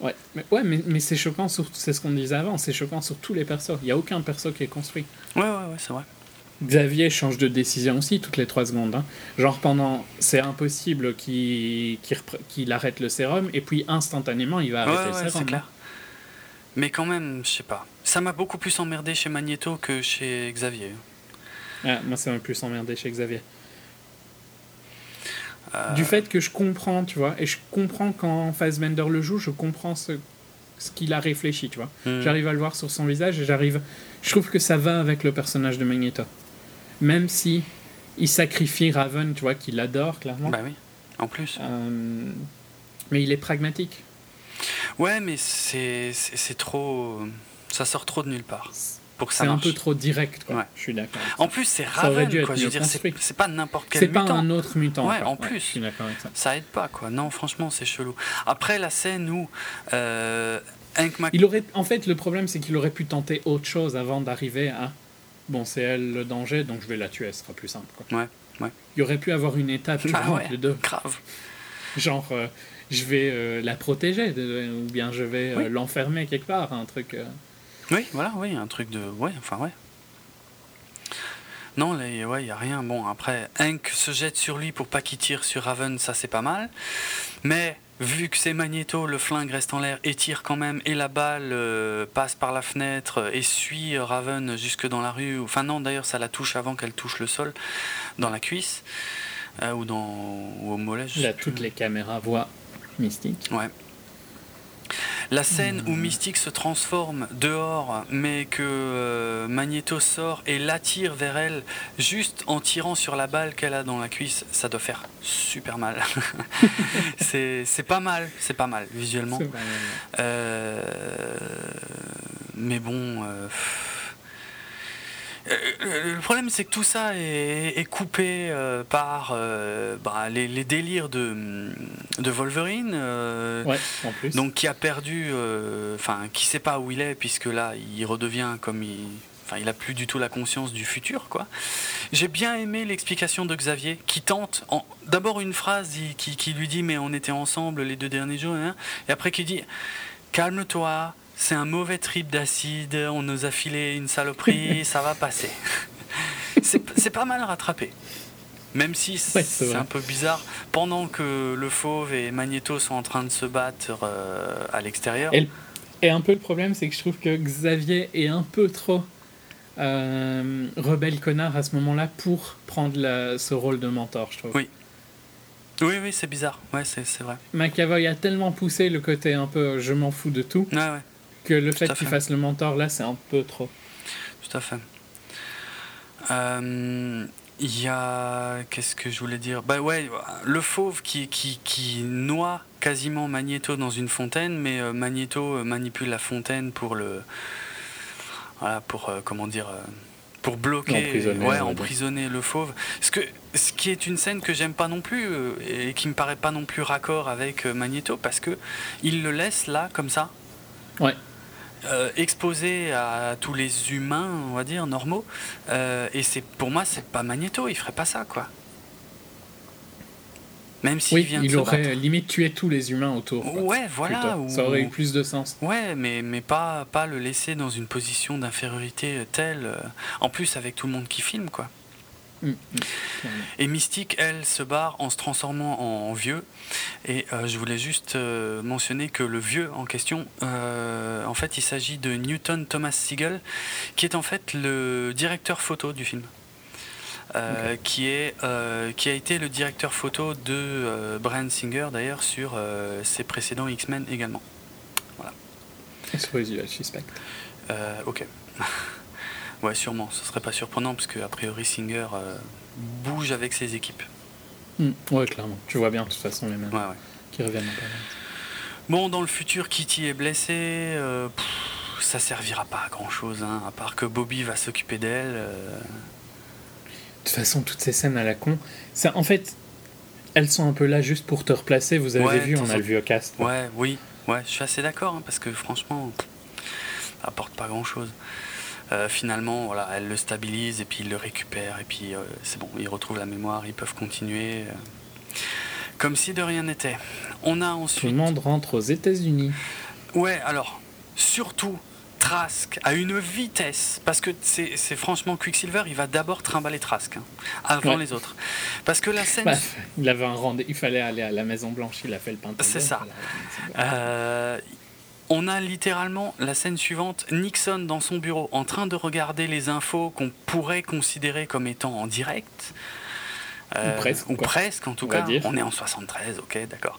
Ouais, mais, ouais, mais, mais c'est choquant c'est ce qu'on disait avant, c'est choquant sur tous les persos. Il y a aucun perso qui est construit. Ouais, ouais, ouais, c'est vrai. Xavier change de décision aussi toutes les 3 secondes. hein. Genre pendant. C'est impossible qu'il arrête le sérum et puis instantanément il va Ouais, arrêter ouais, le c'est sérum. clair. Mais quand même, je sais pas. Ça m'a beaucoup plus emmerdé chez Magneto que chez Xavier. Ah, moi ça m'a plus emmerdé chez Xavier. Euh, Du fait que je comprends, tu vois, et je comprends quand Fassbender le joue, je comprends ce, ce qu'il a réfléchi, tu vois. hmm. J'arrive à le voir sur son visage et j'arrive. Je trouve que ça va avec le personnage de Magneto. Même si il sacrifie Raven, tu vois, qu'il adore clairement. Bah oui, en plus. Euh, mais il est pragmatique. Ouais, mais c'est trop. Ça sort trop de nulle part pour que ça C'est un peu trop direct, quoi. Ouais. Je suis d'accord. En plus, c'est Ça aurait dû Raven, être quoi. Je veux dire, c'est c'est pas n'importe quel C'est pas mutant. un autre mutant. Ouais, quoi. en plus. je suis d'accord avec ça. Ça aide pas, quoi. Non, franchement, c'est chelou. Après la scène où euh, Hank Mac... Il aurait, en fait, le problème, c'est qu'il aurait pu tenter autre chose avant d'arriver à. Bon, c'est elle le danger, donc je vais la tuer, ce sera plus simple. Quoi. Ouais, ouais. Il aurait pu avoir une étape tu vois, ouais. les deux. Grave. Genre, euh, je vais euh, la protéger, de- ou bien je vais euh, l'enfermer quelque part, un truc. Oui, voilà, oui, un truc de. Ouais, enfin, ouais. Non, là, y- ouais, il a rien. Bon, après, Hank se jette sur lui pour pas qu'il tire sur Raven, ça c'est pas mal. Mais vu que c'est Magneto, le flingue reste en l'air et tire quand même, et la balle euh, passe par la fenêtre et suit Raven jusque dans la rue. Enfin, non, d'ailleurs, ça la touche avant qu'elle touche le sol, dans la cuisse, euh, ou, dans, ou au mollet. Là, toutes les caméras voient Mystique. Ouais. La scène où Mystique se transforme dehors, mais que euh, Magneto sort et l'attire vers elle, juste en tirant sur la balle qu'elle a dans la cuisse, ça doit faire super mal. c'est pas mal, c'est pas mal visuellement. Euh, mais bon. euh, Le problème, c'est que tout ça est, est coupé euh, par euh, bah, les, les délires de, de Wolverine. euh, Ouais, en plus. donc qui a perdu, euh, enfin qui sait pas où il est puisque là il redevient comme il, enfin il a plus du tout la conscience du futur quoi. J'ai bien aimé l'explication de Xavier qui tente, en- d'abord une phrase qui, qui lui dit mais on était ensemble les deux derniers jours hein, et après qui dit calme-toi, c'est un mauvais trip d'acide, on nous a filé une saloperie, ça va passer. c'est pas mal rattrapé. Même si c'est un peu bizarre, pendant que le fauve et Magneto sont en train de se battre euh, à l'extérieur. Et, et un peu le problème, c'est que je trouve que Xavier est un peu trop euh, rebelle connard à ce moment-là pour prendre la- ce rôle de mentor, je trouve. Oui. Oui, oui, c'est bizarre. Ouais, c'est c'est vrai. McAvoy a tellement poussé le côté un peu je m'en fous de tout Ouais, ouais, que le fait qu'il fasse le mentor là, c'est un peu trop. tout à fait. Euh, Il y a. Qu'est-ce que je voulais dire? Bah ouais, le fauve qui, qui, qui noie quasiment Magneto dans une fontaine, mais euh, Magneto euh, manipule la fontaine pour le. Voilà, pour. euh, comment dire euh, pour bloquer, Emprisonner, ouais, emprisonner le fauve. Ce, que, ce qui est une scène que j'aime pas non plus euh, et qui me paraît pas non plus raccord avec euh, Magneto parce que il le laisse là comme ça, Ouais. Euh, exposé à tous les humains, on va dire normaux. Euh, et c'est pour moi c'est pas Magneto, il ferait pas ça quoi. Même s'il Oui, vient de il se aurait battre. limite tué tous les humains autour. quoi. Ouais, voilà. Ou- Ça aurait eu plus de sens. Ouais, mais, mais pas, pas le laisser dans une position d'infériorité telle. euh, en plus, avec tout le monde qui filme, quoi. Mm, mm. Et Mystique, elle, se barre en se transformant en vieux. Et euh, je voulais juste euh, mentionner que le vieux en question, euh, en fait, il s'agit de Newton Thomas Siegel, qui est en fait le directeur photo du film. Qui, est, qui a été le directeur photo de Brian Singer d'ailleurs sur ses précédents X-Men également. I suppose you suspect. Euh, ok. ouais, sûrement. Ce serait pas surprenant parce que a priori Singer euh, bouge avec ses équipes. Mm, Ouais, clairement. Tu vois bien, de toute façon, les mêmes Ouais, ouais. qui reviennent. Bon, dans le futur, Kitty est blessée. euh, pff, ça servira pas à grand chose, hein, à part que Bobby va s'occuper d'elle. euh. De toute façon, toutes ces scènes à la con, ça, en fait, elles sont un peu là juste pour te replacer. Vous avez Ouais, vu, on a le vieux cast. quoi. Ouais, oui, ouais, je suis assez d'accord hein, parce que franchement, pff, ça apporte pas grand chose. Finalement, voilà, elle le stabilise et puis il le récupère et puis euh, c'est bon, ils retrouvent la mémoire, ils peuvent continuer. euh, comme si de rien n'était. On a Tout ensuite. le monde rentre aux États-Unis. Ouais, alors, surtout, Trask à une vitesse, parce que c'est franchement Quicksilver, il va d'abord trimballer Trask, hein, avant Ouais. les autres. Parce que la scène... Bah, il avait un rendez il fallait aller à la Maison Blanche, il a fait le Pentagone. C'est ça. Euh, on a littéralement la scène suivante, Nixon dans son bureau en train de regarder les infos qu'on pourrait considérer comme étant en direct. Euh, Ou presque, Ou quoi. presque, en tout On cas. dire. On est en 73, ok, d'accord.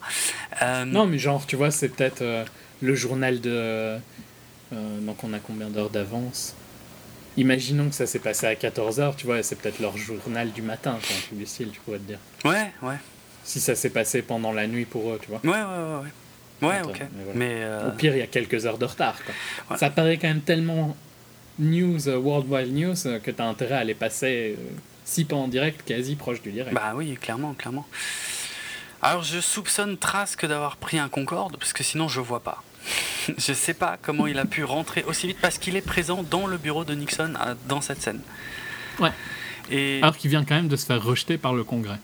Euh, Non, mais genre, tu vois, c'est peut-être euh, le journal de. euh, donc, on a combien d'heures d'avance? Imaginons que ça s'est passé à 14h, tu vois, c'est peut-être leur journal du matin, quoi, un truc du style, tu pourrais te dire. Ouais, ouais. Si ça s'est passé pendant la nuit pour eux, tu vois. Ouais, ouais, ouais. ouais. Ouais, ok. mais voilà. Mais. euh, Au pire, il y a quelques heures de retard, quoi. Ça paraît quand même tellement news, euh, worldwide news, euh, que t'as intérêt à les passer, si pas en direct, quasi proche du direct. Bah oui, clairement, clairement. Alors je soupçonne Trask d'avoir pris un Concorde, parce que sinon je vois pas. je sais pas comment il a pu rentrer aussi vite, parce qu'il est présent dans le bureau de Nixon dans cette scène. Ouais. Et Alors qu'il vient quand même de se faire rejeter par le Congrès.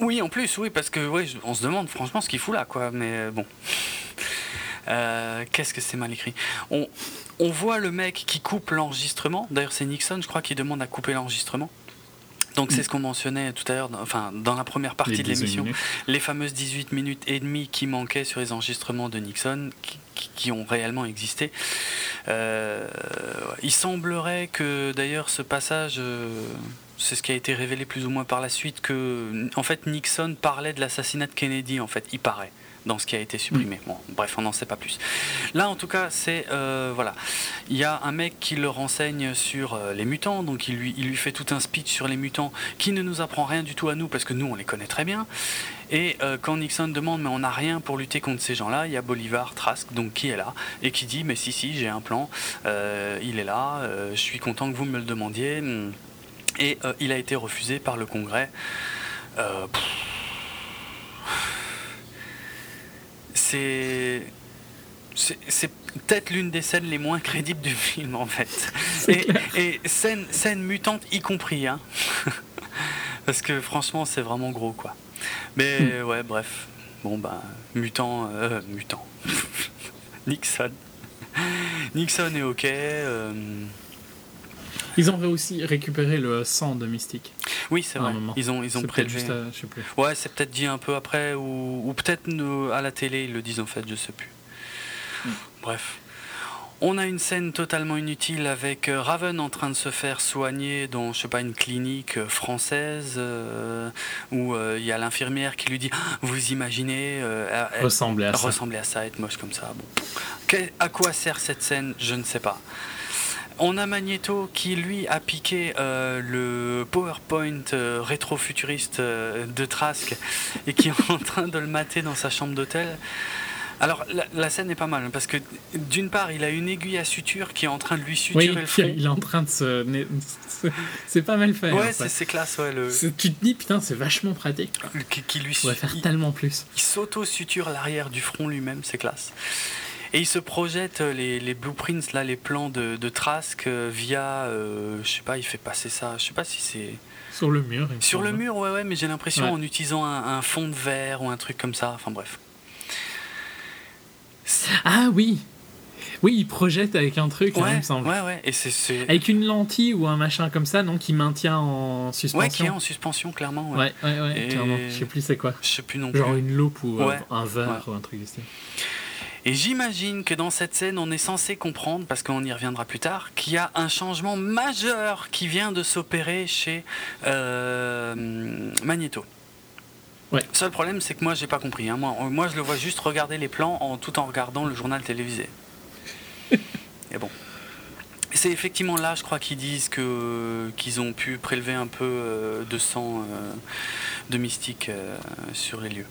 Oui, en plus, oui, parce que on se demande franchement ce qu'il fout là, quoi. Mais euh, bon. Euh, Qu'est-ce que c'est mal écrit? On, on voit le mec qui coupe l'enregistrement. D'ailleurs, c'est Nixon, je crois, qui demande à couper l'enregistrement. Donc c'est ce qu'on mentionnait tout à l'heure, dans- enfin dans la première partie Les de 18 l'émission. les fameuses 18 minutes et demie qui manquaient sur les enregistrements de Nixon, qui, qui- qui ont réellement existé. Euh, il semblerait que d'ailleurs ce passage, euh, c'est ce qui a été révélé plus ou moins par la suite, que en fait Nixon parlait de l'assassinat de Kennedy, en fait, il paraît dans ce qui a été supprimé. Bon, bref, on n'en sait pas plus. Là, en tout cas, c'est euh, voilà, il y a un mec qui le renseigne sur euh, les mutants, donc il lui, il lui fait tout un speech sur les mutants qui ne nous apprend rien du tout à nous parce que nous on les connaît très bien. Et euh, quand Nixon demande mais on n'a rien pour lutter contre ces gens-là, il y a Bolivar Trask donc qui est là et qui dit mais si si j'ai un plan, il est là, je suis content que vous me le demandiez. Hmm. Et euh, il a été refusé par le Congrès. Euh, c'est c'est peut-être l'une des scènes les moins crédibles du film en fait. Et, et scène, scène mutante y compris. Hein. Parce que franchement c'est vraiment gros quoi. Mais ouais bref. Bon bah mutant, euh, mutant. Nixon. Nixon est ok. euh, Ils ont aussi récupéré le sang de Mystique. Oui c'est vrai. Ils ont, ils ont prélevé. juste à- je sais plus. Ouais, c'est peut-être dit un peu après, ou, ou peut-être à la télé, ils le disent en fait, je sais plus. Hmm. Bref. On a une scène totalement inutile avec euh, Raven en train de se faire soigner dans, je sais pas, une clinique euh, française, euh, où euh, il y a l'infirmière qui lui dit Ah, Vous imaginez euh, Ressemblait à ça. ressembler à ça, être moche comme ça. Bon. Que- à quoi sert cette scène? Je ne sais pas. On a Magneto qui lui a piqué euh, le PowerPoint euh, rétro-futuriste euh, de Trask et qui est en train de le mater dans sa chambre d'hôtel. Alors la, la scène est pas mal hein, parce que d'une part il a une aiguille à suture qui est en train de lui Oui, suturer le front. il est en train de se. C'est pas mal fait. Ouais, hein, ça. c'est classe, ouais, le, Tu te dis, putain, c'est vachement pratique. qui, qui lui Je pourrais faire il- tellement plus. Il s'auto-suture l'arrière du front lui-même, c'est classe. Et il se projette euh, les, les blueprints, là, les plans de, de Trask euh, via, euh, je sais pas, il fait passer ça, je sais pas si c'est... Sur le mur. Sur le mur, ouais, ouais, mais j'ai l'impression Ouais. en utilisant un, un fond de verre ou un truc comme ça, enfin bref. Ah oui Oui, il projette avec un truc, hein, il Ouais, me semble. ouais, ouais, et c'est... Avec une lentille ou un machin comme ça, non, qui maintient en Ouais, qui est suspension. en suspension, clairement, ouais. Ouais, ouais, ouais, Et- clairement. Je sais plus c'est quoi. Je sais plus non Genre plus. une loupe ou Ouais. un verre ou un truc du style. Et j'imagine que dans cette scène, on est censé comprendre, parce qu'on y reviendra plus tard, qu'il y a un changement majeur qui vient de s'opérer chez euh, Magneto. Ouais. Seul problème, c'est que moi, j'ai pas compris. hein. Moi, moi, je le vois juste regarder les plans en, tout en regardant le journal télévisé. Et bon. C'est effectivement là, je crois, qu'ils disent que qu'ils ont pu prélever un peu euh, de sang euh, de mystique sur les lieux.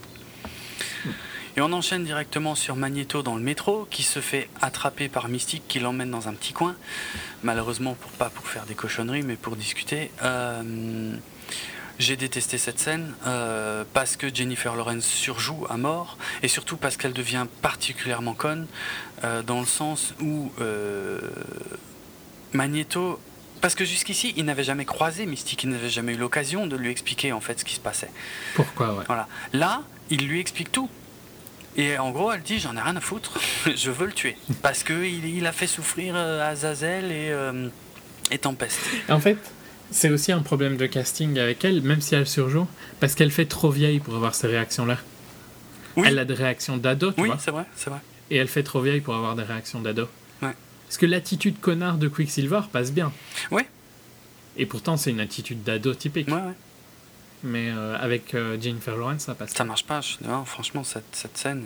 Et on enchaîne directement sur Magneto dans le métro, qui se fait attraper par Mystique, qui l'emmène dans un petit coin. Malheureusement, pour pas pour faire des cochonneries, mais pour discuter. Euh, j'ai détesté cette scène euh, parce que Jennifer Lawrence surjoue à mort et surtout parce qu'elle devient particulièrement conne euh, dans le sens où Magneto parce que jusqu'ici il n'avait jamais croisé Mystique, il n'avait jamais eu l'occasion de lui expliquer en fait ce qui se passait. Pourquoi, ouais. Voilà. Là, il lui explique tout. Et en gros, elle dit J'en ai rien à foutre, je veux le tuer. Parce qu'il il a fait souffrir euh, Azazel et, euh, et Tempest. En fait, c'est aussi un problème de casting avec elle, même si elle surjoue, parce qu'elle fait trop vieille pour avoir ces réactions-là. Oui. Elle a des réactions d'ado, tu Oui, vois, c'est vrai, c'est vrai. et elle fait trop vieille pour avoir des réactions d'ado. Ouais. Parce que l'attitude connard de Quicksilver passe bien. Ouais. Et pourtant, c'est une attitude d'ado typique. Ouais, ouais. Mais euh, avec euh, Jennifer Lawrence, ça passe. Ça marche pas. franchement, cette, scène.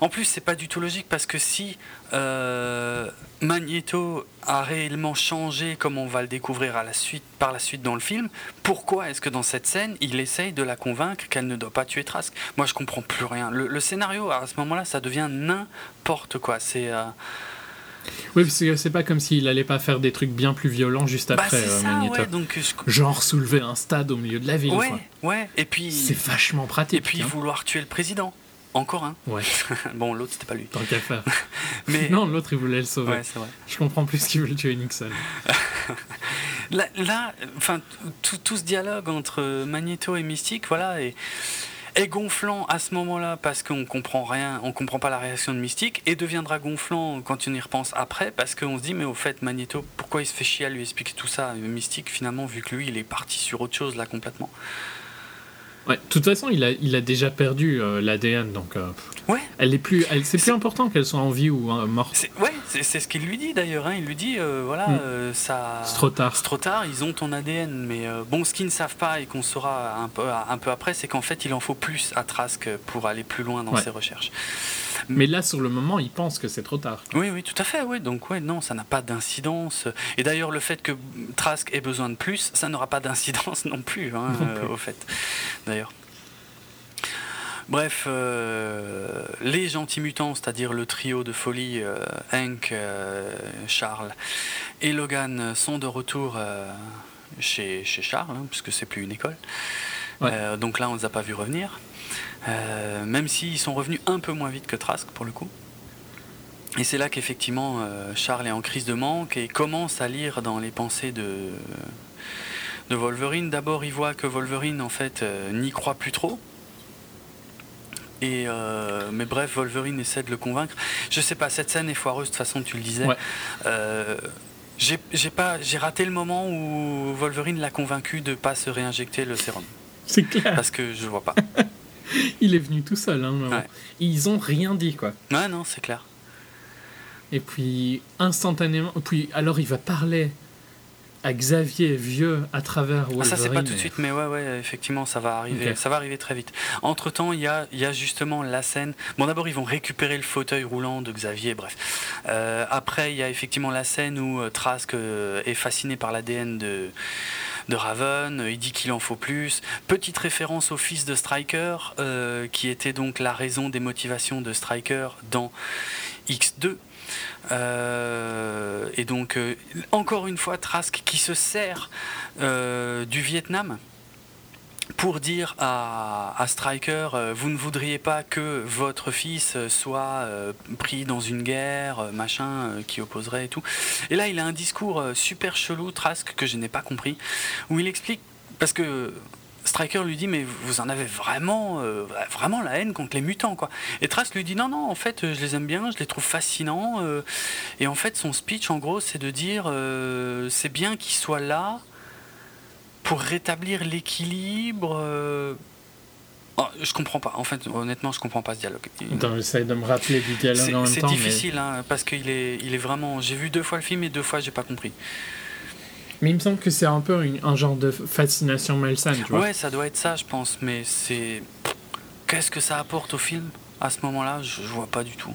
En plus, c'est pas du tout logique parce que si euh, Magneto a réellement changé, comme on va le découvrir par la suite dans le film, pourquoi est-ce que dans cette scène, il essaye de la convaincre qu'elle ne doit pas tuer Trask? Moi, je comprends plus rien. Le, le scénario, à ce moment-là, ça devient n'importe quoi. C'est. Euh, Oui, parce que c'est pas comme s'il allait pas faire des trucs bien plus violents juste Bah, après euh, ça, Magneto. ouais. Donc, je- Genre soulever un stade au milieu de la ville. ouais, quoi. ouais. Et puis. C'est vachement pratique. Et puis hein. vouloir tuer le président. Encore un. Ouais, bon, l'autre, c'était pas lui. tant qu'à faire. Mais. Non, l'autre, il voulait le sauver. Ouais, c'est vrai. Je comprends plus qu'il veut tuer Nixon. Là, enfin, tout, tout ce dialogue entre Magneto et Mystique, voilà, est gonflant à ce moment-là parce qu'on comprend rien, on comprend pas la réaction de Mystique, et deviendra gonflant quand on y repense après parce qu'on se dit, mais au fait, Magneto, pourquoi il se fait chier à lui expliquer tout ça? Mystique, finalement, vu que lui, il est parti sur autre chose là complètement. Ouais, de toute façon, il a, il a déjà perdu euh, l'ADN, donc euh, Ouais. elle est plus, elle, c'est plus important qu'elle soit en vie ou euh, morte. C'est, ouais, c'est, ce qu'il lui dit d'ailleurs. hein. Il lui dit, euh, voilà, Mm. ça. C'est trop tard. C'est trop tard, ils ont ton ADN. Mais bon, ce qu'ils ne savent pas et qu'on saura un peu, un peu après, c'est qu'en fait, il en faut plus à Trask pour aller plus loin dans Ouais. ses recherches. Mais là, sur le moment, il pense que c'est trop tard. Oui, oui, tout à fait, oui. Donc, ouais, non, ça n'a pas d'incidence. Et d'ailleurs, le fait que Trask ait besoin de plus, ça n'aura pas d'incidence non plus, hein, Non euh, plus. au fait. D'ailleurs. Bref, euh, les gentils mutants, c'est-à-dire le trio de folie, euh, Hank, euh, Charles et Logan, sont de retour chez, chez Charles, hein, puisque c'est plus une école. Ouais. Donc là, on ne les a pas vus revenir. Euh, même s'ils sont revenus un peu moins vite que Trask, pour le coup. Et c'est là qu'effectivement euh, Charles est en crise de manque et commence à lire dans les pensées de, de Wolverine. D'abord, il voit que Wolverine, en fait, euh, n'y croit plus trop. Et mais bref, Wolverine essaie de le convaincre. Je sais pas, cette scène est foireuse, de toute façon, tu le disais. Ouais. J'ai j'ai pas, j'ai raté le moment où Wolverine l'a convaincu de pas se réinjecter le sérum. C'est clair. Parce que je vois pas. Il est venu tout seul. Hein. Ouais. Ils ont rien dit, quoi. Ouais, non, c'est clair. Et puis, instantanément. Puis, alors, il va parler à Xavier vieux à travers Wolverine. Ah, ça, c'est pas tout de suite, mais ouais, ouais, effectivement, ça va arriver, ça va arriver très vite. Entre temps, il y a, il y a justement la scène. Bon, d'abord, ils vont récupérer le fauteuil roulant de Xavier, bref. Euh, après, il y a effectivement la scène où euh, Trask euh, est fasciné par l'ADN de, de Raven, il dit qu'il en faut plus. Petite référence au fils de Striker, euh, qui était donc la raison des motivations de Striker dans X2. Euh, et donc, euh, encore une fois, Trask qui se sert euh, du Vietnam pour dire à, à Striker, euh, vous ne voudriez pas que votre fils soit euh, pris dans une guerre, euh, machin, qui opposerait et tout. Et là, il a un discours super chelou, Trask, que je n'ai pas compris, où il explique, parce que Striker lui dit, mais vous en avez vraiment, vraiment la haine contre les mutants, quoi. Et Trask lui dit, non, non, en fait, je les aime bien, je les trouve fascinants. et en fait, son speech, en gros, c'est de dire, c'est bien qu'ils soient là pour rétablir l'équilibre. euh. Oh, je comprends pas. En fait, honnêtement, je comprends pas ce dialogue. J'essaie de me rappeler du dialogue C'est en même c'est temps. mais- difficile, hein, parce qu'il est, il est vraiment. J'ai vu deux fois le film et deux fois, j'ai pas compris. Mais il me semble que c'est un peu une- un genre de fascination malsaine, tu vois. Ouais, ça doit être ça, je pense. Mais c'est. Qu'est-ce que ça apporte au film à ce moment-là je, je vois pas du tout.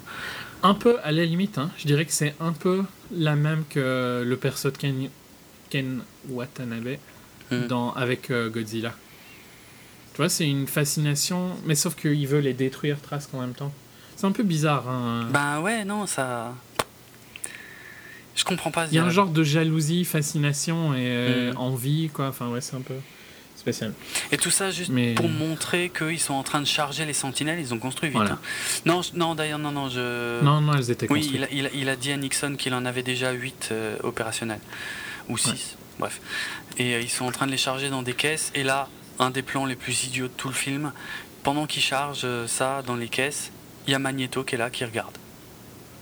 Un peu, à la limite, hein, je dirais que c'est un peu la même que le perso de Ken, Ken Watanabe Hmm. dans, avec euh, Godzilla. Tu vois, c'est une fascination, mais sauf qu'il veut les détruire Trask en même temps. C'est un peu bizarre. Hein. Ben ouais, non, ça. Je comprends pas Il y a un genre de jalousie, fascination et euh, Hmm. envie, quoi. Enfin, ouais, c'est un peu spécial. Et tout ça juste Mais- pour montrer qu'ils sont en train de charger les sentinelles, ils ont construit vite. Voilà. hein. Non, non d'ailleurs, non, non, je. Non, non, elles étaient Oui, construites. il a, il a- il a dit à Nixon qu'il en avait déjà 8 opérationnels. Ou 6, bref. Et euh, ils sont en train de les charger dans des caisses. Et là, un des plans les plus idiots de tout le film, pendant qu'ils chargent euh, ça dans les caisses, il y a Magneto qui est là, qui regarde.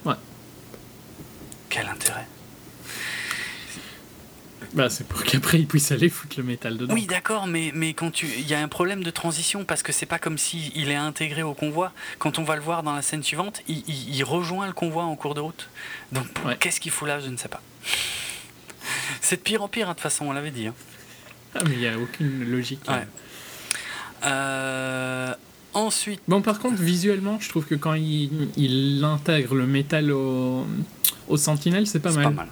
Ouais. Quel intérêt Bah, c'est pour qu'après ils puissent aller foutre le métal dedans. Oui, d'accord, mais, mais quand tu, il y a un problème de transition parce que c'est pas comme si il est intégré au convoi. Quand on va le voir dans la scène suivante, il, il- il rejoint le convoi en cours de route. Donc Ouais. qu'est-ce qu'il fout là Je ne sais pas. C'est de pire en pire, hein, de toute façon, on l'avait dit. hein. Ah, mais il n'y a aucune logique. Ouais. Euh, ensuite, Bon, par contre, visuellement, je trouve que quand il, il intègre le métal au, au Sentinelle, c'est pas c'est mal. pas mal.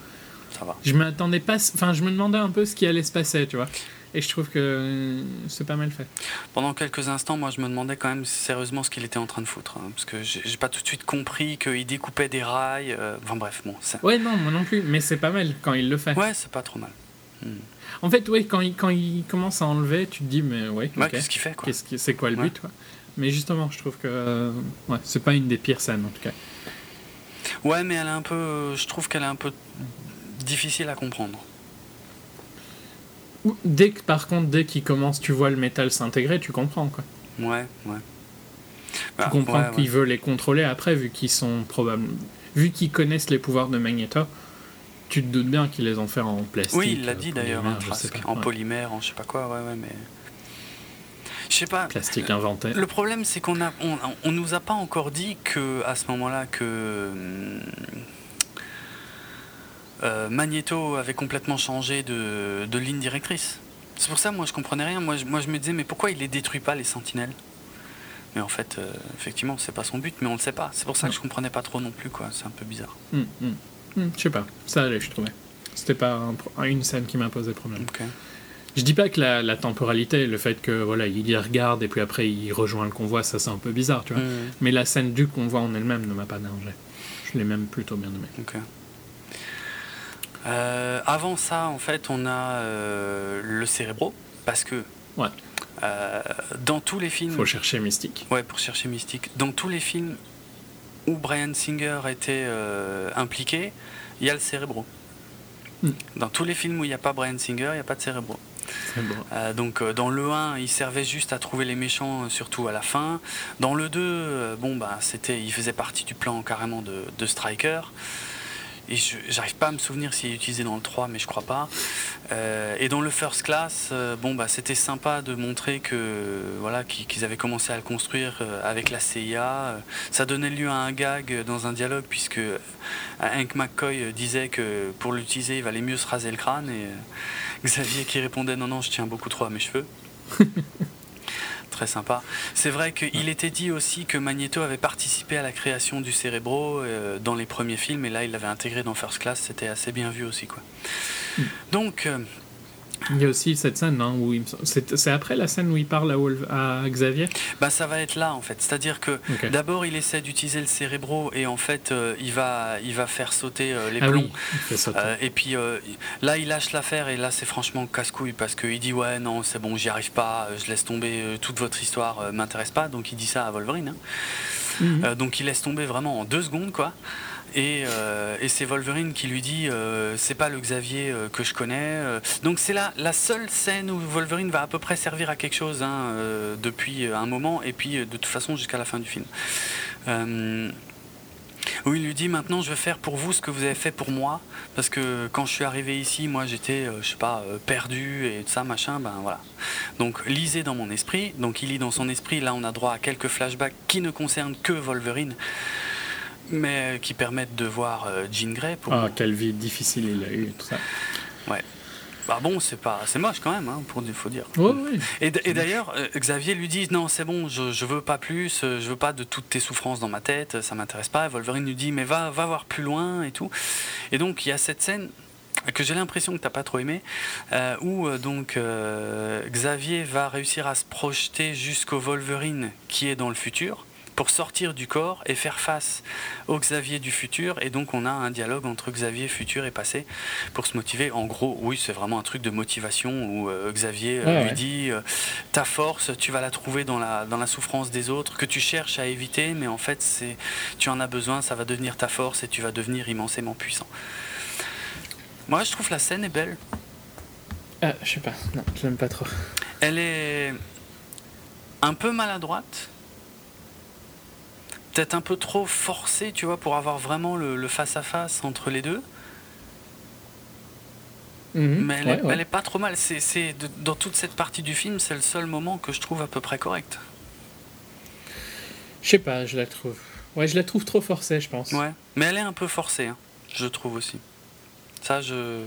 Ça va. Je m'attendais pas. Enfin, je me demandais un peu ce qui allait se passer, tu vois. Et je trouve que c'est pas mal fait. Pendant quelques instants, moi, je me demandais quand même sérieusement ce qu'il était en train de foutre. hein, parce que j'ai pas tout de suite compris qu'il découpait des rails. euh, enfin bref, bon. Ouais, non, moi non plus, mais c'est pas mal quand il le fait. Ouais, c'est pas trop mal. En fait, ouais, quand il, quand il commence à enlever, tu te dis, mais ouais, qu'est-ce qu'il fait, quoi Qu'est-ce qui- c'est quoi le Ouais. but, quoi? Mais justement, je trouve que euh, ouais, c'est pas une des pires scènes en tout cas. Ouais, mais elle est un peu. Je trouve qu'elle est un peu difficile à comprendre. Dès que, par contre, dès qu'il commence, tu vois le métal s'intégrer, tu comprends quoi. Ouais, ouais. Tu Bah, comprends ouais, qu'il ouais. veut les contrôler après, vu qu'ils sont probablement, vu qu'ils connaissent les pouvoirs de Magneto. Tu te doutes bien qu'ils les ont fait en plastique. Oui, il l'a dit d'ailleurs, en Ouais. polymère, en je sais pas quoi, ouais, ouais, mais. Je sais pas. Plastique inventé. Le problème, c'est qu'on a, on, on nous a pas encore dit que à ce moment-là que hum, euh, Magneto avait complètement changé de, de ligne directrice. C'est pour ça, moi, je comprenais rien. Moi, je, moi, je me disais, mais pourquoi il les détruit pas les Sentinelles? Mais en fait, euh, effectivement, c'est pas son but, mais on le sait pas. C'est pour ça que je comprenais pas trop non plus, quoi. C'est un peu bizarre. Hum, hum. Hum, je sais pas, ça allait, je trouvais. C'était pas un une scène qui m'a posé problème. Ok. Je dis pas que la, la temporalité, le fait que voilà, il y regarde et puis après il rejoint le convoi, ça c'est un peu bizarre, tu vois. Hum, Mais la scène du convoi en elle-même ne m'a pas dérangé. Je l'ai même plutôt bien aimé. Euh, avant ça, en fait, on a euh, le cérébro, parce que Ouais. euh, dans tous les films, Faut chercher Mystique. Ouais, pour chercher Mystique. Dans tous les films où Brian Singer était impliqué, il y a le cérébro. Hmm. Dans tous les films où il n'y a pas Brian Singer, il n'y a pas de cérébro. Euh, donc euh, dans le 1, il servait juste à trouver les méchants, euh, surtout à la fin. Dans le 2, euh, bon bah c'était, il faisait partie du plan carrément de, de Striker. Et j'arrive pas à me souvenir s'il est utilisé dans le 3, mais je crois pas. Euh, et dans le First Class, euh, bon bah c'était sympa de montrer que voilà qu'ils avaient commencé à le construire euh, avec la CIA. Ça donnait lieu à un gag dans un dialogue puisque Hank McCoy disait que pour l'utiliser, il valait mieux se raser le crâne et Xavier qui répondait non non, je tiens beaucoup trop à mes cheveux. Très sympa. C'est vrai qu'il était dit aussi que Magneto avait participé à la création du Cérébro euh, dans les premiers films, et là il l'avait intégré dans First Class, c'était assez bien vu aussi. Quoi. Donc, euh, Il y a aussi cette scène hein, où il c'est après la scène où il parle à, Wolf- à Xavier? Bah ça va être là en fait, c'est-à-dire que d'abord il essaie d'utiliser le cérébro et en fait euh, il va il va faire sauter euh, les Ah plombs. oui, il fait sauter. Euh, et puis là, il lâche l'affaire et là, c'est franchement casse-couille parce qu'il dit ouais non c'est bon, j'y arrive pas, je laisse tomber toute votre histoire, m'intéresse pas. Donc il dit ça à Wolverine. hein. Mhm. Donc il laisse tomber vraiment en deux secondes quoi. Et, euh, et c'est Wolverine qui lui dit euh, c'est pas le Xavier euh, que je connais. donc c'est là la seule scène où Wolverine va à peu près servir à quelque chose hein, depuis un moment et puis de toute façon jusqu'à la fin du film. Où il lui dit maintenant je vais faire pour vous ce que vous avez fait pour moi parce que quand je suis arrivé ici moi j'étais pas perdu et tout ça machin ben voilà donc lisez dans mon esprit donc il lit dans son esprit là on a droit à quelques flashbacks qui ne concernent que Wolverine mais qui permettent de voir euh, Jean Grey pour Ah, quelle vie difficile il a eu, tout ça. bah bon c'est pas c'est moche quand même hein, pour faut dire Ouais, ouais. Et, d'ailleurs, euh, Xavier lui dit non, c'est bon, je, je veux pas plus, euh, je veux pas de toutes tes souffrances dans ma tête, ça m'intéresse pas. Et Wolverine lui dit mais va, va voir plus loin et tout. Et donc il y a cette scène que j'ai l'impression que t'as pas trop aimé, euh, où euh, donc Xavier va réussir à se projeter jusqu'au Wolverine qui est dans le futur pour sortir du corps et faire face au Xavier du futur et donc on a un dialogue entre Xavier futur et passé pour se motiver en gros oui c'est vraiment un truc de motivation où euh, Xavier euh, Ouais, lui ouais. dit euh, ta force tu vas la trouver dans la, dans la souffrance des autres que tu cherches à éviter mais en fait c'est tu en as besoin ça va devenir ta force et tu vas devenir immensément puissant moi je trouve la scène est belle je sais pas. Non, je l'aime pas trop. Elle est un peu maladroite. Peut-être un peu trop forcée, tu vois, pour avoir vraiment le face-à-face entre les deux. Mhm, Mais elle, ouais, est, ouais. elle est pas trop mal. C'est, dans toute cette partie du film, c'est le seul moment que je trouve à peu près correct. Je sais pas, je la trouve. Ouais, je la trouve trop forcée, je pense. Ouais. Mais elle est un peu forcée, hein, je trouve aussi. Ça, je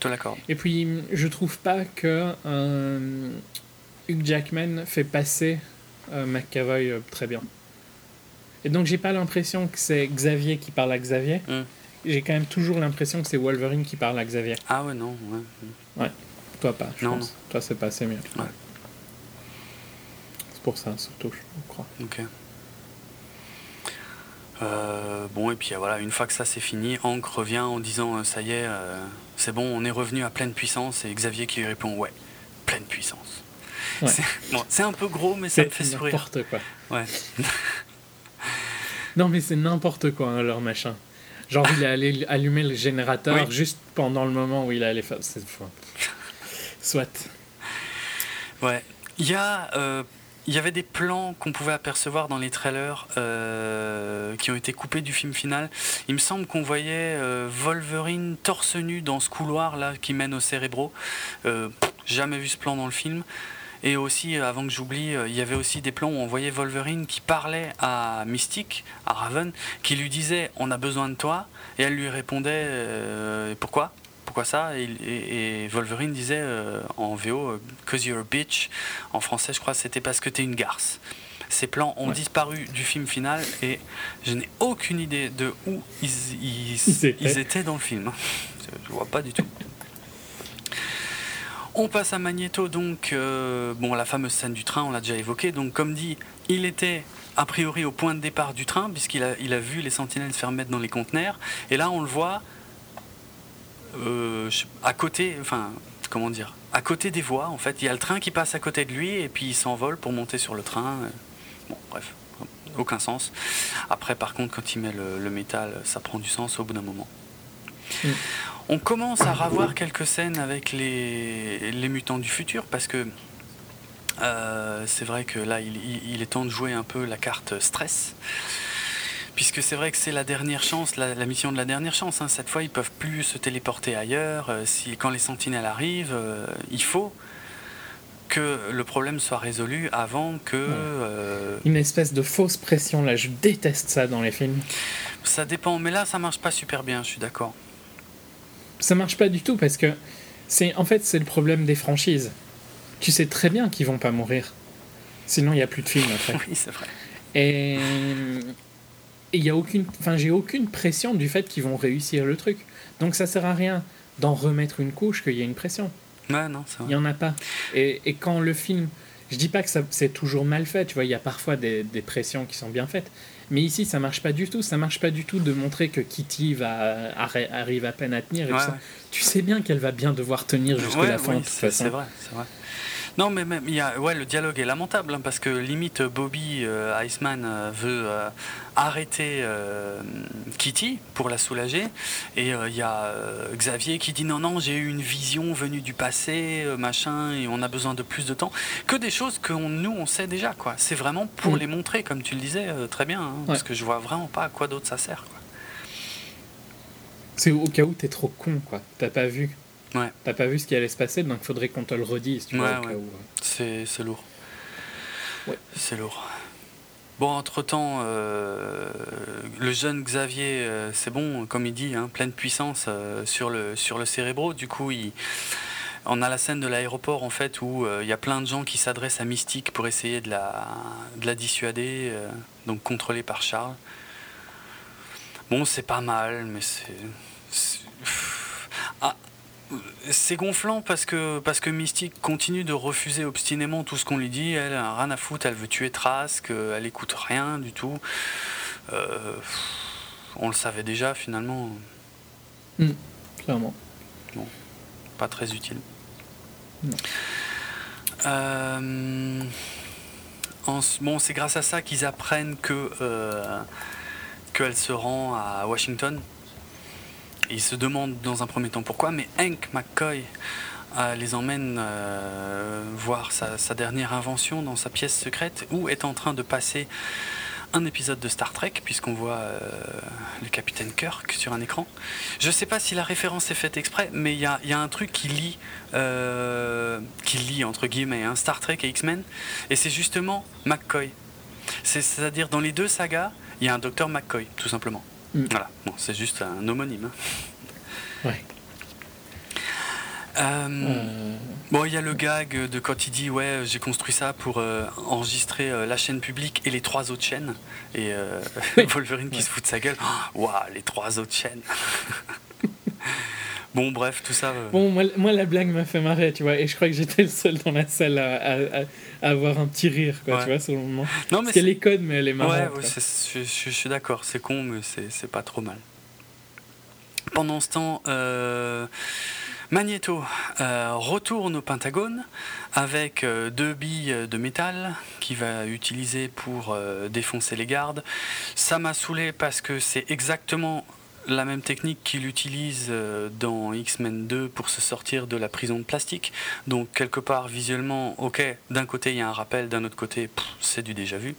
te l'accorde. Et puis, je trouve pas que euh, Hugh Jackman fait passer euh, McAvoy euh, très bien. Et donc, j'ai pas l'impression que c'est Xavier qui parle à Xavier. Mm. J'ai quand même toujours l'impression que c'est Wolverine qui parle à Xavier. Ah ouais, non. Ouais. Toi, pas, je Non, pense. Toi, c'est passé mieux. Ouais. C'est pour ça, surtout, je crois. Ok. Euh, bon, et puis voilà, une fois que ça c'est fini, Hank revient en disant euh, ça y est, euh, c'est bon, on est revenu à pleine puissance. Et Xavier qui lui répond ouais, pleine puissance. Ouais. C'est bon, un peu gros, mais ça me fait C'est sourire. n'importe quoi. Ouais. Non, mais c'est n'importe quoi, hein, leur machin. Genre, il est allé allumer le générateur Oui. juste pendant le moment où il allait faire. C'est fou. Soit. Ouais. Il y a. euh, il y avait des plans qu'on pouvait apercevoir dans les trailers euh, qui ont été coupés du film final. Il me semble qu'on voyait euh, Wolverine torse nu dans ce couloir là qui mène au cérébro. Jamais vu ce plan dans le film. Et aussi, euh, avant que j'oublie, euh, il y avait aussi des plans où on voyait Wolverine qui parlait à Mystique, à Raven, qui lui disait On a besoin de toi. Et elle lui répondait euh, Pourquoi? Pourquoi ça? Et, et- et Wolverine disait euh, en VO Cause you're a bitch. En français, je crois c'était parce que t'es une garce. Ces plans ont Ouais. disparu du film final et je n'ai aucune idée de où ils, ils- Ils étaient. ils étaient dans le film. Je vois pas du tout. On passe à Magneto, donc, euh, bon, la fameuse scène du train, on l'a déjà évoqué. Donc, comme dit, il était a priori au point de départ du train, puisqu'il a, vu les sentinelles se faire mettre dans les conteneurs. Et là, on le voit euh, à côté, enfin, comment dire, à côté des voies, en fait. Il y a le train qui passe à côté de lui, et puis il s'envole pour monter sur le train. Bon, bref, aucun sens. Après, par contre, quand il met le, le métal, ça prend du sens au bout d'un moment. Mm. On commence à revoir quelques scènes avec les, les mutants du futur parce que euh, c'est vrai que là il, est temps de jouer un peu la carte stress. Puisque c'est vrai que c'est la dernière chance, la, la mission de la dernière chance. hein. Cette fois, ils peuvent plus se téléporter ailleurs. Euh, si, quand les sentinelles arrivent, euh, il faut que le problème soit résolu avant que Une espèce de fausse pression, là. Je déteste ça dans les films. ça dépend. Mais là, ça marche pas super bien. Je suis d'accord. Ça marche pas du tout parce que c'est en fait c'est le problème des franchises. Tu sais très bien qu'ils vont pas mourir. Sinon il y a plus de films après. Oui, c'est vrai. Et il y a aucune enfin j'ai aucune pression du fait qu'ils vont réussir le truc. Donc ça sert à rien d'en remettre une couche qu'il y ait une pression. Ouais, non, Il n'y en a pas. Et, et quand le film. Je dis pas que c'est toujours mal fait, tu vois, il y a parfois des, des pressions qui sont bien faites. Mais ici, ça marche pas du tout. Ça marche pas du tout de montrer que Kitty va, arri- arrive à peine à tenir. et Ouais, ouais. Tu sais bien qu'elle va bien devoir tenir jusqu'à Ouais, la fin, oui, de toute c'est façon. c'est vrai, c'est vrai. Non, mais même, il y a, ouais, le dialogue est lamentable, hein, parce que limite, Bobby euh, Iceman euh, veut euh, arrêter euh, Kitty pour la soulager, et euh, il y a euh, Xavier qui dit non, non, j'ai eu une vision venue du passé, euh, machin, et on a besoin de plus de temps. Que des choses que on- nous, on sait déjà, quoi. C'est vraiment pour Mm. les montrer, comme tu le disais euh, très bien, hein, parce que je vois vraiment pas à quoi d'autre ça sert, quoi. C'est au cas où t'es trop con, quoi. T'as pas vu. Ouais. T'as pas vu ce qui allait se passer, donc faudrait qu'on te le redise, tu vois, Ouais, ouais. où. C'est c'est lourd. Ouais. C'est lourd. Bon, entre-temps, euh, le jeune Xavier, euh, c'est bon, comme il dit, hein, pleine puissance euh, sur, le, sur le cérébro. Du coup, il, on a la scène de l'aéroport, en fait, où il y a plein de gens qui s'adressent à Mystique pour essayer de la, de la dissuader, donc contrôlée par Charles. Bon, c'est pas mal, mais c'est... c'est- Ah, c'est gonflant parce que, parce que Mystique continue de refuser obstinément tout ce qu'on lui dit. Elle a rien à foutre, elle veut tuer Trask, euh, elle écoute rien du tout. Euh, on le savait déjà finalement, Clairement. pas très utile. Non. Euh, en bon, c'est grâce à ça qu'ils apprennent que qu'elle se rend à Washington. Ils se demandent dans un premier temps pourquoi, mais Hank McCoy euh, les emmène euh, voir sa, dernière invention dans sa pièce secrète où est en train de passer un épisode de Star Trek puisqu'on voit euh, le capitaine Kirk sur un écran. Je sais pas si la référence est faite exprès, mais il y a, un truc qui lie, qui entre guillemets hein, Star Trek et X-Men, et c'est justement McCoy. C'est- C'est-à-dire dans les deux sagas, il y a un docteur McCoy, tout simplement. Mm. Voilà, bon, c'est juste un homonyme. hein. Ouais. Euh, Euh, Bon, il y a le gag de quand il dit ouais, j'ai construit ça pour euh, enregistrer la chaîne publique et les trois autres chaînes. Et. Wolverine qui Ouais. se fout de sa gueule. Oh, Waouh, les trois autres chaînes. bon, bref, tout ça. euh, Bon, moi, moi, la blague m'a fait marrer, tu vois, et je crois que j'étais le seul dans la salle à, à- à- à avoir un petit rire, quoi, Ouais. tu vois, sur le moment. Non, mais Parce qu'elle est mais elle est marrante. Ouais, ouais, je, je- je suis d'accord, c'est con, mais c'est c'est pas trop mal. Pendant ce temps, euh, Magneto euh, retourne au Pentagone avec deux billes de métal qu'il va utiliser pour défoncer les gardes. Ça m'a saoulé parce que c'est exactement la même technique qu'il utilise euh, dans X-Men 2 pour se sortir de la prison de plastique. Donc quelque part visuellement, ok, d'un côté il y a un rappel, d'un autre côté c'est du déjà vu.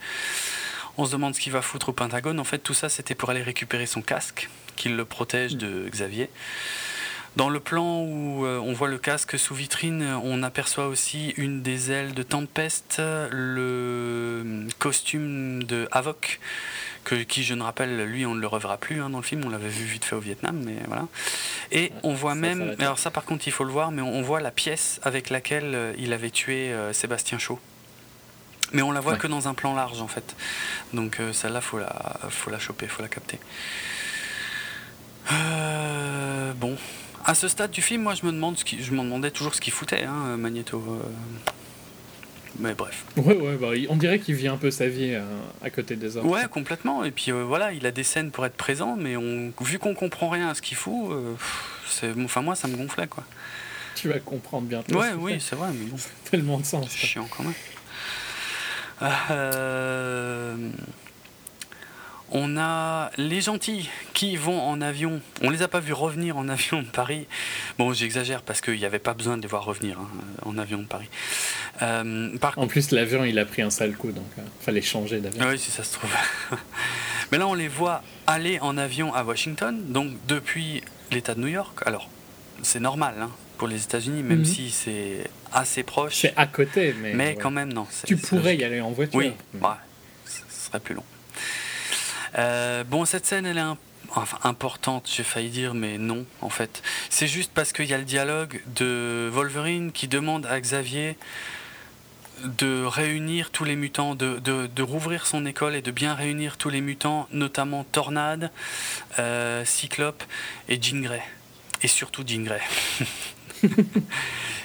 On se demande ce qu'il va foutre au Pentagone. En fait, tout ça, c'était pour aller récupérer son casque, qui le protège de Xavier. Dans le plan où euh, on voit le casque sous vitrine, on aperçoit aussi une des ailes de Tempest, le costume de Havok, que, qui, je ne rappelle, lui, on ne le reverra plus hein, dans le film. On l'avait vu vite fait au Vietnam, mais voilà. Et on voit ça même, alors ça, par contre, il faut le voir, mais on, on voit la pièce avec laquelle euh, il avait tué euh, Sébastien Chaud. Mais on la voit Ouais. que dans un plan large en fait. Donc euh, celle-là, faut la, faut la choper, faut la capter. Euh, bon, à ce stade du film, moi je me demande, ce qui, je demandais toujours ce qu'il foutait, hein, Magneto. Mais bref. Ouais, ouais, bah, on dirait qu'il vit un peu sa vie euh, à côté des autres. Ouais, complètement. Et puis euh, voilà, il a des scènes pour être présent, mais on, vu qu'on comprend rien à ce qu'il fout, euh, c'est, enfin moi ça me gonflait quoi. Tu vas comprendre bientôt. Ouais, oui, c'est vrai, mais bon. Tellement de sens. C'est chiant quand même. On a les gentils qui vont en avion. On les a pas vus revenir en avion de Paris. Bon, j'exagère parce qu'il n'y avait pas besoin de les voir revenir hein, en avion de Paris. Euh, par En plus, l'avion, il a pris un sale coup, donc euh, fallait changer d'avion. oui, si ça se trouve. Mais là, on les voit aller en avion à Washington, donc depuis l'État de New York. Alors, c'est normal hein, pour les États-Unis, même Mhm. si c'est assez proche. C'est à côté, mais. Mais ouais. quand même, non. Tu pourrais logique. y aller en voiture. Oui, mais- ouais, ce serait plus long. Euh, bon, cette scène, elle est importante, j'ai failli dire, mais non, en fait. C'est juste parce qu'il y a le dialogue de Wolverine qui demande à Xavier de réunir tous les mutants, de, rouvrir son école et de bien réunir tous les mutants, notamment Tornade, euh, Cyclope et Jean. Et surtout Jean Grey.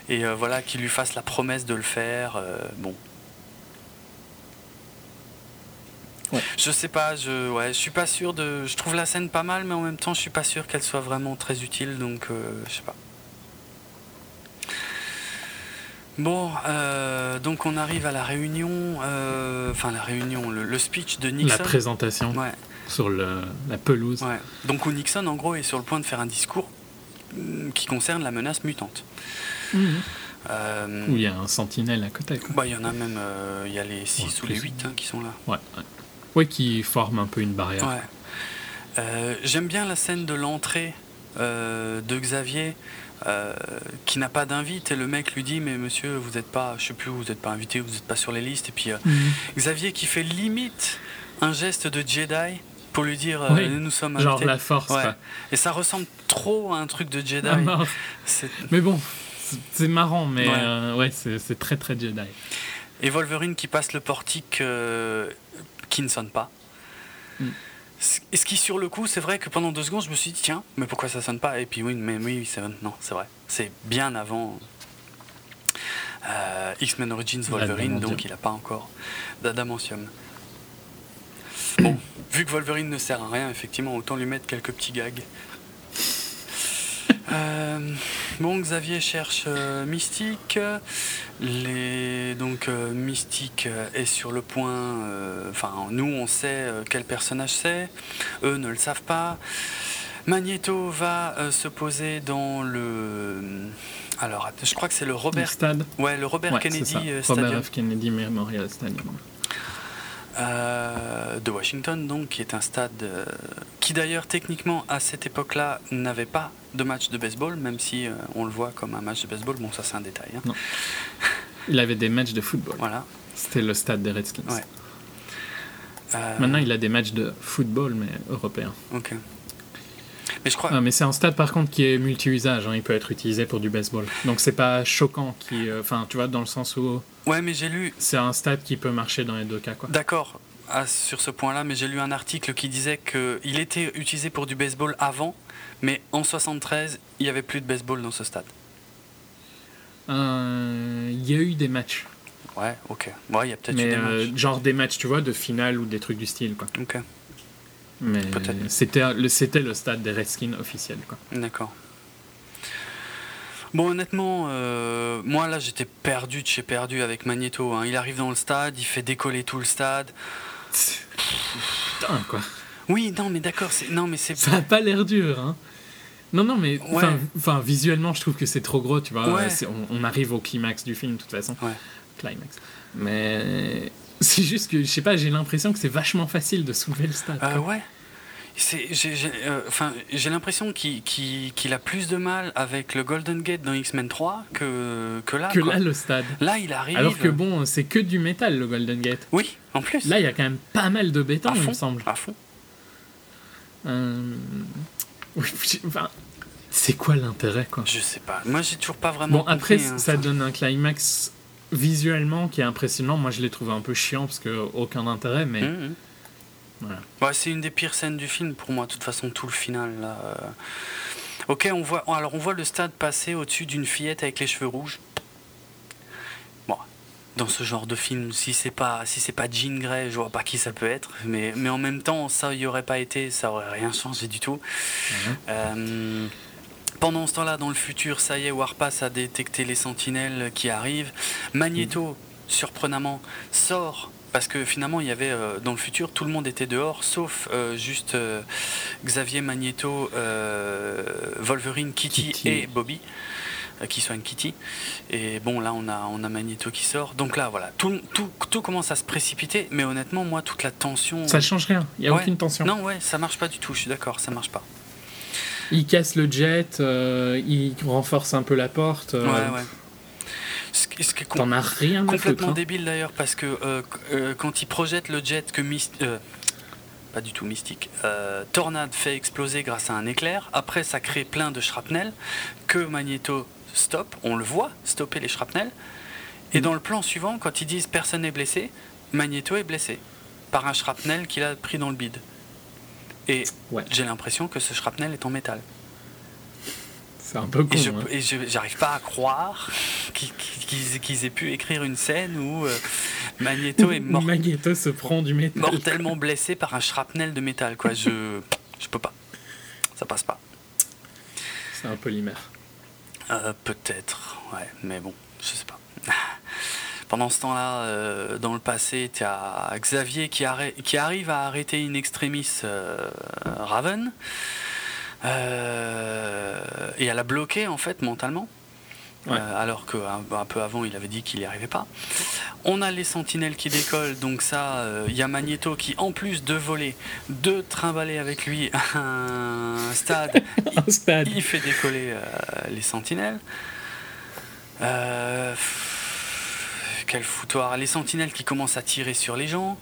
et euh, voilà qu'il lui fasse la promesse de le faire. bon. Ouais. Je sais pas, je ouais, je suis pas sûr de. Je trouve la scène pas mal, mais en même temps, je suis pas sûr qu'elle soit vraiment très utile, donc euh, je sais pas. Bon, euh, donc on arrive à la réunion, euh, enfin la réunion, le, le speech de La Nixon. présentation Ouais, sur le, la pelouse. ouais. Donc où Nixon, en gros, est sur le point de faire un discours mm, qui concerne la menace mutante. Euh, Où il y a un sentinelle à côté. Bah, il y en a même, il y a les 6 Ouais, ou les plus. 8 qui sont là. Ouais, ouais. Ouais, qui forme un peu une barrière. Ouais. Euh, J'aime bien la scène de l'entrée euh, de Xavier euh, qui n'a pas d'invite et le mec lui dit mais monsieur vous n'êtes pas, je sais plus, vous n'êtes pas invité, vous n'êtes pas sur les listes et puis Mhm. Xavier qui fait limite un geste de Jedi pour lui dire euh, Oui. nous sommes Genre invités. la force. Ouais. Et ça ressemble trop à un truc de Jedi. Ah, Mais bon, c'est- marrant, mais Ouais. euh, ouais, c'est c'est très très Jedi. Et Wolverine qui passe le portique euh, qui ne sonne pas. Mm. Ce et ce qui, sur le coup, c'est vrai que pendant deux secondes, je me suis dit, tiens, mais pourquoi ça sonne pas? Et puis oui, mais oui, c'est non, c'est vrai. C'est bien avant euh, X-Men Origins Wolverine, donc il n'a pas encore d'adamantium. Bon, vu que Wolverine ne sert à rien, effectivement, autant lui mettre quelques petits gags. Euh, bon, Xavier cherche euh, Mystique. Les, donc euh, Mystique est sur le point. Enfin, nous, on sait quel personnage c'est. Eux ne le savent pas. Magneto va se poser dans le. Alors, je crois que c'est le Le Robert. stade. Ouais, le Robert Ouais, Kennedy euh, Robert Stadium F. Kennedy Memorial Stadium. euh, de Washington, donc, qui est un stade euh, qui d'ailleurs techniquement à cette époque-là n'avait pas de match de baseball, même si euh, on le voit comme un match de baseball. Bon, ça c'est un détail. hein. Il avait des matchs de football. Voilà. C'était le stade des Redskins. Ouais. Euh, Maintenant, il a des matchs de football, mais européens. Ok. Mais je crois. Ah, mais c'est un stade par contre qui est multi-usage. hein. Il peut être utilisé pour du baseball. Donc c'est pas choquant. Qui, euh, enfin, tu vois, dans le sens où Ouais, mais j'ai lu. c'est un stade qui peut marcher dans les deux cas. Quoi. D'accord. ah, sur ce point-là, mais j'ai lu un article qui disait qu'il était utilisé pour du baseball avant, mais en 73, il n'y avait plus de baseball dans ce stade. Euh, Il y a eu des matchs. Ouais, ok. Ouais, il y a peut-être eu des euh, matchs. genre des matchs, tu vois, de finale ou des trucs du style. Quoi. Ok, Mais Peut-être. c'était le, c'était le stade des Redskins officiel. Quoi. d'accord. Bon, honnêtement, euh, moi là j'étais perdu de chez perdu avec Magneto. hein. Il arrive dans le stade, il fait décoller tout le stade. Putain, quoi. Oui, non, mais d'accord, c'est non, mais c'est Ça a pas l'air dur, hein. Non, non, mais enfin, Ouais. visuellement, je trouve que c'est trop gros, tu vois. Ouais. On, on arrive au climax du film, de toute façon. Ouais. Climax. Mais c'est juste que, je sais pas, j'ai l'impression que c'est vachement facile de soulever le stade. Euh, ouais. J'ai euh, j'ai l'impression qu'il a plus de mal avec le Golden Gate dans X-Men 3 que, que là. que quoi. là, le stade. Là, il arrive. Alors que bon, c'est que du métal, le Golden Gate. Oui, en plus. Là, il y a quand même pas mal de béton, il me semble. À fond. Euh, enfin, c'est quoi l'intérêt, quoi Je sais pas. Moi, j'ai toujours pas vraiment. Bon, après, hein, ça donne un climax visuellement qui est impressionnant. Moi, je l'ai trouvé un peu chiant parce que aucun intérêt, mais voilà. Ouais, c'est une des pires scènes du film pour moi. De toute façon, tout le final. Là, euh. Ok, on voit. Alors, on voit le stade passer au-dessus d'une fillette avec les cheveux rouges. Dans ce genre de film, si c'est pas si c'est pas Jean Grey, je vois pas qui ça peut être. Mais mais en même temps, ça y aurait pas été, ça aurait rien changé du tout. Voilà. Euh, pendant ce temps-là, dans le futur, ça y est, Warpass a détecté les sentinelles qui arrivent. Magneto, surprenamment, sort. Parce que finalement, il y avait euh, dans le futur, tout le monde était dehors, sauf euh, juste euh, Xavier, Magneto, Wolverine, Kitty, Kitty. et Bobby, qui soignent Kitty. Et bon, là, on a, on a Magneto qui sort. Donc là, voilà, tout, tout, tout commence à se précipiter. Mais honnêtement, moi, toute la tension. Ça change rien. Il y a Ouais. aucune tension. Non, ouais, ça marche pas du tout. Je suis d'accord, ça marche pas. Il casse le jet, euh, il renforce un peu la porte. euh, Ouais, ouais. Ce, qui- est com- rien complètement hein. débile d'ailleurs parce que euh, qu- euh, quand il projette le jet que euh, pas du tout mystique, euh, Tornade fait exploser grâce à un éclair. Après, ça crée plein de shrapnel que Magneto stoppe. On le voit stopper les shrapnels. Et dans le plan suivant, quand ils disent personne n'est blessé, Magneto est blessé par un shrapnel qu'il a pris dans le bide. Et Ouais. j'ai l'impression que ce shrapnel est en métal. C'est un peu con. Et hein. j'arrive pas à croire qu'ils aient pu écrire une scène où euh, Magneto est mort- Magneto se prend du métal. mortellement blessé par un shrapnel de métal. Quoi. Je, je peux pas. Ça passe pas. C'est un polymère. Euh, Peut-être, ouais, mais bon, je sais pas. Pendant ce temps-là, euh, dans le passé, tu as Xavier qui, qui arrive à arrêter in extremis euh, Raven et à la bloquer en fait mentalement. Ouais. Euh, alors qu'un un peu avant, il avait dit qu'il n'y arrivait pas. On a les sentinelles qui décollent, donc ça, euh, il y a Magneto qui, en plus de voler, de trimballer avec lui un stade, Un stade. il fait décoller euh, les sentinelles. Euh, quel foutoir. Les sentinelles qui commencent à tirer sur les gens.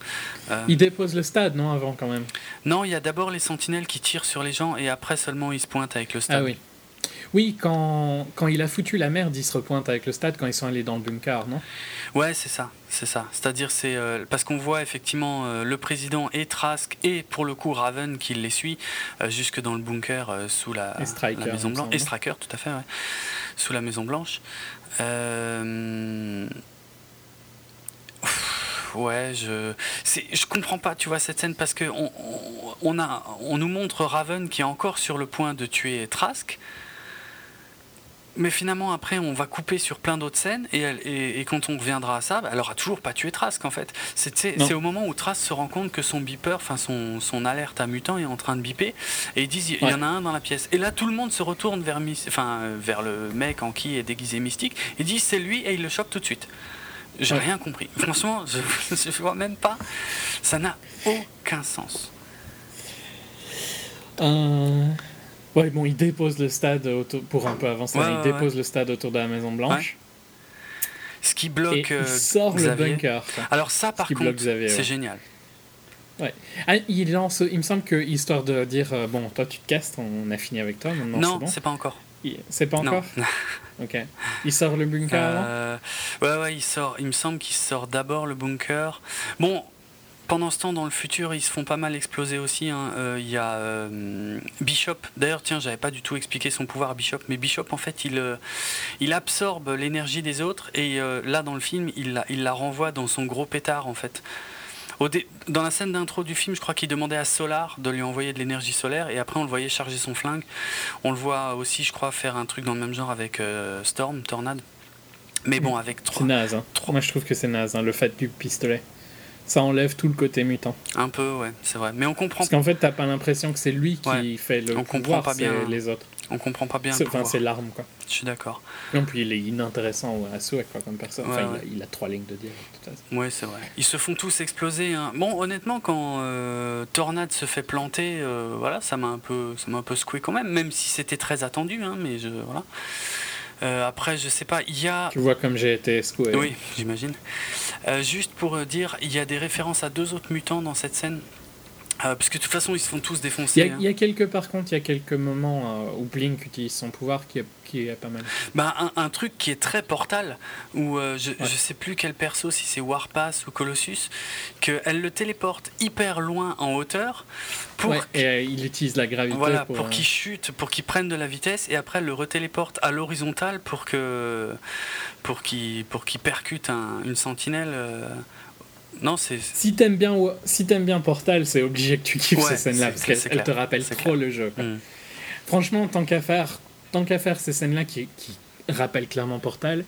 Euh, Il dépose le stade, non, avant quand même? Non, il y a d'abord les sentinelles qui tirent sur les gens et après seulement ils se pointent avec le stade. Ah oui. Oui, quand, quand il a foutu la merde, il se repointe avec le stade quand ils sont allés dans le bunker, non? Ouais, c'est ça, c'est ça. C'est-à-dire, c'est euh, parce qu'on voit effectivement euh, le président et Trask et pour le coup Raven qui les suit euh, jusque dans le bunker sous la, Maison Blanche. Et Straker, tout à fait, ouais. Sous la Maison Blanche. Euh, Ouais, je, je comprends pas, tu vois, cette scène parce que on, on, on a, on nous montre Raven qui est encore sur le point de tuer Trask. Mais finalement, après, on va couper sur plein d'autres scènes, et, elle- et, et quand on reviendra à ça, bah, elle aura toujours pas tué Trask en fait. C'est au moment où Trask se rend compte que son beeper, enfin son, son alerte à mutant est en train de biper, et ils disent il y en a un dans la pièce. Et là, tout le monde se retourne vers, enfin, euh, vers le mec en qui est déguisé mystique, et disent c'est lui, et il le chope tout de suite. J'ai Ouais. rien compris. Franchement, je, je vois même pas. Ça n'a aucun sens. Euh, Ouais, bon, il dépose le stade autour... pour un peu avancer. Ouais, il ouais, dépose le stade autour de la Maison Blanche Ce qui et bloque il euh, sort Xavier. le bunker. Alors ça, par contre, c'est ouais. génial. Ah, il lance, il me semble que histoire de dire euh, bon, toi tu te casses, on a fini avec toi, maintenant non, c'est bon. pas encore. C'est pas Non. encore? Ok. Il sort le bunker. Euh, ouais, ouais, il sort. Il me semble qu'il sort d'abord le bunker. Bon, pendant ce temps, dans le futur, ils se font pas mal exploser aussi. hein. Euh, Il y a euh, Bishop. D'ailleurs, tiens, j'avais pas du tout expliqué son pouvoir à Bishop, mais Bishop, en fait, il, euh, il absorbe l'énergie des autres et là, dans le film, il la, il la renvoie dans son gros pétard, en fait. Au dé- Dans la scène d'intro du film, je crois qu'il demandait à Solar de lui envoyer de l'énergie solaire et après on le voyait charger son flingue. On le voit aussi, je crois, faire un truc dans le même genre avec Storm, Tornade. Mais bon, avec C'est trois, naze. Hein. trop- Moi je trouve que c'est naze, hein, le fait du pistolet. Ça enlève tout le côté mutant. un peu, ouais, c'est vrai. Mais on comprend, Parce qu'en fait, t'as pas l'impression que c'est lui qui Ouais. fait le On comprend pouvoir, pas c'est bien. les autres. on comprend pas bien. Enfin, c'est l'arme, quoi. Je suis d'accord. Non, puis il est inintéressant à souhait, quoi, comme personne. Enfin, Ouais, il a- ouais. Il, a, trois lignes de dialogue, de toute façon. Ouais, c'est vrai. Ils se font tous exploser. hein. Bon, honnêtement, quand euh, Tornade se fait planter, euh, voilà, ça m'a un peu, ça m'a un peu secoué quand même, même si c'était très attendu, hein, mais je, voilà. Euh, après, je sais pas, il y a Tu vois comme j'ai été secoué. Oui, j'imagine. Euh, juste pour euh, dire, il y a des références à deux autres mutants dans cette scène. Euh, parce que de toute façon, ils se font tous Il y, défoncer. a, hein. il y a quelques, par contre, il y a quelques moments euh, où Blink utilise son pouvoir qui est, qui est pas mal. Bah, un, un truc qui est très portal, où euh, je, Ouais. je sais plus quel perso, si c'est Warpass ou Colossus, qu'elle le téléporte hyper loin en hauteur pour, Ouais, qu'il- et euh, il utilise la gravité voilà, pour. pour qu'il chute, pour qu'il prenne de la vitesse, et après elle le retéléporte à l'horizontale pour que pour qu'il pour qu'il percute un- une sentinelle. Non, c'est Si t'aimes bien, si t'aimes bien Portal, c'est obligé que tu kiffes Ouais, ces scènes-là parce qu'elles te rappellent trop clair. le jeu. quoi. Hmm. Franchement, tant qu'à faire, tant qu'à faire ces scènes-là qui, qui rappellent clairement Portal,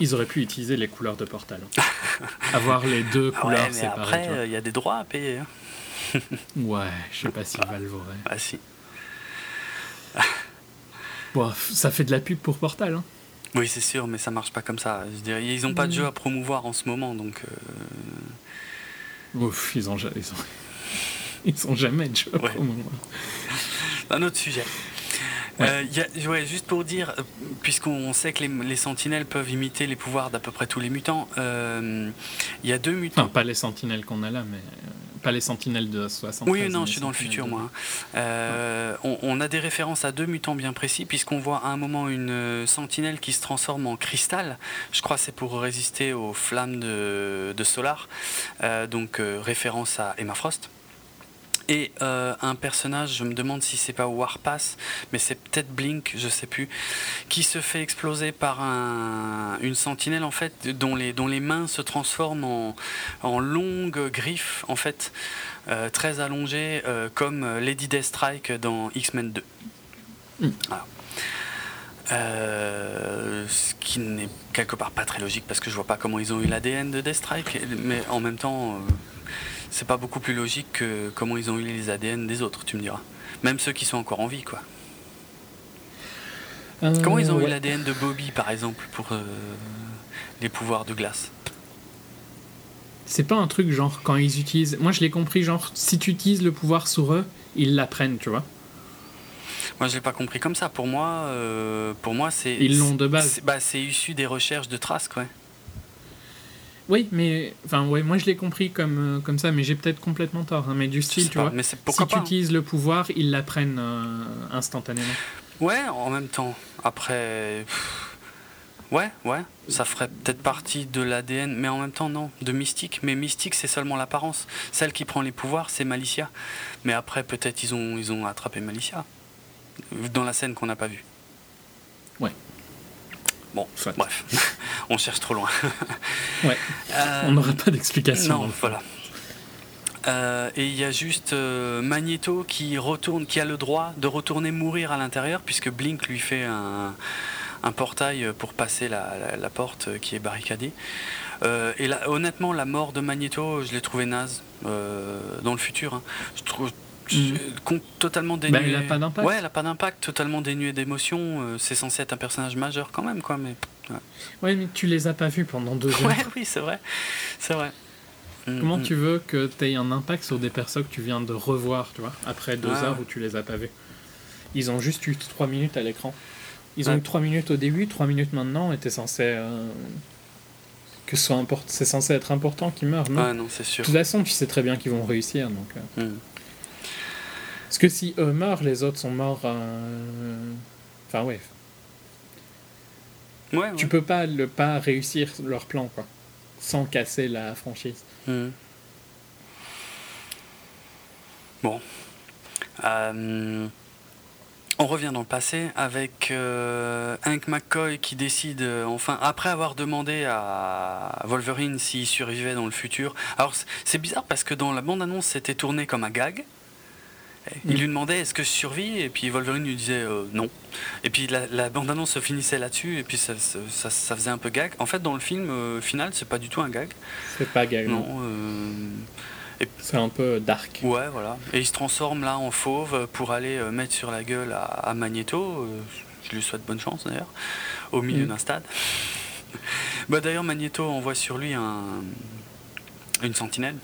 ils auraient pu utiliser les couleurs de Portal. Avoir les deux Ah ouais, couleurs mais séparées. après, euh, il y a des droits à payer. hein. Ouais, je sais pas si Valve aurait. Ah si. Bon, ça fait de la pub pour Portal. Hein. Oui, c'est sûr, mais ça marche pas comme ça. Je dirais, ils ont pas de Mm. jeu à promouvoir en ce moment, donc. euh, Ouf, ils ont, ils ont, ils ont jamais de jeu Ouais. au moment. Un autre sujet. Euh, y a- ouais, juste pour dire, euh, puisqu'on sait que les, les sentinelles peuvent imiter les pouvoirs d'à peu près tous les mutants, euh, il y a deux mutants. Enfin, pas les sentinelles qu'on a là, mais euh, pas les sentinelles de 60. Oui, non, je suis dans le futur, moi. hein. Euh, on, on a des références à deux mutants bien précis, puisqu'on voit à un moment une euh, sentinelle qui se transforme en cristal. Je crois que c'est pour résister aux flammes de, de Solar. Euh, donc, euh, référence à Emma Frost. Et euh, un personnage, je me demande si c'est pas Warpass, mais c'est peut-être Blink, je sais plus, qui se fait exploser par un, une sentinelle en fait, dont les, dont les mains se transforment en, en longues griffes en fait, euh, très allongées, euh, comme Lady Deathstrike dans X-Men 2. Mm. Voilà. Euh, ce qui n'est quelque part pas très logique parce que je vois pas comment ils ont eu l'ADN de Deathstrike, mais en même temps, c'est pas beaucoup plus logique que comment ils ont eu les ADN des autres, tu me diras. Même ceux qui sont encore en vie, quoi. Euh, Comment ils ont eu l'ADN de Bobby, par exemple, pour euh, les pouvoirs de glace? C'est pas un truc genre quand ils utilisent. Moi je l'ai compris, genre si tu utilises le pouvoir sur eux, ils l'apprennent, tu vois. Moi, je l'ai pas compris comme ça. Pour moi, euh, pour moi, c'est Ils l'ont de base. c'est- Bah, c'est issu des recherches de traces, quoi. Oui, mais. Enfin, ouais, moi je l'ai compris comme, euh, comme ça, mais j'ai peut-être complètement tort. hein, mais du style, tu pas, vois. Mais Si tu hein. utilises le pouvoir, ils l'apprennent euh, instantanément. Ouais, en même temps. Après. Ouais, ouais, ça ferait peut-être partie de l'ADN, mais en même temps, non, de Mystique. Mais Mystique, c'est seulement l'apparence. Celle qui prend les pouvoirs, c'est Malicia. Mais après, peut-être ils ont, ils ont attrapé Malicia. Dans la scène qu'on n'a pas vue. Ouais. Bon, Soit. bref, on cherche trop loin. Ouais. Euh, On n'aura pas d'explication. non, fond. voilà. Euh, et il y a juste euh, Magneto qui retourne, qui a le droit de retourner mourir à l'intérieur, puisque Blink lui fait un, un portail pour passer la, la- la porte qui est barricadée. Et là, honnêtement, la mort de Magneto, je l'ai trouvé naze dans le futur. hein. Je trouve totalement dénué. Bah, il a pas d'impact. Ouais, elle a pas d'impact, totalement dénué d'émotion. euh, c'est censé être un personnage majeur quand même, quoi. Mais Ouais, mais tu les as pas vus pendant deux heures. ouais, oui, c'est vrai, c'est vrai. Comment Mm, tu veux que tu aies un impact sur des personnes que tu viens de revoir, tu vois, après deux Ouais, heures ouais. où tu les as pas vus? Ils ont juste eu trois minutes à l'écran. Ils ont Ouais. eu trois minutes au début, trois minutes maintenant, et t'es censé. euh, que ce soit import... c'est censé être important qu'ils meurent, non? Ouais, non, c'est De sûr. toute façon, tu sais très bien qu'ils vont réussir, donc. euh. Mm. Parce que si eux meurent, les autres sont morts. euh, Enfin, ouais. Ouais, ouais. Tu peux pas le pas réussir leur plan, quoi. Sans casser la franchise. Mhm. Bon. Euh, on revient dans le passé avec euh, Hank McCoy qui décide, euh, enfin, après avoir demandé à Wolverine s'il survivait dans le futur. Alors, c'est bizarre parce que dans la bande-annonce, c'était tourné comme un gag. Il Mm. lui demandait est-ce que je survis et puis Wolverine lui disait euh, non. Et puis la, la bande-annonce se finissait là-dessus et puis ça, ça, ça- ça faisait un peu gag. En fait, dans le film euh, final, c'est pas du tout un gag. C'est pas gag, non. Non. euh, C'est un peu dark. Ouais, voilà. Et il se transforme là en fauve pour aller mettre sur la gueule à, à Magneto. Je lui souhaite bonne chance d'ailleurs, au milieu Mm. d'un stade. bah, d'ailleurs, Magneto envoie sur lui un, une sentinelle.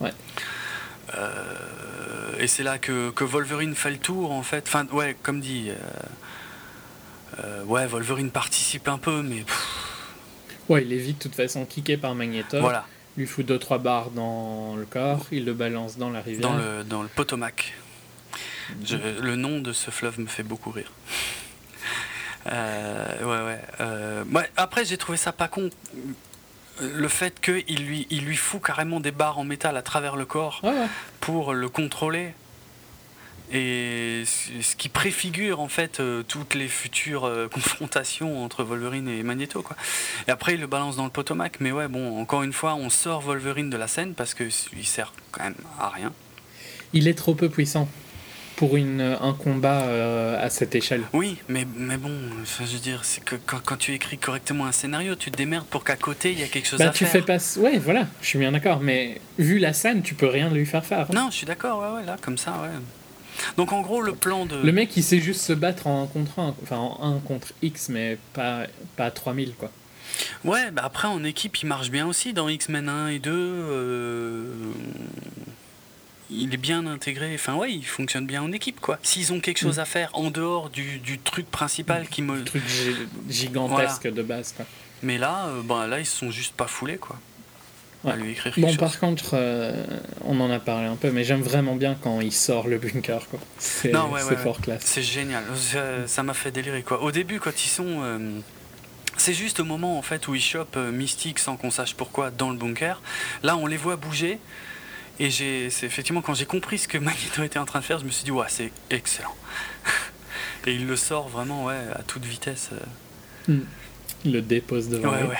Ouais. Euh, et c'est là que, que Wolverine fait le tour en fait. Enfin, ouais, comme dit. euh, euh, ouais, Wolverine participe un peu, mais pff, Ouais, il est vite de toute façon kické par Magneto. voilà, Lui fout 2-3 barres dans le corps, il le balance dans la rivière. dans le, dans le Potomac. Je- le nom de ce fleuve me fait beaucoup rire. Euh, ouais, ouais, euh, ouais, Après, j'ai trouvé ça pas con. Le fait qu'il lui, il lui fout carrément des barres en métal à travers le corps Ouais, ouais. pour le contrôler. Et ce ce qui préfigure en fait euh, toutes les futures euh, confrontations entre Wolverine et Magneto. Quoi. Et après, il le balance dans le Potomac. Mais ouais, bon, encore une fois, on sort Wolverine de la scène parce qu'il sert quand même à rien. Il est trop peu puissant pour une, un combat euh, à cette échelle. Oui, mais, mais bon, je veux dire, c'est que quand, quand tu écris correctement un scénario, tu te démerdes pour qu'à côté, il y a quelque chose Bah, à tu faire. fais pas. Ouais, voilà, je suis bien d'accord, mais vu la scène, tu peux rien lui faire faire. Non, je suis d'accord, ouais, ouais, là, comme ça, ouais. Donc en gros, le plan de... Le mec, il sait juste se battre en un contre un, enfin en 1 contre X, mais pas, pas à 3000, quoi. Ouais, bah après en équipe, il marche bien aussi dans X-Men 1 et 2. euh, Il est bien intégré, enfin ouais, il fonctionne bien en équipe quoi. S'ils ont quelque chose à faire en dehors du, du truc principal qui me. Truc gi- gigantesque de base, quoi. Mais là, euh, bah, là, ils se sont juste pas foulés quoi. À lui écrire Bon, chose. par contre, euh, on en a parlé un peu, mais j'aime vraiment bien quand il sort le bunker, quoi. C'est ouais, c'est ouais, fort classe. C'est génial, Ça- ça m'a fait délirer quoi. Au début, quand ils sont. euh, c'est juste au moment en fait où ils chopent euh, Mystique sans qu'on sache pourquoi dans le bunker. Là, on les voit bouger Et j'ai, c'est effectivement quand j'ai compris ce que Magneto était en train de faire, je me suis dit, ouais, c'est excellent. et il le sort vraiment, ouais, à toute vitesse. euh. Hmm. Il le dépose devant Ouais, lui. ouais.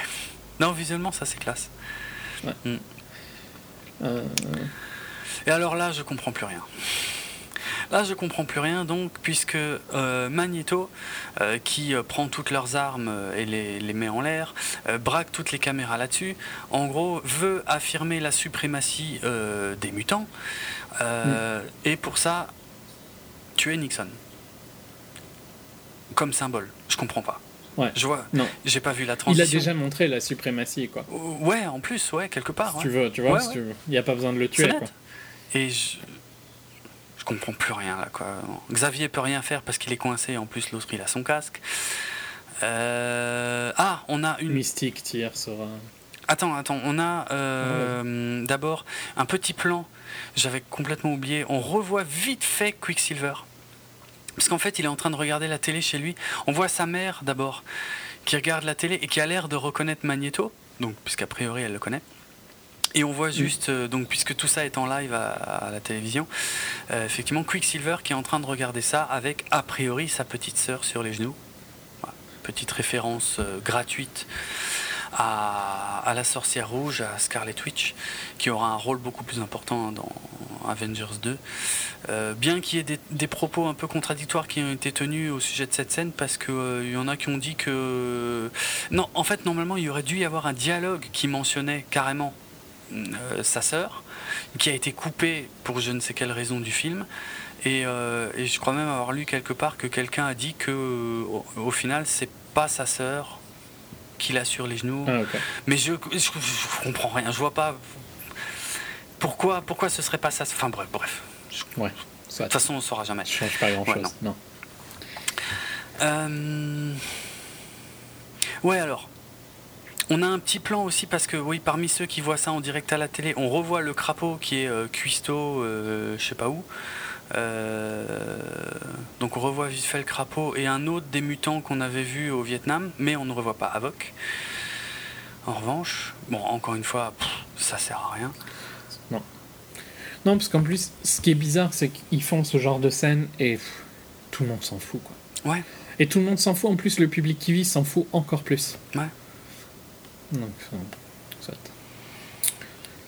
Non, visuellement, ça c'est classe. Euh, Et alors là, je comprends plus rien. Là, je comprends plus rien, donc, puisque euh, Magneto, euh, qui euh, prend toutes leurs armes et les, les met en l'air, braque toutes les caméras là-dessus, en gros, veut affirmer la suprématie des mutants, et pour ça, tuer Nixon. Comme symbole. Je comprends pas. Ouais. Je vois, non. j'ai pas vu la Il transition. a déjà montré la suprématie, quoi. Ouais, en plus, ouais, quelque part. Si ouais. tu veux, tu vois, Ouais, si tu veux. Il n'y a pas besoin de le tuer, quoi. Et je... je comprends plus rien là quoi. Xavier peut rien faire parce qu'il est coincé. En plus, l'autre il a son casque. Euh, Ah, on a une. Mystique tire sera. Attends, attends, on a euh, d'abord un petit plan. J'avais complètement oublié. On revoit vite fait Quicksilver. Parce qu'en fait, il est en train de regarder la télé chez lui. On voit sa mère d'abord qui regarde la télé et qui a l'air de reconnaître Magneto. Donc, puisqu'a priori, elle le connaît. Et on voit juste, euh, donc, puisque tout ça est en live à, à la télévision, euh, effectivement, Quicksilver qui est en train de regarder ça avec, a priori, sa petite sœur sur les genoux. Voilà. Petite référence euh, gratuite à, à la sorcière rouge, à Scarlet Witch, qui aura un rôle beaucoup plus important dans Avengers 2. Euh, bien qu'il y ait des, des propos un peu contradictoires qui ont été tenus au sujet de cette scène, parce qu'il y en a qui ont dit que... Non, en fait, normalement, il y aurait dû y avoir un dialogue qui mentionnait carrément sa sœur, qui a été coupé pour je ne sais quelle raison du film. Et, euh, et je crois même avoir lu quelque part que quelqu'un a dit que au, au final c'est pas sa sœur qu'il a sur les genoux. Ah. Mais je, je, je comprends rien, je vois pas pourquoi pourquoi ce serait pas ça. Enfin bref, bref. De Ça toute façon on saura jamais. ne change pas grand chose. Ouais, non. non. Euh, Ouais, alors. On a un petit plan aussi parce que, oui, parmi ceux qui voient ça en direct à la télé, on revoit le crapaud qui est euh, cuistot, euh, je sais pas où. Euh, donc on revoit vite fait le crapaud et un autre des mutants qu'on avait vu au Vietnam, mais on ne revoit pas Havok. En revanche, bon, encore une fois, pff, ça sert à rien. Non, parce qu'en plus, ce qui est bizarre, c'est qu'ils font ce genre de scène et pff, tout le monde s'en fout, quoi. Ouais. Et tout le monde s'en fout, en plus, le public qui vit s'en fout encore plus. Ouais. Donc, euh, soit.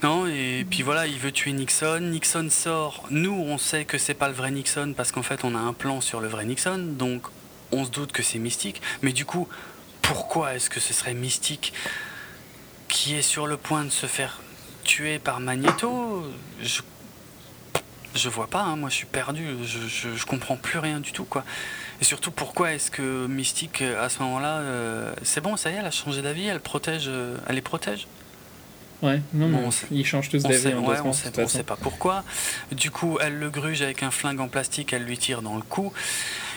Non, et puis voilà, il veut tuer Nixon. Nixon sort. Nous, on sait que c'est pas le vrai Nixon parce qu'en fait, on a un plan sur le vrai Nixon. Donc, on se doute que c'est mystique. Mais du coup, pourquoi est-ce que ce serait mystique qui est sur le point de se faire tuer par Magneto? Je, je vois pas, hein, moi je suis perdu. Je, je, je comprends plus rien du tout, quoi. Et surtout, pourquoi est-ce que Mystique, euh, à ce moment-là, euh, c'est bon, ça y est, elle a changé d'avis, elle protège, euh, elle les protège Ouais, non, Bon, sait- ils changent tous d'avis ouais, deux on sait, on sait pas pourquoi. Du coup, elle le gruge avec un flingue en plastique, elle lui tire dans le cou.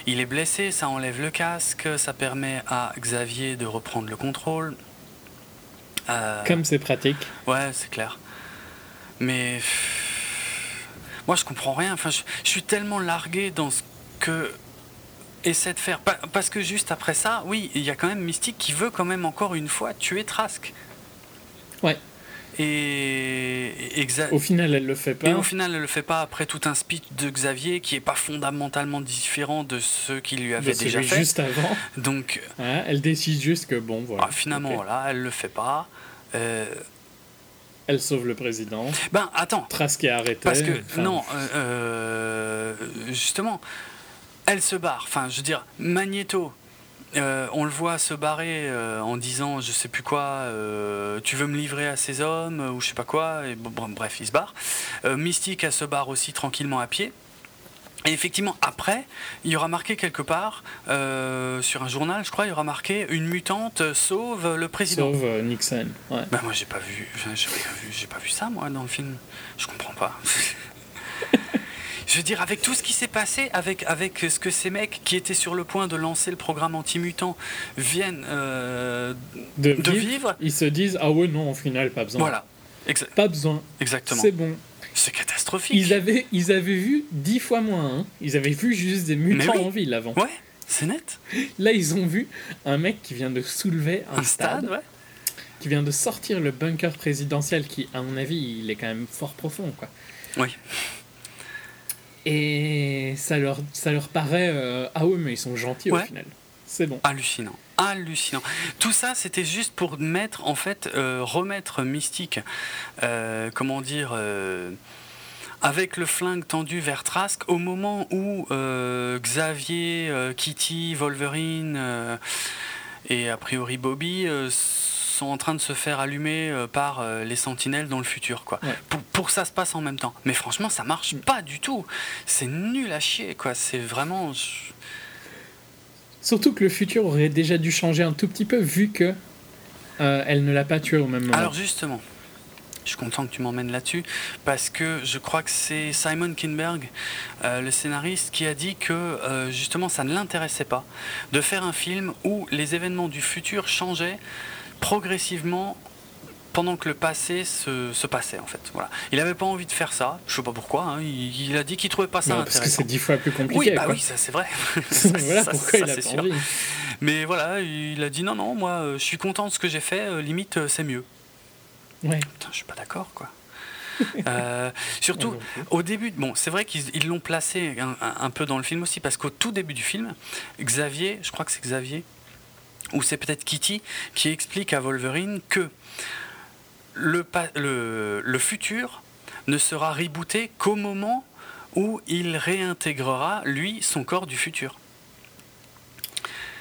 Il est blessé, ça enlève le casque, ça permet à Xavier de reprendre le contrôle. Euh, Comme c'est pratique. Ouais, c'est clair. Mais moi, je comprends rien. Enfin, je, je suis tellement largué dans ce que essaie de faire. Pa- Parce que juste après ça, oui, il y a quand même Mystique qui veut quand même encore une fois tuer Trask. Ouais. Et, Au final, elle le fait pas. et au final, elle le fait pas après tout un speech de Xavier qui est pas fondamentalement différent de ceux qu'il lui de avait déjà fait. juste avant. Donc, Ouais, elle décide juste que bon, voilà. ah, finalement, ok. voilà, elle le fait pas. Euh, Elle sauve le président. ben, attends, Trask est arrêté. parce que enfin, non, euh, euh, justement, elle se barre. Enfin, je veux dire, Magneto. euh, on le voit se barrer euh, en disant je sais plus quoi, euh, tu veux me livrer à ces hommes ou je sais pas quoi, et bon, bon, bref, il se barre. Mystique, elle se barre aussi tranquillement à pied. Et effectivement, après, il y aura marqué quelque part, sur un journal, je crois, il y aura marqué une mutante sauve le président. Sauve Nixon. Ouais. Ben moi j'ai pas vu, enfin, j'ai pas vu, j'ai pas vu ça moi dans le film. Je comprends pas. Je veux dire, avec tout ce qui s'est passé, avec, avec ce que ces mecs qui étaient sur le point de lancer le programme anti-mutant viennent euh, De, de vivre, vivre, ils se disent ah ouais non au final pas besoin. voilà, Exa- Pas besoin. exactement. C'est bon. C'est catastrophique. Ils avaient, ils avaient vu dix fois moins. hein. Ils avaient vu juste des mutants oui. en ville avant. Ouais, c'est net. Là, ils ont vu un mec qui vient de soulever un, Un stade, ouais. qui vient de sortir le bunker présidentiel qui, à mon avis, il est quand même fort profond, quoi. Oui. Et ça leur, ça leur paraît euh, ah oui mais ils sont gentils Ouais. au final. C'est bon. Hallucinant. Hallucinant. Tout ça, c'était juste pour mettre, en fait, euh, remettre Mystique, euh, comment dire, avec le flingue tendu vers Trask, au moment où Xavier, Kitty, Wolverine et a priori Bobby sont en train de se faire allumer euh, par euh, les sentinelles dans le futur, quoi. Ouais. Pour, pour que ça se passe en même temps. Mais franchement, ça marche pas du tout. C'est nul à chier, quoi. C'est vraiment. Surtout que le futur aurait déjà dû changer un tout petit peu vu que euh, elle ne l'a pas tué au même moment. Alors justement, je suis content que tu m'emmènes là-dessus parce que je crois que c'est Simon Kinberg, euh, le scénariste, qui a dit que euh, justement ça ne l'intéressait pas de faire un film où les événements du futur changeaient progressivement pendant que le passé se, se passait en fait. Voilà. Il n'avait pas envie de faire ça, je sais pas pourquoi, hein. il, il a dit qu'il trouvait pas ça Non, parce que intéressant. c'est dix fois plus compliqué. Oui, bah quoi. oui, ça c'est vrai. Ça, voilà ça- pourquoi ça, il a pas sûr. envie. Mais voilà, il a dit non, non, moi euh, je suis content de ce que j'ai fait, euh, limite euh, c'est mieux. Ouais. Putain, je suis pas d'accord, quoi. Euh, surtout, au début, bon, c'est vrai qu'ils ils l'ont placé un peu dans le film aussi, parce qu'au tout début du film, Xavier, je crois que c'est Xavier, ou c'est peut-être Kitty, qui explique à Wolverine que le, pa- le, le futur ne sera rebooté qu'au moment où il réintégrera, lui, son corps du futur.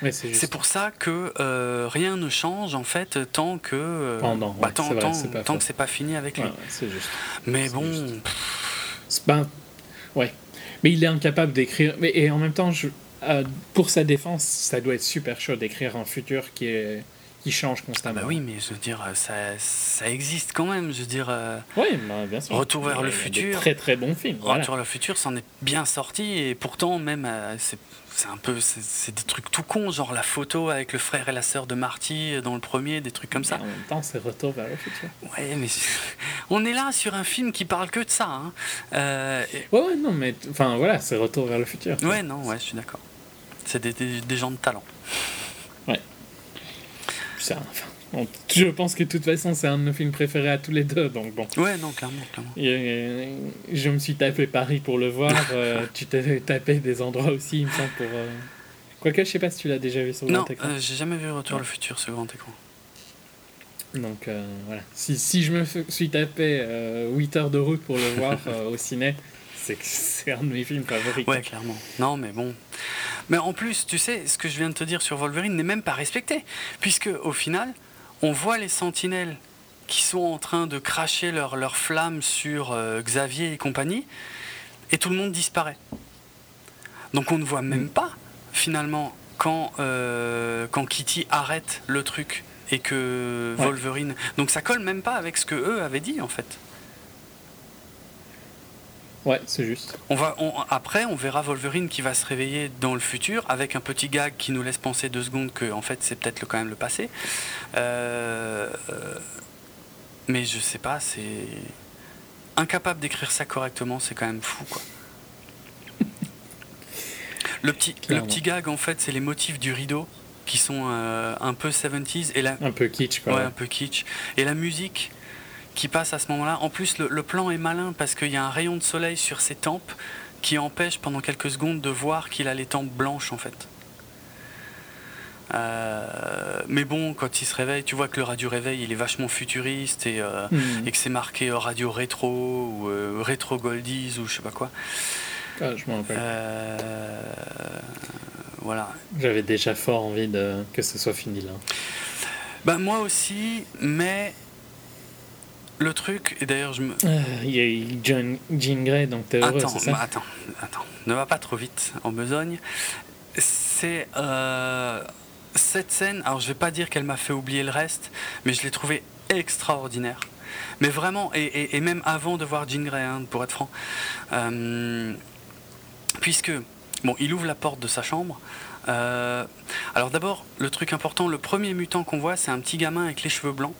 Ouais, c'est pour ça que euh, rien ne change en fait tant que euh, Pendant, bah, ouais, tant, c'est vrai, tant- c'est pas tant faux. que c'est pas fini avec lui. Ouais, juste. Mais bon, juste. C'est pas- Ouais. Mais il est incapable d'écrire. Mais et en même temps, je... euh, pour sa défense, ça doit être super chaud d'écrire un futur qui est qui change constamment. bah oui, mais je veux dire, ça, ça existe quand même. Je veux dire, euh, Oui, bah, bien sûr. Retour vers le futur. Très très bon film. Retour vers le futur s'en est bien sorti et pourtant même euh, c'est c'est un peu c'est des trucs tout cons genre la photo avec le frère et la sœur de Marty dans le premier des trucs comme ça En même temps, c'est Retour vers le futur. ouais mais on est là sur un film qui parle que de ça hein. Euh, et- Ouais, ouais, non, mais enfin voilà, c'est Retour vers le futur. ouais non ouais je suis d'accord c'est des, des, des gens de talent Ça, enfin, on- je pense que de toute façon, c'est un de nos films préférés à tous les deux, donc bon. ouais non clairement clairement Et, euh, je me suis tapé Paris pour le voir. euh, tu t'es tapé des endroits aussi, il me semble, pour. euh, Quoique, je sais pas si tu l'as déjà vu sur non grand écran. euh, j'ai jamais vu Retour le futur ce grand écran Donc euh, voilà. Si, si je me suis tapé 8 heures de route pour le voir euh, au ciné, c'est que c'est un de mes films favoris. Ouais, clairement. Non, mais bon. Mais en plus, tu sais, ce que je viens de te dire sur Wolverine n'est même pas respecté. Puisque, au final, on voit les sentinelles qui sont en train de cracher leur flammes sur euh, Xavier et compagnie, et tout le monde disparaît. Donc on ne voit même Mm. pas, finalement, quand, euh, quand Kitty arrête le truc et que Ouais. Wolverine. Donc ça colle même pas avec ce que eux avaient dit, en fait. Ouais, c'est juste. On va, on- après, on verra Wolverine qui va se réveiller dans le futur avec un petit gag qui nous laisse penser deux secondes que en fait c'est peut-être quand même le passé. Euh, mais je sais pas, c'est incapable d'écrire ça correctement, c'est quand même fou quoi. Le petit, le petit gag en fait, c'est les motifs du rideau qui sont euh, un peu 70s et la, Un peu kitsch, quoi. Ouais, un peu kitsch. Et la musique qui passe à ce moment-là, en plus le, le plan est malin parce qu'il y a un rayon de soleil sur ses tempes qui empêche pendant quelques secondes de voir qu'il a les tempes blanches en fait. Euh, mais bon, quand il se réveille, tu vois que le radio réveil il est vachement futuriste et, euh, Hmm. et que c'est marqué euh, radio rétro ou euh, rétro goldies ou je sais pas quoi. Ah, je m'en rappelle. Voilà. J'avais déjà fort envie de... que ce soit fini là. Bah moi aussi, mais le truc, et d'ailleurs je me, Euh, Il y a eu John, Jean Grey, donc t'es heureux, Attends, ça bah, attends, attends, ne va pas trop vite en besogne. C'est euh, cette scène. Alors, je vais pas dire qu'elle m'a fait oublier le reste, mais je l'ai trouvée extraordinaire. Mais vraiment, et, et- et même avant de voir Jean Grey, hein, pour être franc, Euh, puisque bon, il ouvre la porte de sa chambre. Euh, alors d'abord, le truc important, le premier mutant qu'on voit, c'est un petit gamin avec les cheveux blancs.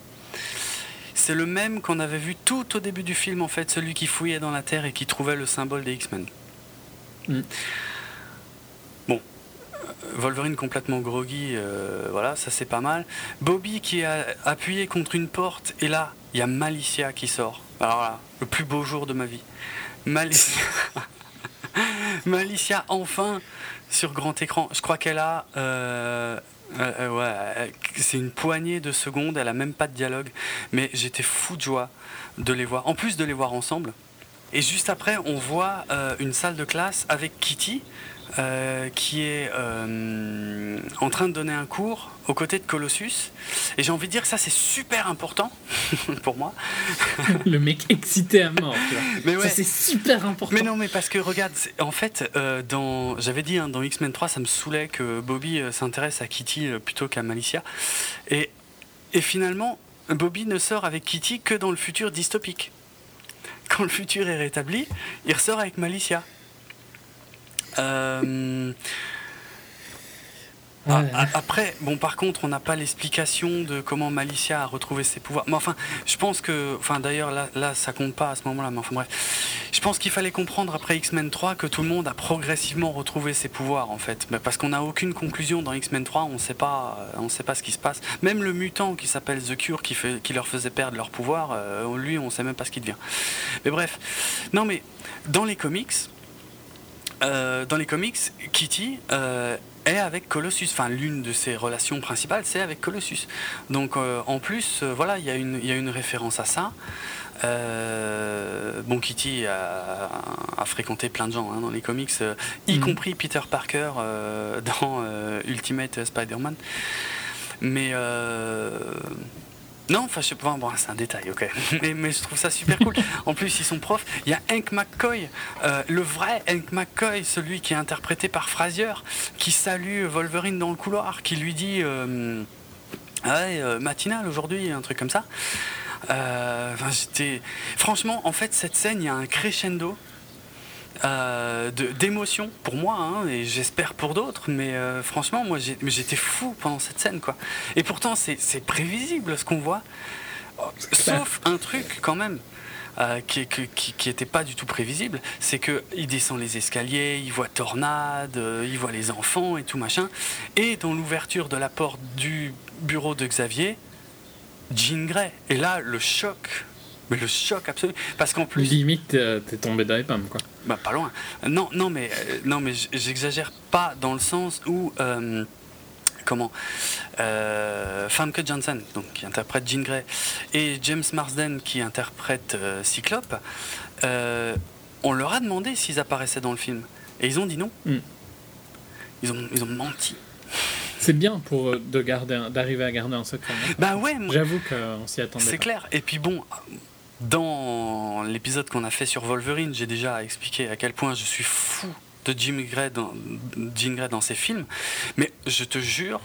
C'est le même qu'on avait vu tout au début du film, en fait, celui qui fouillait dans la terre et qui trouvait le symbole des X-Men. Mm. Bon, Wolverine complètement groggy, euh, voilà, ça c'est pas mal. Bobby qui est appuyé contre une porte, et là, il y a Malicia qui sort. Alors là, le plus beau jour de ma vie. Malicia. Malicia, enfin, sur grand écran. Je crois qu'elle a. Euh, euh, ouais, c'est une poignée de secondes, elle a même pas de dialogue. Mais j'étais fou de joie de les voir. En plus de les voir ensemble. Et juste après, on voit une salle de classe avec Kitty, euh, qui est euh, en train de donner un cours aux côtés de Colossus. Et j'ai envie de dire que ça, c'est super important pour moi. Le mec excité à mort, tu vois. Mais ouais. Ça, c'est super important. Mais non, mais parce que regarde, en fait, euh, dans, j'avais dit hein, dans X-Men 3, ça me saoulait que Bobby s'intéresse à Kitty plutôt qu'à Malicia. Et, et finalement, Bobby ne sort avec Kitty que dans le futur dystopique. Quand le futur est rétabli, il ressort avec Malicia. Euh, après, bon, par contre, on n'a pas l'explication de comment Malicia a retrouvé ses pouvoirs. Mais enfin, je pense que, enfin, d'ailleurs, là, là, ça compte pas à ce moment-là. Mais enfin, bref, je pense qu'il fallait comprendre après X-Men 3 que tout le monde a progressivement retrouvé ses pouvoirs, en fait, parce qu'on n'a aucune conclusion dans X-Men 3. On sait pas, on sait pas ce qui se passe. Même le mutant qui s'appelle The Cure, qui, fait, qui leur faisait perdre leur pouvoir, euh, lui, on sait même pas ce qu'il devient. Mais bref, non, mais dans les comics euh, dans les comics, Kitty euh, est avec Colossus. Enfin, l'une de ses relations principales, c'est avec Colossus. Donc, euh, en plus, voilà, il y, a une référence à ça. bon, Kitty a, fréquenté plein de gens hein, dans les comics, y mhm. compris Peter Parker dans Ultimate Spider-Man. Mais non, enfin, je c'est un détail, ok. Mais, je trouve ça super cool. En plus, ils sont profs. Il y a Hank McCoy, euh, le vrai Hank McCoy, celui qui est interprété par Frazier, qui salue Wolverine dans le couloir, qui lui dit euh, ouais, euh, matinale aujourd'hui, un truc comme ça. j'étais. Franchement, en fait, cette scène, il y a un crescendo euh, d'émotion pour moi hein, et j'espère pour d'autres mais euh, franchement moi j'étais fou pendant cette scène quoi. Et pourtant c'est prévisible ce qu'on voit. Sauf un truc quand même euh, qui, qui, qui, était pas du tout prévisible, c'est que il descend les escaliers, il voit tornade, il voit les enfants et tout machin, et dans l'ouverture de la porte du bureau de Xavier, Jean Grey. Et là, le choc mais le choc absolu. Parce qu'en plus. Limite, t'es tombé dans les pommes, quoi. Bah, pas loin. Non, non, mais, euh, non, mais j'exagère pas dans le sens où. Euh, comment euh, Famke Janssen, donc, qui interprète Jean Grey, et James Marsden, qui interprète euh, Cyclope, on leur a demandé s'ils apparaissaient dans le film. Et ils ont dit non. Hmm. Ils, ont, ils ont menti. C'est bien pour de garder d'arriver à garder un secret. Bah ouais. J'avoue qu'on s'y attendait. C'est clair. Et puis bon, dans l'épisode qu'on a fait sur Wolverine, j'ai déjà expliqué à quel point je suis fou de Jim Gray dans, Jim Gray dans ses films. Mais je te jure,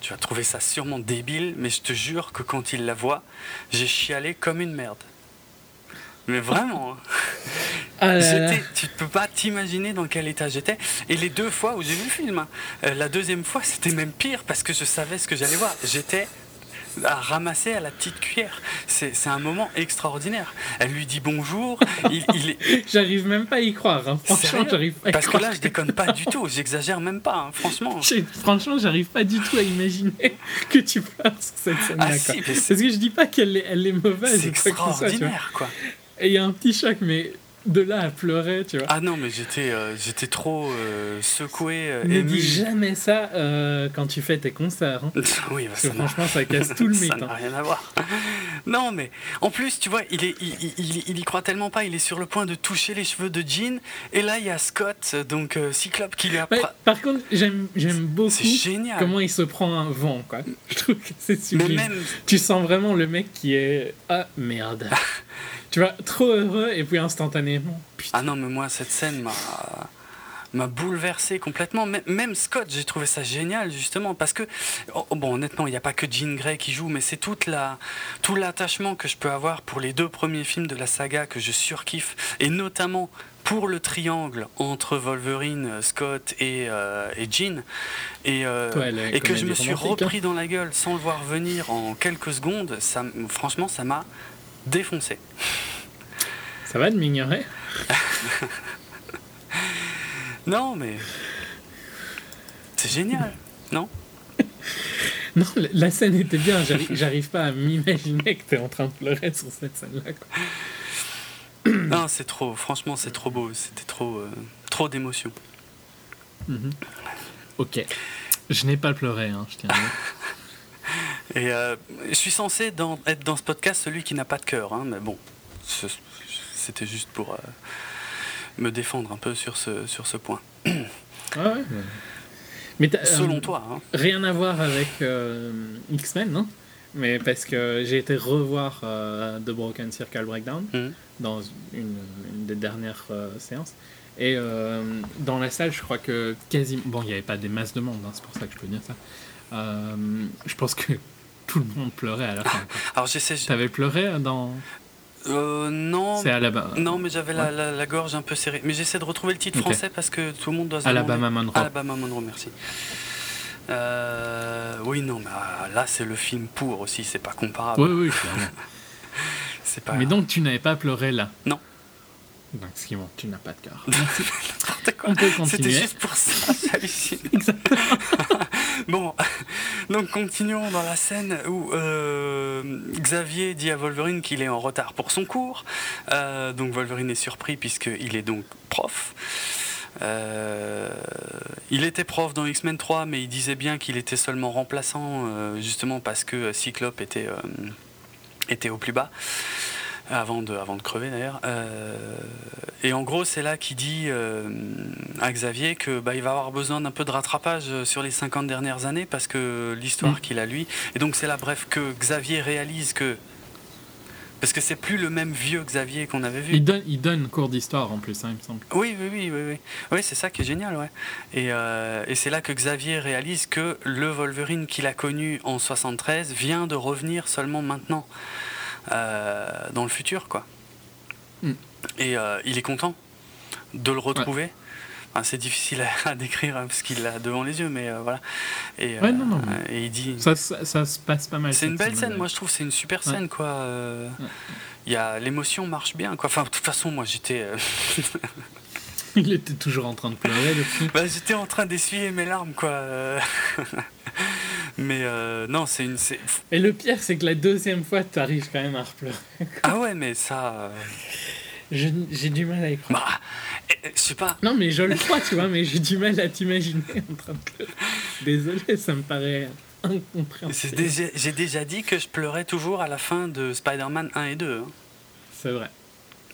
tu vas trouver ça sûrement débile, mais je te jure que quand il la voit, j'ai chialé comme une merde. Mais vraiment. Hein. Ah tu ne peux pas t'imaginer dans quel état j'étais. Et les deux fois où j'ai vu le film, hein, euh, la deuxième fois, c'était même pire parce que je savais ce que j'allais voir. J'étais à ramasser à la petite cuillère. C'est un moment extraordinaire. Elle lui dit bonjour. il, J'arrive même pas à y croire. Hein. Franchement, j'arrive pas Parce que là, je déconne pas du tout. J'exagère même pas, hein, franchement. Franchement, j'arrive pas du tout à imaginer que tu pleures sur cette scène-là. Ah, si, Parce que je dis pas qu'elle est, elle est mauvaise. C'est extraordinaire, quoi. Et il y a un petit choc, mais de là à pleurer, tu vois. Ah non, mais j'étais euh, j'étais trop euh, secoué. Euh, ne dis jamais ça quand tu fais tes concerts. Hein. oui, bah, Parce que franchement, ça casse tout le mythe. ça n'a hein. rien à voir. non, mais en plus, tu vois, il, est, il, il, y croit tellement pas. Il est sur le point de toucher les cheveux de Jean. Et là, il y a Scott, donc Cyclope, qui lui a. par contre, j'aime beaucoup génial. comment il se prend un vent, quoi. Je trouve que c'est sublime. Même... Tu sens vraiment le mec qui est. Ah, merde. Tu vois, trop heureux et puis instantanément. Ah non, mais moi, cette scène m'a m'a bouleversé complètement. Même Scott, j'ai trouvé ça génial justement parce que oh, oh, bon, honnêtement, il n'y a pas que Jean Grey qui joue, mais c'est toute la tout l'attachement que je peux avoir pour les deux premiers films de la saga que je surkiffe et notamment pour le triangle entre Wolverine, Scott et, euh, et Jean, et, euh, et que je me suis hein. repris dans la gueule sans le voir venir en quelques secondes, ça, franchement, ça m'a défoncé. Ça va de m'ignorer? Non, mais. C'est génial, non? Non, la- scène était bien. J'arrive, pas à m'imaginer que t'es en train de pleurer sur cette scène-là. Non, c'est trop, franchement, c'est trop beau. C'était trop, euh, trop d'émotions. Mhm. Ok. Je n'ai pas pleuré, hein, je tiens à dire. Et euh, je suis censé dans- être dans ce podcast celui qui n'a pas de cœur, hein, mais bon, c'était juste pour euh, me défendre un peu sur ce, sur ce point. Ah ouais, ouais. Mais Selon euh, toi, hein. Rien à voir avec euh, X-Men, non? Mais parce que j'ai été revoir euh, The Broken Circle Breakdown Mhm. dans une, une des dernières euh, séances. Et euh, dans la salle, je crois que quasiment. Bon, il n'y avait pas des masses de monde, hein, c'est pour ça que je peux dire ça. Euh, je pense que tout le monde pleurait à la fin. quoi. Alors j'essaie. T'avais pleuré dans. Euh, non. C'est Alabama. Non, mais j'avais la, Ouais. la- la gorge un peu serrée. Mais j'essaie de retrouver le titre français parce que tout le monde doit se Alabama demander. Monroe. Alabama Monroe, merci. Euh, oui, non, mais ah, là c'est le film pour aussi, c'est pas comparable. Oui, oui, clairement. C'est pas. Mais donc, tu n'avais pas pleuré là Non. Donc, ce qui montre tu n'as pas de cœur. C'était juste pour ça, j'hallucine. bon, donc continuons dans la scène où euh, Xavier dit à Wolverine qu'il est en retard pour son cours. Euh, donc Wolverine est surpris puisqu'il est donc prof. Euh, il était prof dans X-Men 3, mais il disait bien qu'il était seulement remplaçant, justement parce que Cyclope était au plus bas. Avant de, avant de crever d'ailleurs. Euh, et en gros, c'est là qu'il dit euh, à Xavier que bah, il va avoir besoin d'un peu de rattrapage euh, sur les 50 dernières années parce que l'histoire Mm. qu'il a lui. Et donc c'est là, bref, que Xavier réalise que. Parce que c'est plus le même vieux Xavier qu'on avait vu. Il donne, il donne cours d'histoire en plus, hein, il me semble. Oui, oui, oui, oui, oui. Oui, c'est ça qui est génial, ouais. Et, euh, et c'est là que Xavier réalise que le Wolverine qu'il a connu en 73 vient de revenir seulement maintenant, dans le futur, quoi. Mm. Et euh, il est content de le retrouver. Enfin, c'est difficile à, à décrire hein, parce qu'il l'a devant les yeux, mais euh, voilà. Et, Ouais, non, non. et il dit. Ça, ça, ça se passe pas mal. C'est une belle scène, moi je trouve, c'est une super Ouais. scène, quoi. euh, Ouais. Y a l'émotion marche bien, quoi. Enfin, de toute façon, moi j'étais. Il était toujours en train de pleurer, le petit. Bah, j'étais en train d'essuyer mes larmes, quoi. mais euh, non, c'est une. Et le pire, c'est que la deuxième fois, tu arrives quand même à repleurer. Ah ouais, mais ça. euh, J'ai du mal à y croire. Bah, eh, eh, je sais pas. Non, mais je le crois, tu vois, mais j'ai du mal à t'imaginer en train de pleurer. Désolé, ça me paraît incompréhensible. déjà- J'ai déjà dit que je pleurais toujours à la fin de Spider-Man 1 et 2. hein. C'est vrai,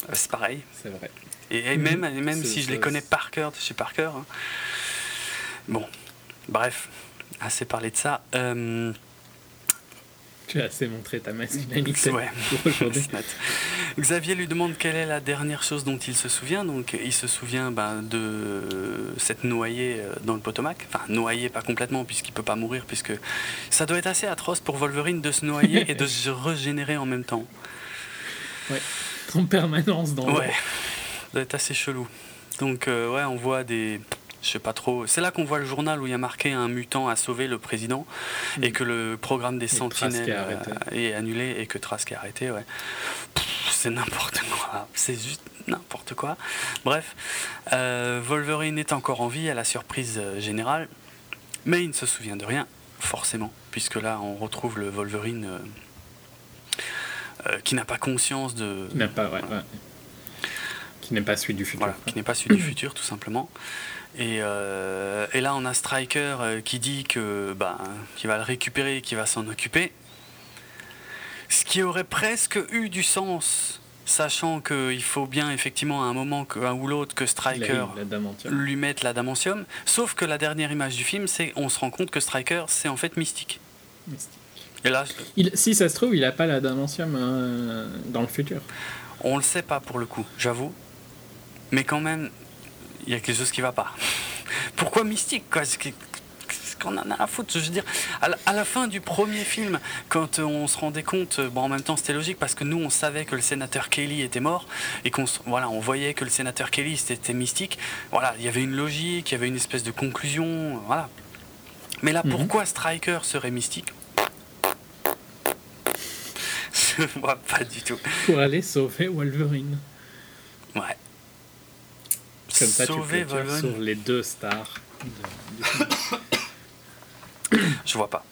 Euh, C'est pareil. c'est vrai. Et, et même, et même si je les connais par cœur de chez Parker. hein. Bon, bref, assez parlé de ça. Euh, Tu as assez montré ta masculinité Ouais. Xavier lui demande quelle est la dernière chose dont il se souvient. Donc, il se souvient ben, de cette noyée euh, dans le Potomac. Enfin, noyée pas complètement, puisqu'il peut pas mourir, puisque ça doit être assez atroce pour Wolverine de se noyer et de se régénérer en même temps. En permanence dans Ouais, ça doit être assez chelou. Donc, euh, ouais, on voit des. Je sais pas trop. C'est là qu'on voit le journal où il y a marqué un mutant a sauvé le président et que le programme des sentinelles est euh, est annulé et que Trask est arrêté, ouais. C'est n'importe quoi. C'est juste n'importe quoi. Bref, euh, Wolverine est encore en vie à la surprise générale, mais il ne se souvient de rien, forcément, puisque là on retrouve le Wolverine euh, qui n'a pas conscience de, n'a pas, ouais, ouais. Qui n'est pas celui du futur. voilà, qui n'est pas celui du futur, tout simplement. Et, euh, et là, on a Striker euh, qui dit que bah, qu'il va le récupérer, qu'il va s'en occuper. Ce qui aurait presque eu du sens, sachant qu'il faut bien effectivement à un moment, que, un ou l'autre, que Striker lui mette l'adamantium. Sauf que la dernière image du film, c'est on se rend compte que Striker, c'est en fait mystique. Mystique. Et là, Il, si ça se trouve, il a pas l'adamantium euh, dans le futur. on le sait pas pour le coup, j'avoue. Mais quand même, il y a quelque chose qui va pas. Pourquoi mystique quoi? Qu'on en a à foutre? Je veux dire, à la, à la fin du premier film, quand euh, on se rendait compte, euh, bon, en même temps c'était logique parce que nous on savait que le sénateur Kelly était mort et qu'on voilà, on voyait que le sénateur Kelly c'était mystique. Voilà, il y avait une logique, il y avait une espèce de conclusion, voilà. Mais là, Mhm. pourquoi Striker serait mystique? Je vois pas du tout. Pour aller sauver Wolverine. Ouais. Comme ça, Sauver tu peux Wolverine. sur les deux stars. de-. Je vois pas.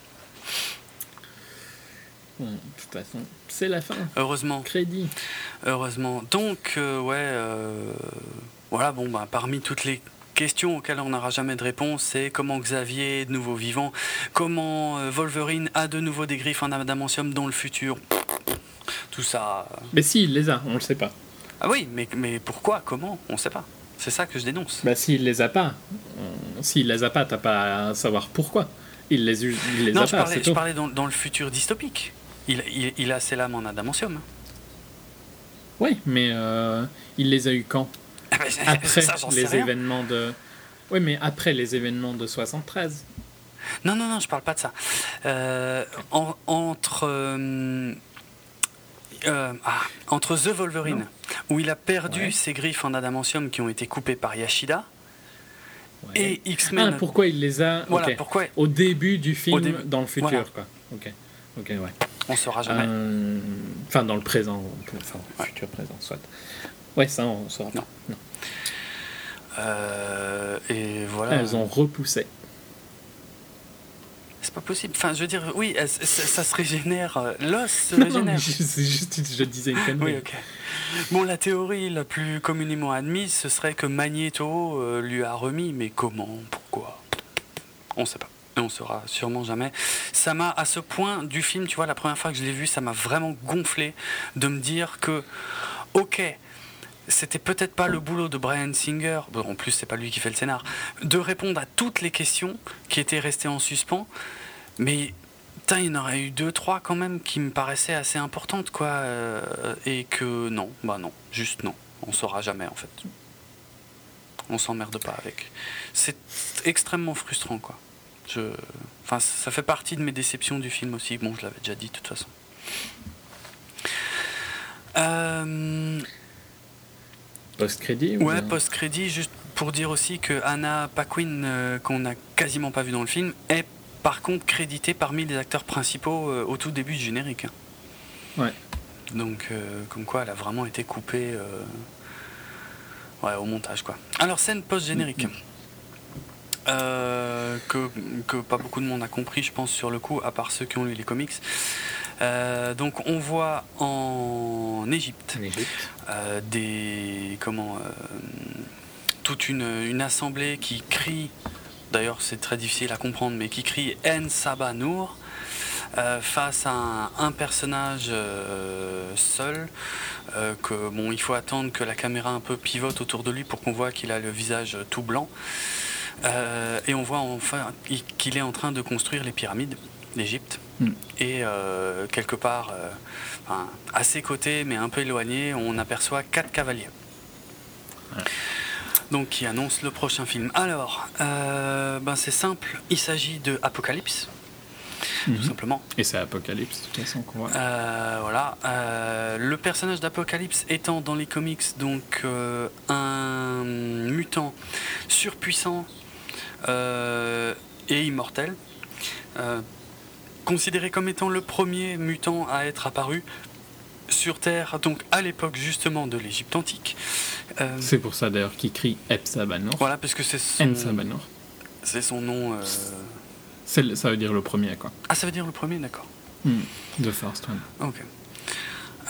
Bon, de toute façon, c'est la fin. Heureusement. Crédit. Heureusement. Donc, euh, ouais, euh, voilà, bon, bah, parmi toutes les questions auxquelles on n'aura jamais de réponse, c'est comment Xavier est de nouveau vivant, comment euh, Wolverine a de nouveau des griffes en adamantium dans le futur. Tout ça. Mais si, il les a, on le sait pas. Ah oui, mais, mais pourquoi Comment On sait pas. C'est ça que je dénonce. Bah s'il les a pas, s'il les a pas, t'as pas à savoir pourquoi. Il les, il les non, a je pas, parlais, je tout. parlais dans, dans le futur dystopique. Il, il, il a ses lames en adamantium. Oui, mais euh, il les a eu quand? Ah Après ça, les rien. événements de. Oui, mais après les événements de 73. Non, non, non, je parle pas de ça. Euh, en- entre, euh, euh, ah, entre The Wolverine, Non. Où il a perdu Ouais. ses griffes en adamantium qui ont été coupées par Yashida, Ouais. et Ah, X-Men. pourquoi il les a Voilà, pourquoi Au début du film, début. dans le futur, Voilà. quoi. Ok. Ok, ouais. on saura jamais. Euh, Enfin, dans le présent, enfin, Ouais. futur présent, soit. Ouais, ça, on saura pas. Non. Euh, et voilà. Elles ont repoussé. C'est pas possible. Enfin, je veux dire, oui, ça, ça se régénère. euh, L'os se Non, non, régénère. c'est juste, je disais une connerie. Oui, ok. Bon, la théorie la plus communément admise, ce serait que Magneto euh, lui a remis, mais comment Pourquoi? On sait pas. Et on saura sûrement jamais. Ça m'a, à ce point du film, tu vois, la première fois que je l'ai vu, ça m'a vraiment gonflé de me dire que, ok, c'était peut-être pas le boulot de Brian Singer, bon, en plus c'est pas lui qui fait le scénar, de répondre à toutes les questions qui étaient restées en suspens, mais il y en aurait eu deux, trois quand même qui me paraissaient assez importantes, quoi, euh, et que non, bah non, juste non, on saura jamais en fait. On s'emmerde pas avec. C'est extrêmement frustrant, quoi. Je... Enfin, ça fait partie de mes déceptions du film aussi. Bon, je l'avais déjà dit de toute façon. Euh, Post-crédit ou Ouais, post-crédit, juste pour dire aussi que Anna Paquin, euh, qu'on n'a quasiment pas vu dans le film, est par contre créditée parmi les acteurs principaux euh, au tout début du générique. Ouais. Donc, euh, comme quoi, elle a vraiment été coupée ouais, au montage, quoi. Alors, scène post-générique. Euh, que, que pas beaucoup de monde a compris, je pense, sur le coup, à part ceux qui ont lu les comics. Euh, donc, on voit en Égypte En Égypte. euh, des comment euh, toute une, une assemblée qui crie d'ailleurs c'est très difficile à comprendre mais qui crie En Saba Nour face à un, un personnage seul que bon il faut attendre que la caméra un peu pivote autour de lui pour qu'on voit qu'il a le visage tout blanc Euh, et on voit enfin qu'il est en train de construire les pyramides d'Égypte Mm. et euh, quelque part euh, enfin, à ses côtés, mais un peu éloigné, on aperçoit quatre cavaliers. Donc qui annoncent le prochain film. Alors, euh, ben c'est simple, il s'agit de Apocalypse, tout Mhm. simplement. Et c'est Apocalypse, de toute façon, qu'on voit. Voilà. Le personnage d'Apocalypse étant dans les comics donc un mutant surpuissant et immortel, euh, considéré comme étant le premier mutant à être apparu sur Terre, donc à l'époque justement de l'Égypte antique. Euh, C'est pour ça d'ailleurs qu'il crie Epsabanor. voilà, parce que c'est son, c'est son nom. euh, le- Ça veut dire le premier, quoi. Ah, ça veut dire le premier, d'accord. Hmm. The First One. Ok.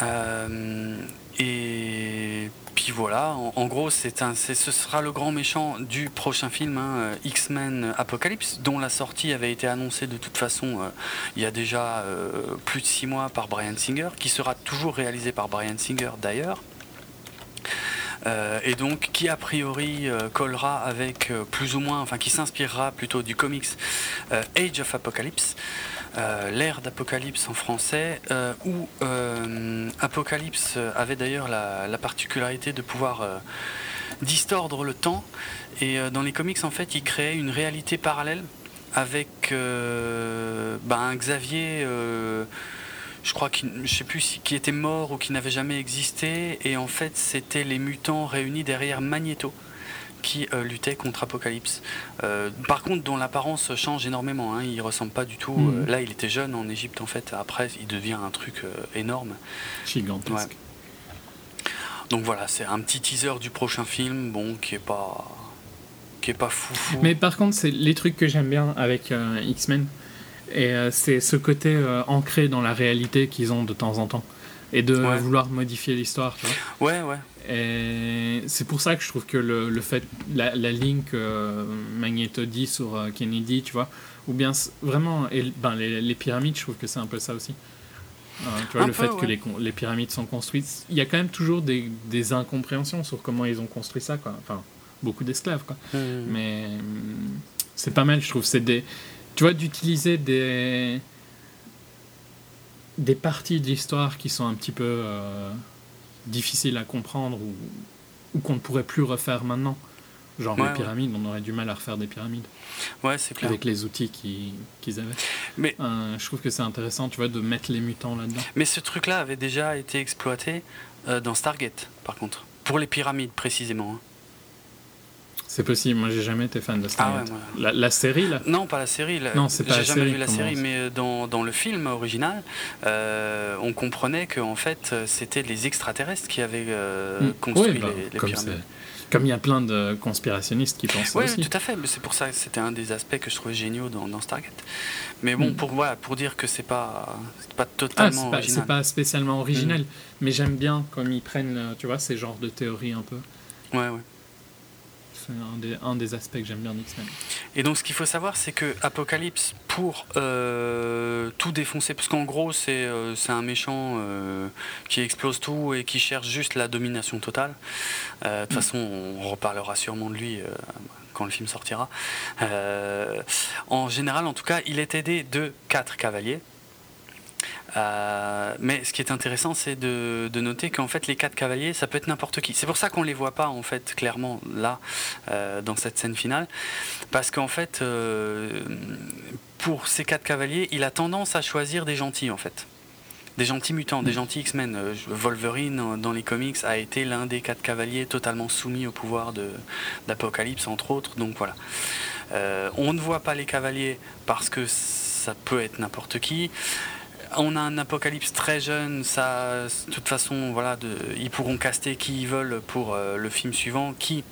Euh, et puis voilà, en, gros, c'est un, ce sera le grand méchant du prochain film, hein, euh, X-Men Apocalypse, dont la sortie avait été annoncée de toute façon euh, il y a déjà euh, plus de six mois par Brian Singer, qui sera toujours réalisé par Brian Singer d'ailleurs. Et donc qui a priori collera avec plus ou moins, enfin qui s'inspirera plutôt du comics Age of Apocalypse, euh, l'ère d'Apocalypse en français, euh, où euh, Apocalypse avait d'ailleurs la, la particularité de pouvoir distordre le temps, et dans les comics en fait il créait une réalité parallèle avec ben, un Xavier je crois qu'il je sais plus qui était mort ou qui n'avait jamais existé. Et en fait c'était les mutants réunis derrière Magneto qui euh, luttait contre Apocalypse. Euh, par contre, dont l'apparence change énormément. Hein, il ressemble pas du tout. Mhm. euh, là, il était jeune en Égypte en fait. Après, il devient un truc euh, énorme. Gigantesque. Ouais. Donc voilà, c'est un petit teaser du prochain film, bon, qui est pas, qui est pas fou fou. Mais par contre, c'est les trucs que j'aime bien avec X-Men. Et c'est ce côté ancré dans la réalité qu'ils ont de temps en temps. Et de Ouais. vouloir modifier l'histoire. Ouais, ouais. Et c'est pour ça que je trouve que le, le fait, la, la ligne que euh, Magneto dit sur euh, Kennedy, tu vois, ou bien vraiment, et, ben, les, les pyramides, je trouve que c'est un peu ça aussi. Euh, tu vois, Un le peu, fait que les, pyramides sont construites, il y a quand même toujours des, des incompréhensions sur comment ils ont construit ça, quoi. Enfin, beaucoup d'esclaves, quoi. Mhm. Mais hum, c'est pas mal, je trouve. C'est des, tu vois, d'utiliser des des parties de l'histoire qui sont un petit peu euh, difficiles à comprendre ou, ou qu'on ne pourrait plus refaire maintenant. Genre Ouais, les ouais. pyramides, on aurait du mal à refaire des pyramides Ouais, c'est clair. avec les outils qui- qu'ils avaient. Mais- Euh, je trouve que c'est intéressant, tu vois, de mettre les mutants là-dedans. Mais ce truc-là avait déjà été exploité euh, dans Stargate, par contre. Pour les pyramides, précisément. hein. C'est possible. Moi, j'ai jamais été fan de Ah Stargate. ouais, moi- la, la série là? Non, pas la série. la- Non, c'est pas J'ai jamais série, vu la série, mais euh, dans, dans le film original, euh, on comprenait que en fait, euh, c'était les extraterrestres qui avaient euh, Mm. construit bah, les, les comme pyramides. Comme il y a plein de conspirationnistes qui pensent ça Oui, aussi. tout à fait. C'est pour ça que c'était un des aspects que je trouvais géniaux dans, dans Stargate. Mais bon, Mm. pour voilà, pour dire que c'est pas pas Ah, totalement c'est pas, original. c'est pas spécialement original, Mm. mais j'aime bien comme ils prennent, tu vois, ces genres de théories un peu. Ouais, ouais. C'est un des, aspects que j'aime bien d'X-Men. Et donc, ce qu'il faut savoir, c'est que Apocalypse, pour euh, tout défoncer, parce qu'en gros, c'est euh, un méchant euh, qui explose tout et qui cherche juste la domination totale. De toute façon, on reparlera sûrement de lui quand le film sortira. En général, en tout cas, il est aidé de quatre cavaliers. Euh, mais ce qui est intéressant, c'est de, de noter qu'en fait, les quatre cavaliers, ça peut être n'importe qui. C'est pour ça qu'on les voit pas en fait clairement là euh, dans cette scène finale, parce qu'en fait, euh, pour ces quatre cavaliers, il a tendance à choisir des gentils en fait. Des gentils mutants, des gentils X-Men. Wolverine, dans les comics, a été l'un des quatre cavaliers totalement soumis au pouvoir d'Apocalypse, entre autres. Donc voilà. On ne voit pas les cavaliers parce que ça peut être n'importe qui. On a un apocalypse très jeune, ça, de toute façon, voilà, de, ils pourront caster qui ils veulent pour euh, le film suivant, qui,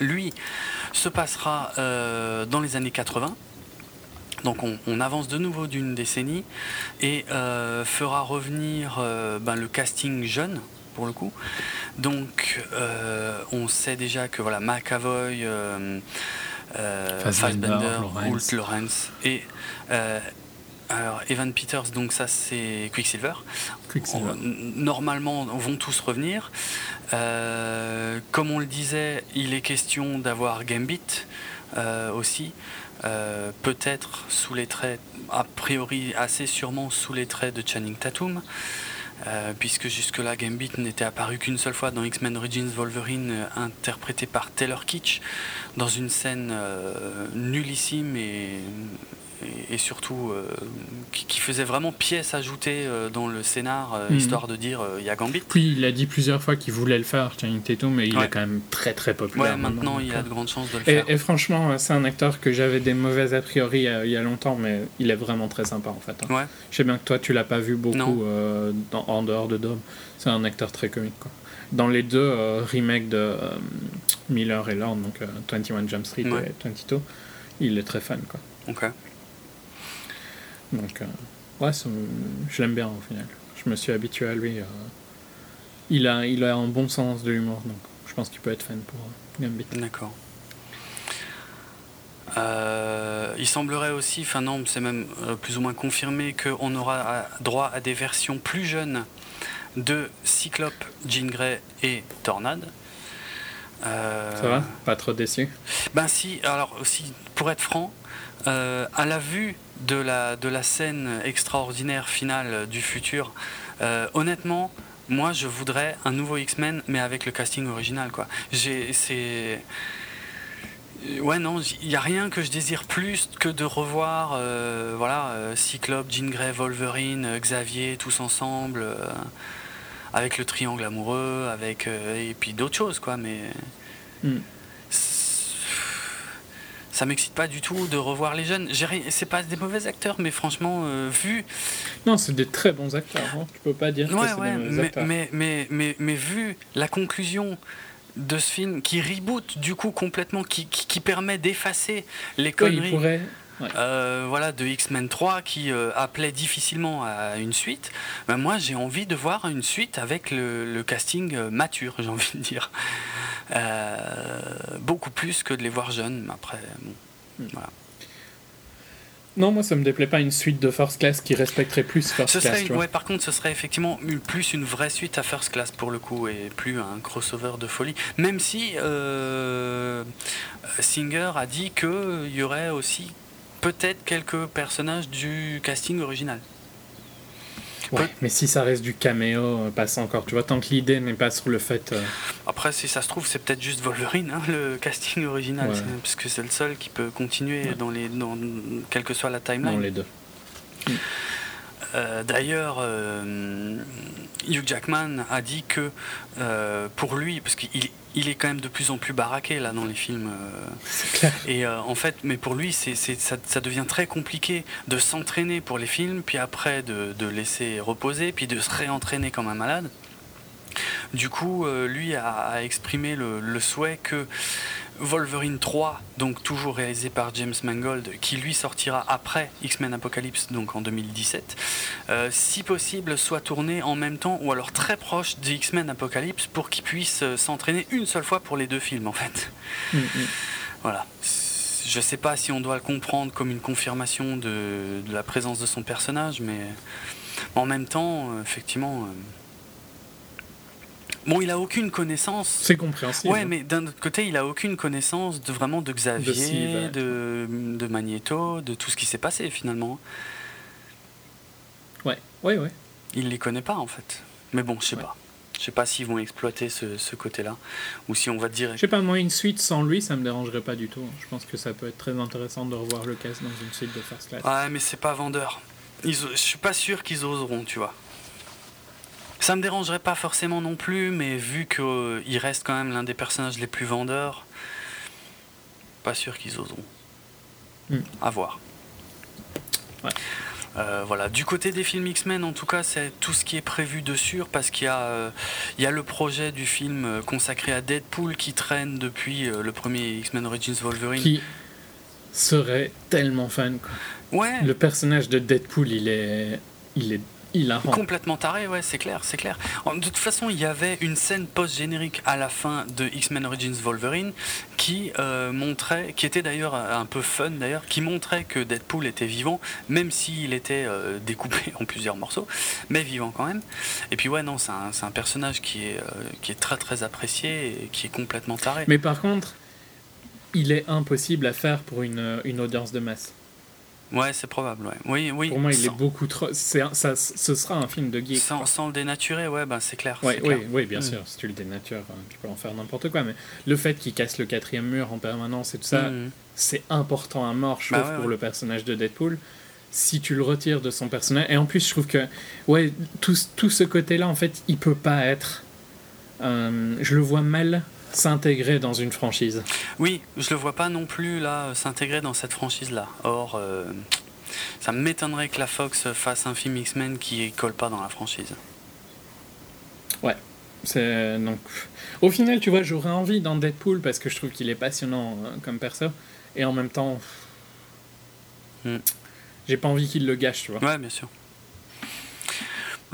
lui, se passera euh, dans les années 80. Donc on, on avance de nouveau d'une décennie et euh, fera revenir euh, ben, le casting jeune pour le coup. Donc euh, on sait déjà que voilà McAvoy, Fassbender, Fassbender, Lawrence. Et alors Evan Peters, donc ça c'est Quicksilver. Quicksilver. On- normalement, vont tous revenir. Euh, comme on le disait, il est question d'avoir Gambit euh, aussi. Euh, Peut-être sous les traits, a priori assez sûrement sous les traits de Channing Tatum. puisque jusque-là Gambit n'était apparu qu'une seule fois dans X-Men Origins Wolverine, interprété par Taylor Kitsch, dans une scène nullissime et, et, et surtout euh, qui, qui faisait vraiment pièce ajoutée euh, dans le scénar, euh, Mhm. histoire de dire il y a Gambit. Puis il a dit plusieurs fois qu'il voulait le faire, Channing Tatum, mais il Ouais. est quand même très très populaire. Ouais, maintenant il a de grandes chances de le Et, faire. et franchement, c'est un acteur que j'avais des mauvais a priori il y a longtemps, mais il est vraiment très sympa en fait. hein. Ouais. Je sais bien que toi, tu l'as pas vu beaucoup euh, dans- en dehors de Dom. C'est un acteur très comique. Quoi. Dans les deux euh, remakes de euh, Miller et Lord, donc euh, 21 Jump Street Ouais. et 22, il est très fan. Quoi. Ok. Donc, euh, ouais, je l'aime bien au final. Je me suis habitué à lui. euh. il, a, il a un bon sens de l'humour, donc je pense qu'il peut être fan pour euh, Gambit. D'accord. Euh, il semblerait aussi, enfin non, c'est même euh, plus ou moins confirmé qu'on aura droit à des versions plus jeunes de Cyclope, Jean Grey et Tornade. Euh, Ça va? Pas trop déçu? Ben si, alors aussi, pour être franc, euh, à la vue de la, de la scène extraordinaire finale du futur, euh, honnêtement, moi je voudrais un nouveau X-Men, mais avec le casting original, quoi. C'est... Ouais, non, il n'y a rien que je désire plus que de revoir euh, voilà, euh, Cyclope, Jean Grey, Wolverine, euh, Xavier, tous ensemble, euh, avec le triangle amoureux, avec, et puis d'autres choses, quoi, mais Hmm. Ça m'excite pas du tout de revoir les jeunes. C'est pas des mauvais acteurs, mais franchement, euh, vu, Non, c'est des très bons acteurs. hein. Tu peux pas dire que ouais, des mauvais mais, acteurs. mais, mais, mais, mais vu la conclusion de ce film qui reboot du coup complètement, qui, qui, qui permet d'effacer les Ouais, il conneries. pourrait, Ouais. euh, voilà, de X-Men 3 qui euh, appelait difficilement à une suite, ben moi j'ai envie de voir une suite avec le, le casting euh, mature, j'ai envie de dire. Euh, beaucoup plus que de les voir jeunes, mais après, bon, voilà. Non, moi ça me déplaît pas une suite de First Class qui respecterait plus First Ce Class. serait, ouais, par contre, ce serait effectivement plus une vraie suite à First Class pour le coup et plus un crossover de folie. Même si euh, Singer a dit qu'il y aurait aussi peut-être quelques personnages du casting original. Ouais, mais si ça reste du caméo, euh, passe encore. Tu vois, tant que l'idée n'est pas sur le fait. euh, Après, si ça se trouve, c'est peut-être juste Wolverine, hein, le casting original, Ouais. c'est- parce que c'est le seul qui peut continuer Ouais. dans les, dans, quelle que soit la timeline. non, les deux. Euh, D'ailleurs, euh, Hugh Jackman a dit que euh, pour lui, parce qu'il il est quand même de plus en plus baraqué là dans les films, euh, clair. et euh, en fait, mais pour lui, c'est c'est- ça, ça devient très compliqué de s'entraîner pour les films, puis après de, de laisser reposer, puis de se réentraîner comme un malade. Du coup, euh, lui a, a exprimé le, le souhait que Wolverine 3, donc toujours réalisé par James Mangold, qui lui sortira après X-Men Apocalypse, donc en 2017, euh, si possible, soit tourné en même temps ou alors très proche de X-Men Apocalypse pour qu'il puisse euh, s'entraîner une seule fois pour les deux films en fait. Mm, mm. Voilà. Je sais pas si on doit le comprendre comme une confirmation de, de la présence de son personnage, mais en même temps, euh, effectivement. Bon, il a aucune connaissance. C'est compréhensible. Ouais, mais d'un autre côté, il a aucune connaissance de vraiment de Xavier, Steve, de, ouais. de, Magneto, de tout ce qui s'est passé finalement. Ouais, ouais, ouais. Il les connaît pas en fait. Mais bon, je sais Ouais. pas. Je sais pas s'ils vont exploiter ce, ce côté-là, ou si on va dire. Je sais pas, moi, une suite sans lui, ça me dérangerait pas du tout. Je pense que ça peut être très intéressant de revoir le cast dans une suite de First Class. Ouais, mais c'est pas vendeur. Ils, je suis pas sûr qu'ils oseront, tu vois. Ça me dérangerait pas forcément non plus, mais vu qu'il reste quand même l'un des personnages les plus vendeurs, pas sûr qu'ils oseront. Hmm. À voir. Ouais. Euh, voilà. Du côté des films X-Men, en tout cas, c'est tout ce qui est prévu de sûr, parce qu'il y, a, euh, il y a le projet du film euh, consacré à Deadpool qui traîne depuis euh, le premier X-Men Origins Wolverine. Qui serait tellement quoi. Ouais, Le personnage de Deadpool, il est. Il est hilarant. Complètement taré, ouais, c'est clair, c'est clair. En- De toute façon, il y avait une scène post-générique à la fin de X-Men Origins Wolverine qui euh, montrait, qui était d'ailleurs un peu fun d'ailleurs, qui montrait que Deadpool était vivant, même s'il était euh, découpé en plusieurs morceaux, mais vivant quand même. Et puis ouais, non, c'est un, un personnage qui est, euh, qui est très très apprécié et qui est complètement taré. Mais par contre, il est impossible à faire pour une, une audience de masse. Ouais, c'est probable, ouais. Oui, oui. Pour moi, il est beaucoup trop. c'est un- ça, ce sera un film de geek. sans, le dénaturer, ouais, bah, c'est clair. Ouais, oui, bien Mm. sûr. Si tu le dénatures, hein, tu peux en faire n'importe quoi. Mais le fait qu'il casse le quatrième mur en permanence et tout ça, Mhm. c'est important à mort, je Bah trouve, ouais, pour le personnage de Deadpool. Si tu le retires de son personnage. Et en plus, je trouve que, ouais, tout, tout ce côté-là, en fait, il peut pas être. euh, je le vois mal s'intégrer dans une franchise. Oui, je le vois pas non plus là euh, s'intégrer dans cette franchise-là. Or, euh, ça m'étonnerait que la Fox fasse un film X-Men qui colle pas dans la franchise. C'est donc au final, tu vois, j'aurais envie dans Deadpool parce que je trouve qu'il est passionnant euh, comme perso et en même temps Hmm. j'ai pas envie qu'il le gâche, tu vois. Ouais, bien sûr.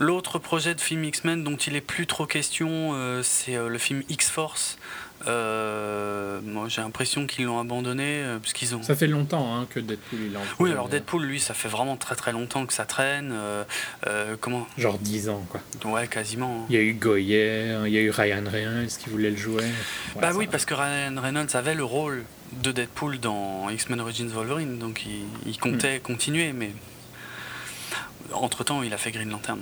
L'autre projet de film X-Men dont il est plus trop question, euh, c'est euh, le film X-Force. Euh, moi, j'ai l'impression qu'ils l'ont abandonné parce qu'ils ont. Ça fait longtemps hein, que Deadpool il est en Oui, alors Deadpool, lui, ça fait vraiment très très longtemps que ça traîne. comment genre 10 ans quoi. Ouais, quasiment. hein. Il y a eu Goyer, il y a eu Ryan Reynolds qui voulait le jouer. Ouais, Bah oui, parce que Ryan Reynolds avait le rôle de Deadpool dans X-Men Origins Wolverine, donc il, il comptait Hmm. continuer, mais entre-temps, il a fait Green Lantern.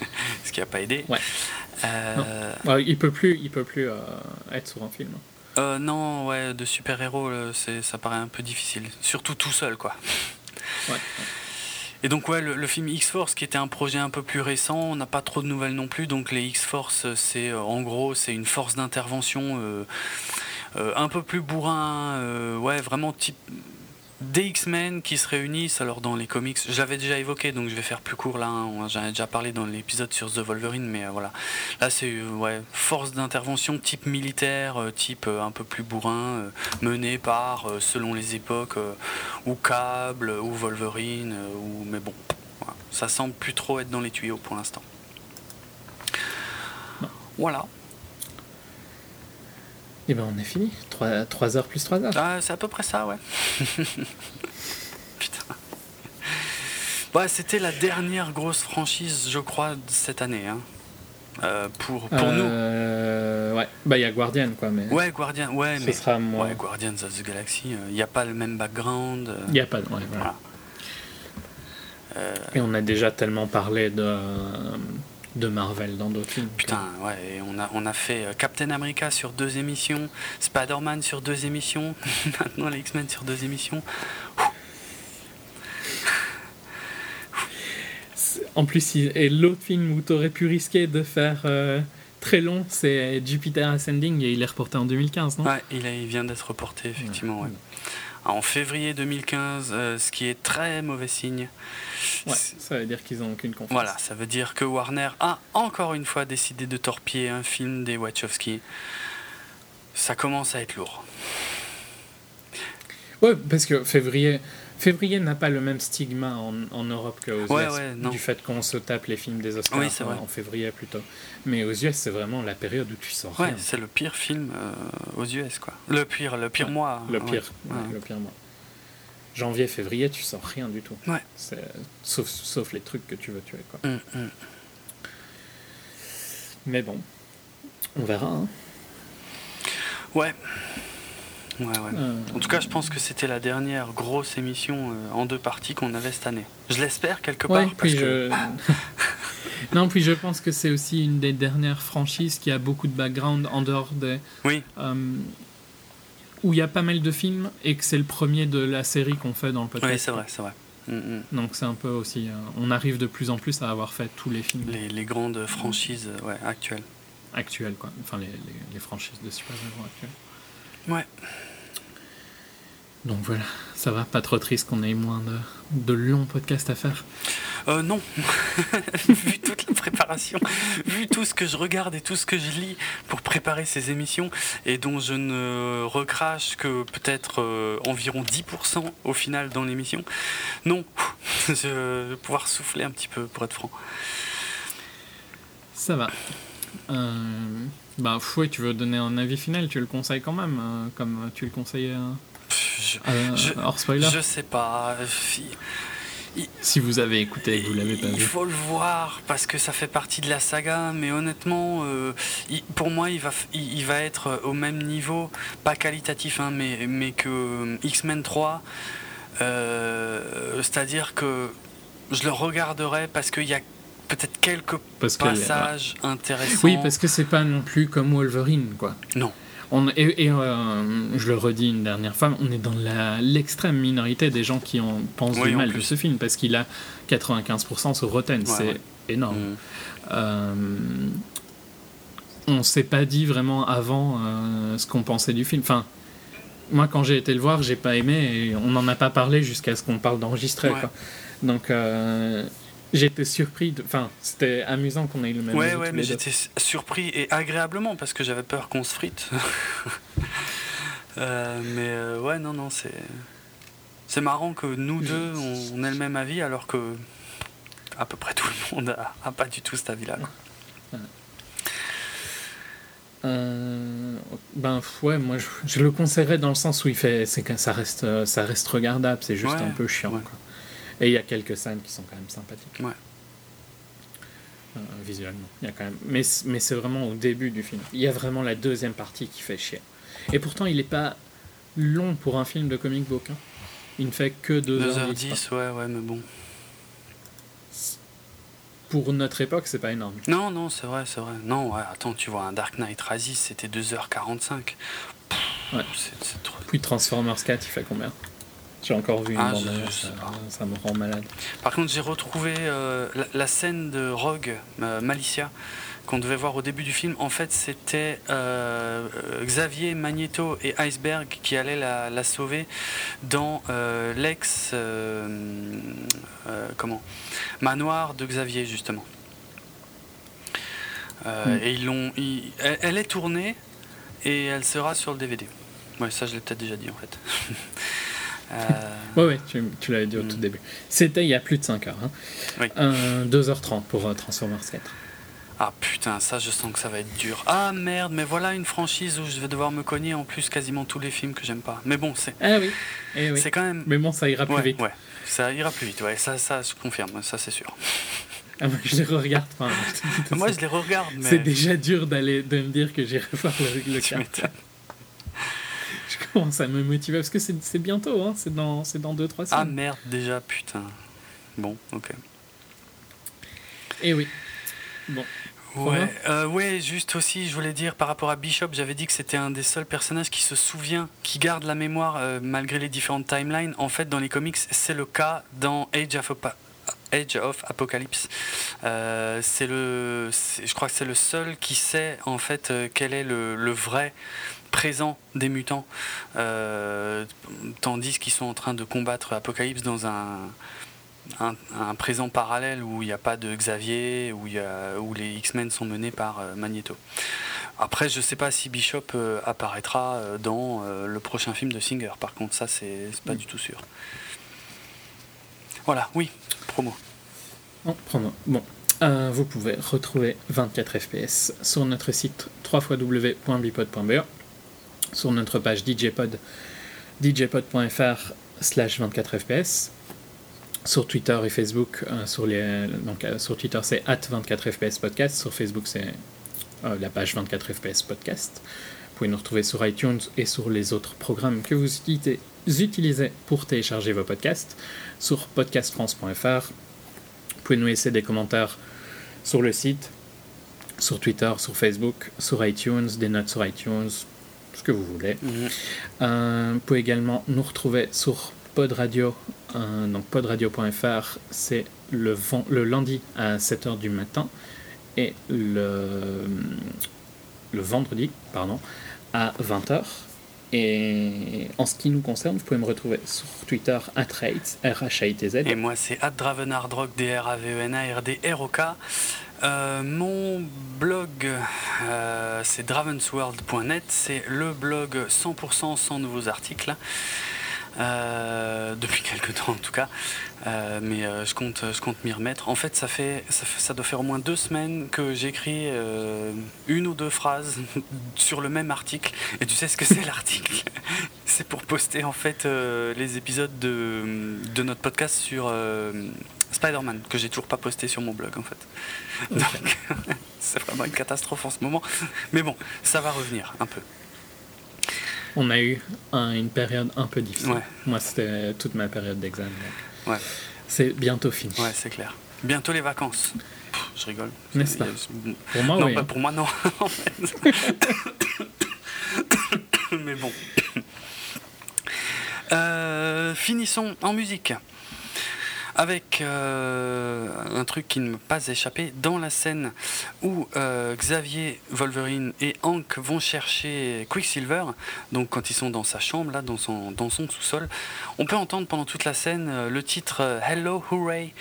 Ce qui n'a pas aidé. Ouais. Euh, Ouais, il peut plus, il peut plus euh, être sur un film. euh, non, ouais, de super-héros, c'est- ça paraît un peu difficile. Surtout tout seul, quoi. Ouais. Et donc ouais, le, le film X-Force qui était un projet un peu plus récent, on n'a pas trop de nouvelles non plus. Donc les X-Force, c'est en gros c'est une force d'intervention euh, euh, un peu plus bourrin, ouais vraiment type des X-Men qui se réunissent alors dans les comics. Je l'avais déjà évoqué, donc je vais faire plus court là. hein. J'en ai déjà parlé dans l'épisode sur The Wolverine, mais euh, voilà. Là, c'est euh, ouais, force d'intervention type militaire, euh, type un peu plus bourrin, euh, mené par, selon les époques, ou Cable, ou Wolverine, ou mais bon, voilà. ça semble plus trop être dans les tuyaux pour l'instant. Voilà. Et ben on est fini. 3, heures plus 3 heures. Ah, c'est à peu près ça, ouais. Putain. Ouais, c'était la dernière grosse franchise, je crois, de cette année. Hein. Euh, pour pour Euh, Ouais, bah il y a Guardian quoi, mais nous. Ouais, Guardian, ouais, ce mais. sera moins. Ouais, Guardians of the Galaxy, il n'y a pas le même background. euh, Il n'y a pas de. ouais, voilà. Voilà. Euh, Et on a déjà tellement parlé de, de Marvel dans d'autres films. putain, ouais, et on a, on a fait euh, Captain America sur deux émissions, Spider-Man sur deux émissions, maintenant les X-Men sur deux émissions. En plus, et l'autre film où tu aurais pu risquer de faire euh, très long, c'est Jupiter Ascending et il est reporté en 2015, non? Ouais, il, a- il vient d'être reporté, effectivement, ouais. En février 2015, euh, ce qui est très mauvais signe. Ouais, ça veut dire qu'ils ont aucune confiance. Voilà, ça veut dire que Warner a encore une fois décidé de torpiller un film des Wachowski. Ça commence à être lourd. Ouais, parce que février, février n'a pas le même stigma en, en Europe qu'aux Ouais, ouais, du fait qu'on se tape les films des Oscars Oui, en février plutôt. Mais aux US, c'est vraiment la période où tu sors Ouais, c'est le pire film euh, aux US, quoi. Le pire, le pire Ouais, mois. Le pire, Ouais. ouais, le pire mois. Janvier, février, tu sors rien du tout. Ouais. Sauf, sauf les trucs que tu veux tuer, quoi. Hum, hum. Mais bon, on verra. hein. Ouais. Ouais, ouais. Euh, En tout cas, je pense que c'était la dernière grosse émission euh, en deux parties qu'on avait cette année. Je l'espère quelque Ouais, part. parce puis que... je... non, puis je pense que c'est aussi une des dernières franchises qui a beaucoup de background en dehors des... Oui, euh, où il y a pas mal de films et que c'est le premier de la série qu'on fait dans le podcast. oui c'est vrai, c'est vrai. Hum, hum. Donc c'est un peu aussi... on arrive de plus en plus à avoir fait tous les films Les, les grandes franchises ouais, actuelles. actuels, quoi. Enfin, les, les, les franchises de super-héros actuelles. Ouais. Donc voilà, ça va, pas trop triste qu'on ait moins de, de longs podcasts à faire. Euh, non. vu toute la préparation, vu tout ce que je regarde et tout ce que je lis pour préparer ces émissions, et dont je ne recrache que peut-être euh, environ 10% au final dans l'émission, non. je vais pouvoir souffler un petit peu pour être franc. Ça va. Euh, bah, fouet, tu veux donner un avis final, tu le conseilles quand même, euh, comme tu le conseillais euh, Euh, Je- hors spoiler. Je, je sais pas. Il, Si vous avez écouté et vous l'avez pas il vu. faut le voir parce que ça fait partie de la saga, mais honnêtement, euh, il- pour moi, il va, il, il va être au même niveau, pas qualitatif, hein, mais, mais que euh, X-Men 3. euh, C'est-à-dire que je le regarderai parce qu'il y a peut-être quelques Parce que, passages intéressants. Oui, parce que c'est pas non plus comme Wolverine, quoi. Non. On, et et, euh, je le redis une dernière fois, on est dans l'extrême minorité des gens qui en pensent Oui, du mal de ce film, parce qu'il a 95% sur Rotten, c'est ouais. énorme. Mm. Euh, on s'est pas dit vraiment avant euh, ce qu'on pensait du film. Enfin, moi, quand j'ai été le voir, j'ai pas aimé et on n'en a pas parlé jusqu'à ce qu'on parle d'enregistrer. Ouais. Donc, euh, j'étais surpris. de- Enfin, c'était amusant qu'on ait eu le même Ouais, avis ouais, mais j'étais surpris et agréablement parce que j'avais peur qu'on se frite. Euh, mais euh, ouais, non, non, c'est. C'est marrant que nous deux, on, ait le même avis alors que à peu près tout le monde a, a pas du tout cet avis-là. Euh, ben ouais, moi je, je le conseillerais dans le sens où il fait, c'est que ça reste, ça reste regardable, c'est juste Ouais, un peu chiant. ouais. quoi. Et il y a quelques scènes qui sont quand même sympathiques. Ouais. Euh, visuellement, il y a quand même. Mais c'est vraiment au début du film. Il y a vraiment la deuxième partie qui fait chier. Et pourtant, il est pas long pour un film de comic book. hein. Il ne fait que 2h10. 2h10, ouais, ouais, mais bon. Pour notre époque, c'est pas énorme. Non, non, c'est vrai, c'est vrai. Non, ouais, attends, tu vois, un Dark Knight Rises, c'était 2h45. Pff, Ouais. c'est- C'est trop. Puis Transformers 4, il fait combien? J'ai encore vu une Ah, bande je- ça, me rend malade. Par contre, j'ai retrouvé euh, la, la scène de Rogue, euh, Malicia, qu'on devait voir au début du film, en fait, c'était euh, Xavier, Magneto et Iceberg qui allaient la, la sauver dans l'ex comment? Manoir de Xavier justement. Euh, Mm. Et ils l'ont, ils- elle, elle est tournée et elle sera sur le DVD. Ouais, ça je l'ai peut-être déjà dit en fait. Euh, Ouais, ouais, tu, tu l'avais dit au Mm. tout début. C'était il y a plus de 5 heures. Hein. Oui. Euh, 2h30 pour euh, Transformers 4. Ah putain, ça je sens que ça va être dur. Ah merde, mais voilà une franchise où je vais devoir me cogner en plus quasiment tous les films que j'aime pas. Mais bon, c'est Ah oui. Eh oui. c'est quand même. Mais bon, ça ira plus Ouais, vite. ouais, ça ira plus vite, ouais, ça, ça je confirme, ça c'est sûr. Ah, moi, je les regarde pas. Moi je les regarde, mais. C'est déjà dur d'aller de me dire que j'irai voir le, le Tu 4. m'étonnes. Je commence à me motiver parce que c'est bientôt, hein. c'est dans 2-3 dans Ah semaines. merde, déjà, putain. Bon, ok. Et Eh oui. Bon. Ouais, euh, ouais, juste aussi, je voulais dire par rapport à Bishop, j'avais dit que c'était un des seuls personnages qui se souvient, qui garde la mémoire euh, malgré les différentes timelines. En fait, dans les comics, c'est le cas dans Age of, Opa- Age of Apocalypse. Euh, c'est le, je crois que c'est le seul qui sait en fait quel est le, le vrai présent des mutants, euh, tandis qu'ils sont en train de combattre Apocalypse dans un un, un présent parallèle où il n'y a pas de Xavier, où, y a, où les X-Men sont menés par euh, Magneto. Après, je sais pas si Bishop euh, apparaîtra dans le prochain film de Singer. Par contre, ça, c'est pas du tout sûr. Voilà, oui, promo. Prend note. Bon. Vous pouvez retrouver 24 FPS sur notre site www.bipod.be, sur notre page DJpod, djpod.fr slash 24 FPS, sur Twitter et Facebook, euh, sur, donc, euh, sur Twitter c'est at 24 FPS podcast, sur Facebook c'est euh, la page 24 FPS podcast. Vous pouvez nous retrouver sur iTunes et sur les autres programmes que vous utilisez pour télécharger vos podcasts, sur podcastfrance.fr, vous pouvez nous laisser des commentaires sur le site, sur Twitter, sur Facebook, sur iTunes, des notes sur iTunes, ce que vous voulez. Mhm. Euh, vous pouvez également nous retrouver sur Pod Radio, euh, donc podradio.fr, c'est le, le lundi à 7h du matin et le, le vendredi pardon, à 20h. Et en ce qui nous concerne, vous pouvez me retrouver sur Twitter, R-H-A-I-T-Z. Et moi, c'est Dravenardrock, D-R-A-V-E-N-A-R-D-R-O-K. Euh, mon blog, euh, c'est dravensworld.net. C'est le blog 100% sans nouveaux articles. Euh, depuis quelques temps en tout cas, mais je compte, je compte m'y remettre. En fait ça, fait, ça doit faire au moins deux semaines que j'écris une ou deux phrases sur le même article. Et tu sais ce que c'est l'article? C'est pour poster en fait les épisodes de, de notre podcast sur Spider-Man que j'ai toujours pas posté sur mon blog en fait. Donc c'est vraiment une catastrophe en ce moment. Mais bon, ça va revenir un peu. On a eu un- une période un peu difficile. Ouais. Moi, c'était toute ma période d'examen. Ouais. C'est bientôt fini. Ouais, c'est clair. Bientôt les vacances. Pff, je rigole. N'est-ce pas a- Pour moi, non, oui. pas hein. pour moi, non. Mais bon. Euh, finissons en musique. Avec euh, un truc qui ne m'a pas échappé, dans la scène où euh, Xavier, Wolverine et Hank vont chercher Quicksilver, donc quand ils sont dans sa chambre, là, dans son, dans son sous-sol, on peut entendre pendant toute la scène euh, le titre Hello Hooray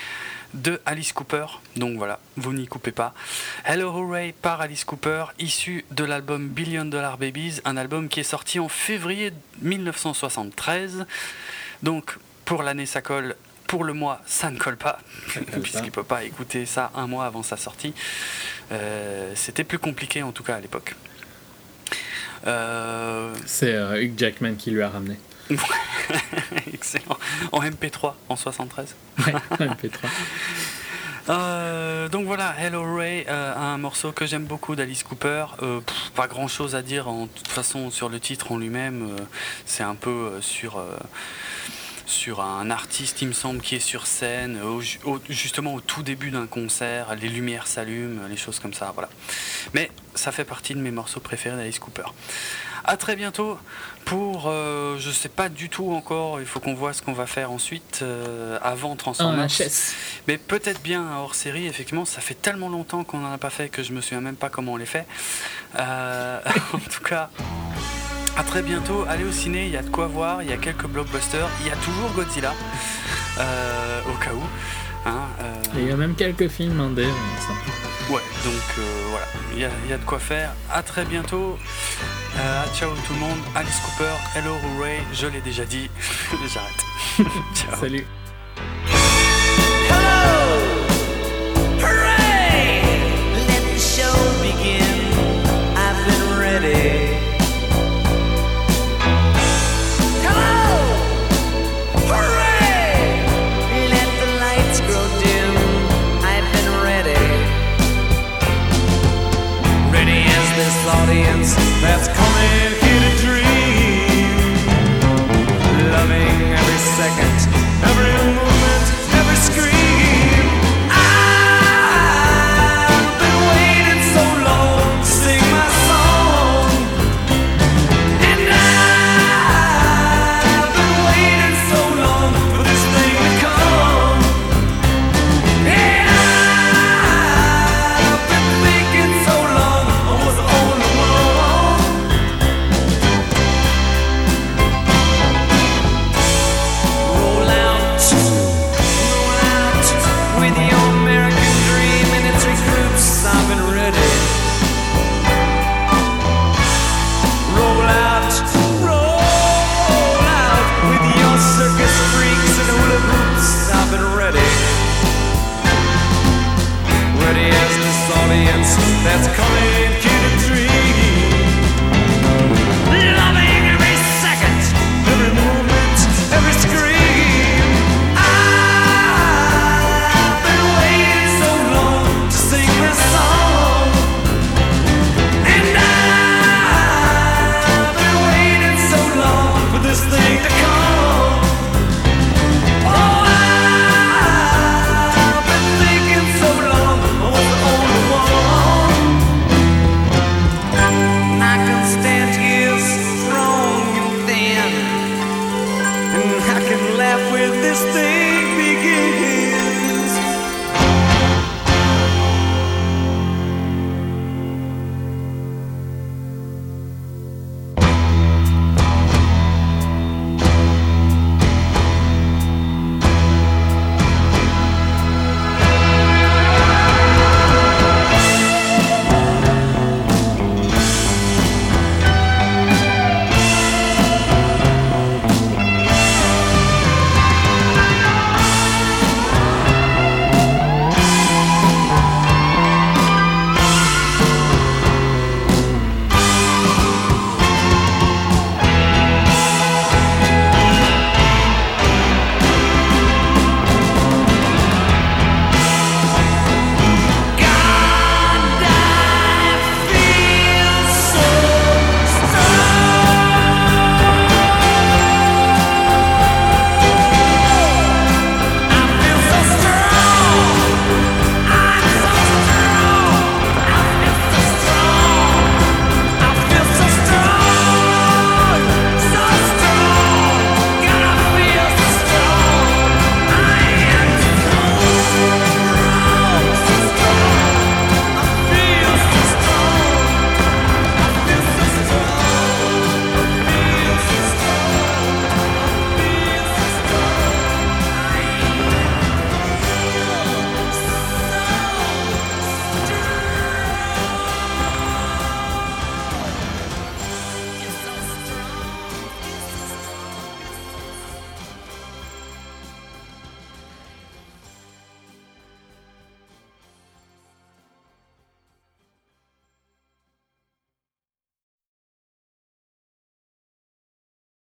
de Alice Cooper. Donc voilà, vous n'y coupez pas. Hello Hooray par Alice Cooper, issu de l'album Billion Dollar Babies, un album qui est sorti en février 1973. Donc pour l'année ça colle, pour le mois ça ne colle pas, puisqu'il ne peut pas écouter ça un mois avant sa sortie. Euh, C'était plus compliqué en tout cas à l'époque. Euh, C'est euh, Hugh Jackman qui lui a ramené. excellent. En MP3 en 73. Ouais, MP3. Euh, donc voilà, Hello Ray, euh, un morceau que j'aime beaucoup d'Alice Cooper. Euh, pff, pas grand chose à dire en toute façon sur le titre en lui-même. c'est un peu sur, sur un artiste, il me semble, qui est sur scène, justement au tout début d'un concert, les lumières s'allument, les choses comme ça, voilà. Mais ça fait partie de mes morceaux préférés d'Alice Cooper. A très bientôt pour, euh, je sais pas du tout encore, il faut qu'on voit ce qu'on va faire ensuite euh, avant Transformers. Mais peut-être bien hors série, effectivement, ça fait tellement longtemps qu'on n'en a pas fait que je me souviens même pas comment on les fait. Euh, en tout cas. A très bientôt, allez au ciné, il y a de quoi voir, il y a quelques blockbusters, il y a toujours Godzilla, au cas où. Hein, il y a même quelques films indés. Ouais, donc voilà, il y, y, a de quoi faire. A très bientôt. Euh, ciao tout le monde, Alice Cooper, hello Ray, je l'ai déjà dit, j'arrête. ciao. Salut. Hello! Hooray! Let the show begin. I've been ready. this audience that's coming here to dream. Loving every second, every movement, every scream.